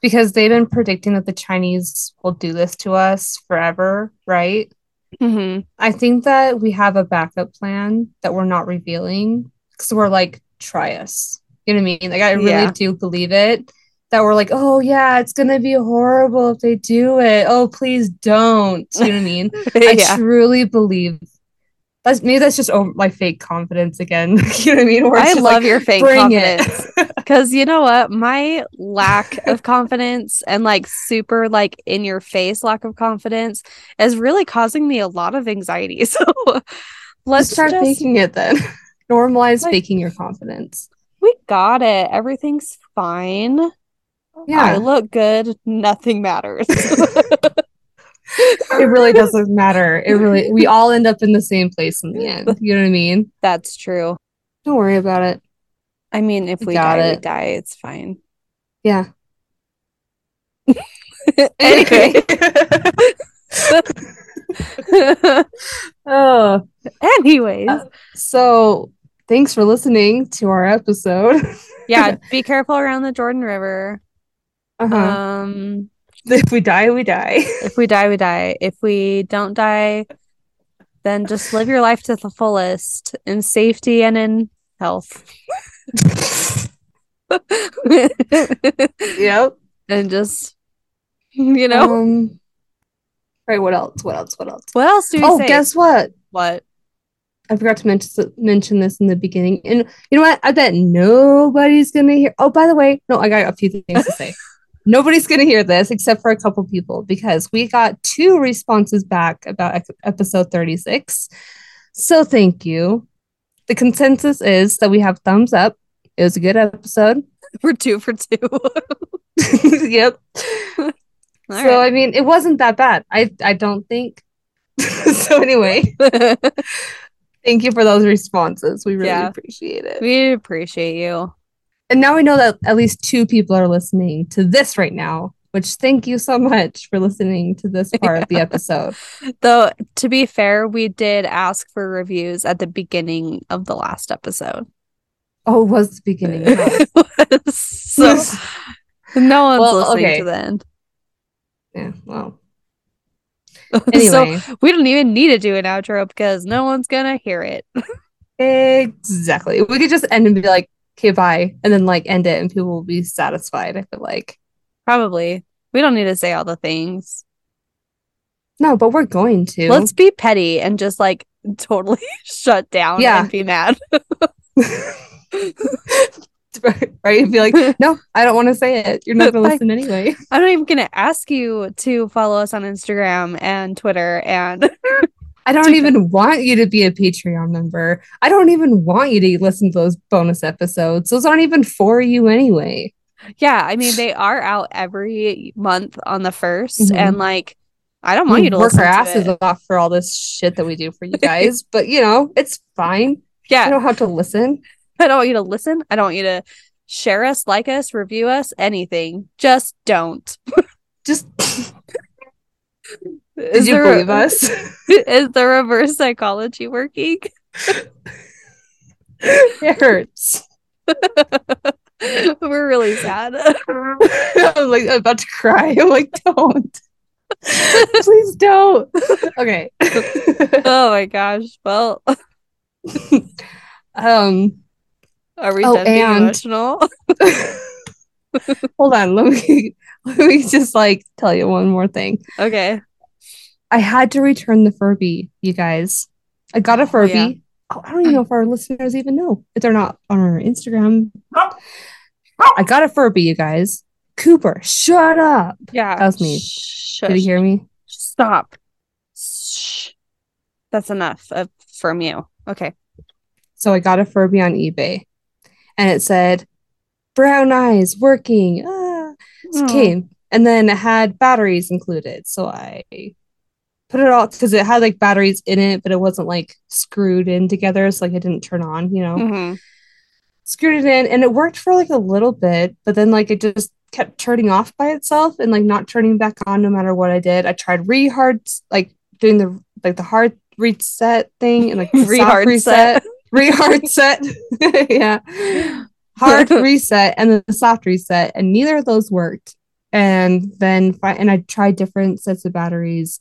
Because they've been predicting that the Chinese will do this to us forever, right? hmm I think that we have a backup plan that we're not revealing because we're like, try us. You know what I mean? Like, I really Yeah. do believe it. That we're like, oh yeah, it's gonna be horrible if they do it. Oh, please don't. You know what I mean? I truly believe. That's maybe that's just over my fake confidence again. you know what I mean? I love like, your fake confidence. Because you know what? My lack of confidence and like super like in your face lack of confidence is really causing me a lot of anxiety. So let's Let's start just faking it then. Normalize Like- faking your confidence. we got it. Everything's fine. I look good. Nothing matters. it really doesn't matter. It really, we all end up in the same place in the end. You know what I mean? That's true. Don't worry about it. I mean, if We we die, we die. It's fine. Yeah. anyway. oh, Anyways, Uh, so thanks for listening to our episode. yeah, be careful around the Jordan River. Uh-huh. Um, if we die, we die. if we die, we die. If we don't die, then just live your life to the fullest in safety and in health. yep. and just, you know, Um, right. What else? What else? What else? what else do we Oh, say? guess what? what? I forgot to mention mention this in the beginning. And you know what? I bet nobody's gonna hear. Oh, by the way, no, I got a few things to say. Nobody's gonna hear this except for a couple people because we got two responses back about episode 36. So thank you. The consensus is that we have thumbs up. It was a good episode. We're two for two. yep. All so I mean, it wasn't that bad. I I don't think. so anyway, thank you for those responses. We really Yeah. appreciate it. we appreciate you. And now we know that at least two people are listening to this right now, which thank you so much for listening to this part of the episode. Though, to be fair, we did ask for reviews at the beginning of the last episode. Oh, it was the beginning. huh? so no one's Well, listening okay. to the end. yeah, well. so Anyway, we don't even need to do an outro because no one's gonna hear it. exactly. We could just end and be like, okay, bye. And then like end it and people will be satisfied. I feel like. Probably. We don't need to say all the things. No, but we're going to. Let's be petty and just like totally shut down Yeah. and be mad. right? Be like, no, I don't want to say it. You're not gonna listen anyway. I'm not even gonna ask you to follow us on Instagram and Twitter and I don't even want you to be a Patreon member. I don't even want you to listen to those bonus episodes. Those aren't even for you anyway. yeah, I mean they are out every month on the 1st Mhm. and like I don't want We you to work listen our to asses it. off for all this shit that we do for you guys, but you know, it's fine. Yeah, don't have to listen. I don't want you to listen. I don't want you to share us, like us, review us, anything. Just don't. Just Is did you believe us? Is the reverse psychology working? it hurts. We're really sad. I'm like about to cry. I'm like, don't. Please don't. Okay. oh my gosh. Well, um are we Oh, done and- emotional? hold on, let me let me just like tell you one more thing. okay. I had to return the Furby, you guys. I got a Oh, Furby. yeah. Oh, I don't even know if our listeners even know if they're not on our Instagram. I got a Furby, you guys. Cooper, shut up. Yeah. That was me. Shush. Did you hear me? Stop. Shh. That's enough of, from you. Okay. So I got a Furby on eBay and it said brown eyes working. Ah. So it came and then it had batteries included. So I put it all because it had like batteries in it, but it wasn't like screwed in together. So like it didn't turn on, you know. Mhm. Screwed it in and it worked for like a little bit, but then like it just kept turning off by itself and like not turning back on no matter what I did. I tried re hard like doing the like the hard reset thing and like soft Re-hard reset. Re hard set. yeah. Hard reset and then the soft reset, and neither of those worked. And then fi- and I tried different sets of batteries.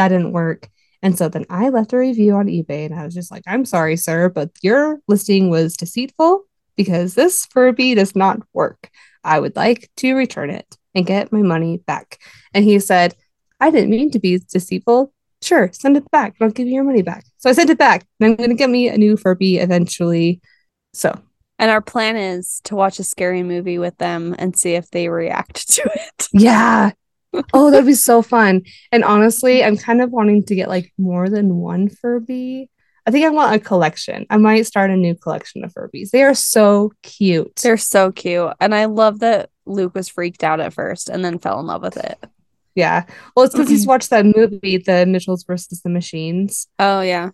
That didn't work. And so then I left a review on eBay and I was just like, I'm sorry, sir, but your listing was deceitful because this Furby does not work. I would like to return it and get my money back. And he said, I didn't mean to be deceitful. Sure, send it back. I'll give you your money back. So I sent it back. And I'm going to get me a new Furby eventually. So And our plan is to watch a scary movie with them and see if they react to it. Yeah. Oh, that'd be so fun. And honestly, I'm kind of wanting to get like more than one Furby. I think I want a collection. I might start a new collection of Furbies. They are so cute. They're so cute. And I love that Luke was freaked out at first and then fell in love with it. yeah. Well, it's because he's mm-hmm. watched that movie, The Mitchells versus the Machines, Oh, yeah.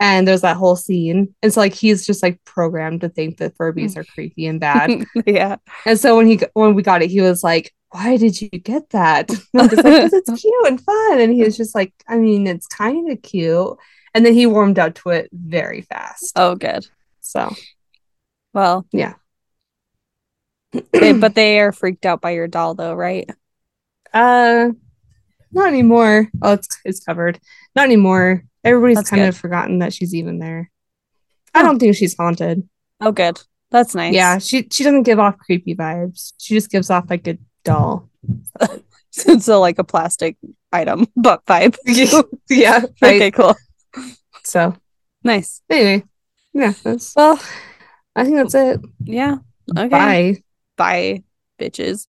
and there's that whole scene. And so like he's just like programmed to think that Furbies mm. are creepy and bad. yeah. And so when he when we got it, he was like, "Why did you get that?" And I'm just like, "'Cause it's cute and fun." And he was just like, "I mean, it's kind of cute." And then he warmed up to it very fast. Oh, good. So Well, Yeah. they, but they are freaked out by your doll, though, right? uh, not anymore. Oh, it's it's covered. Not anymore. Everybody's That's kind good. of forgotten that she's even there. I don't think she's haunted. Oh, good. That's nice. Yeah, she she doesn't give off creepy vibes. She just gives off like a doll. so, like a plastic item, but vibe. yeah, right. Okay, cool. So Nice. anyway, yeah, that's. Well, I think that's it. yeah. Okay. Bye. Bye, bitches.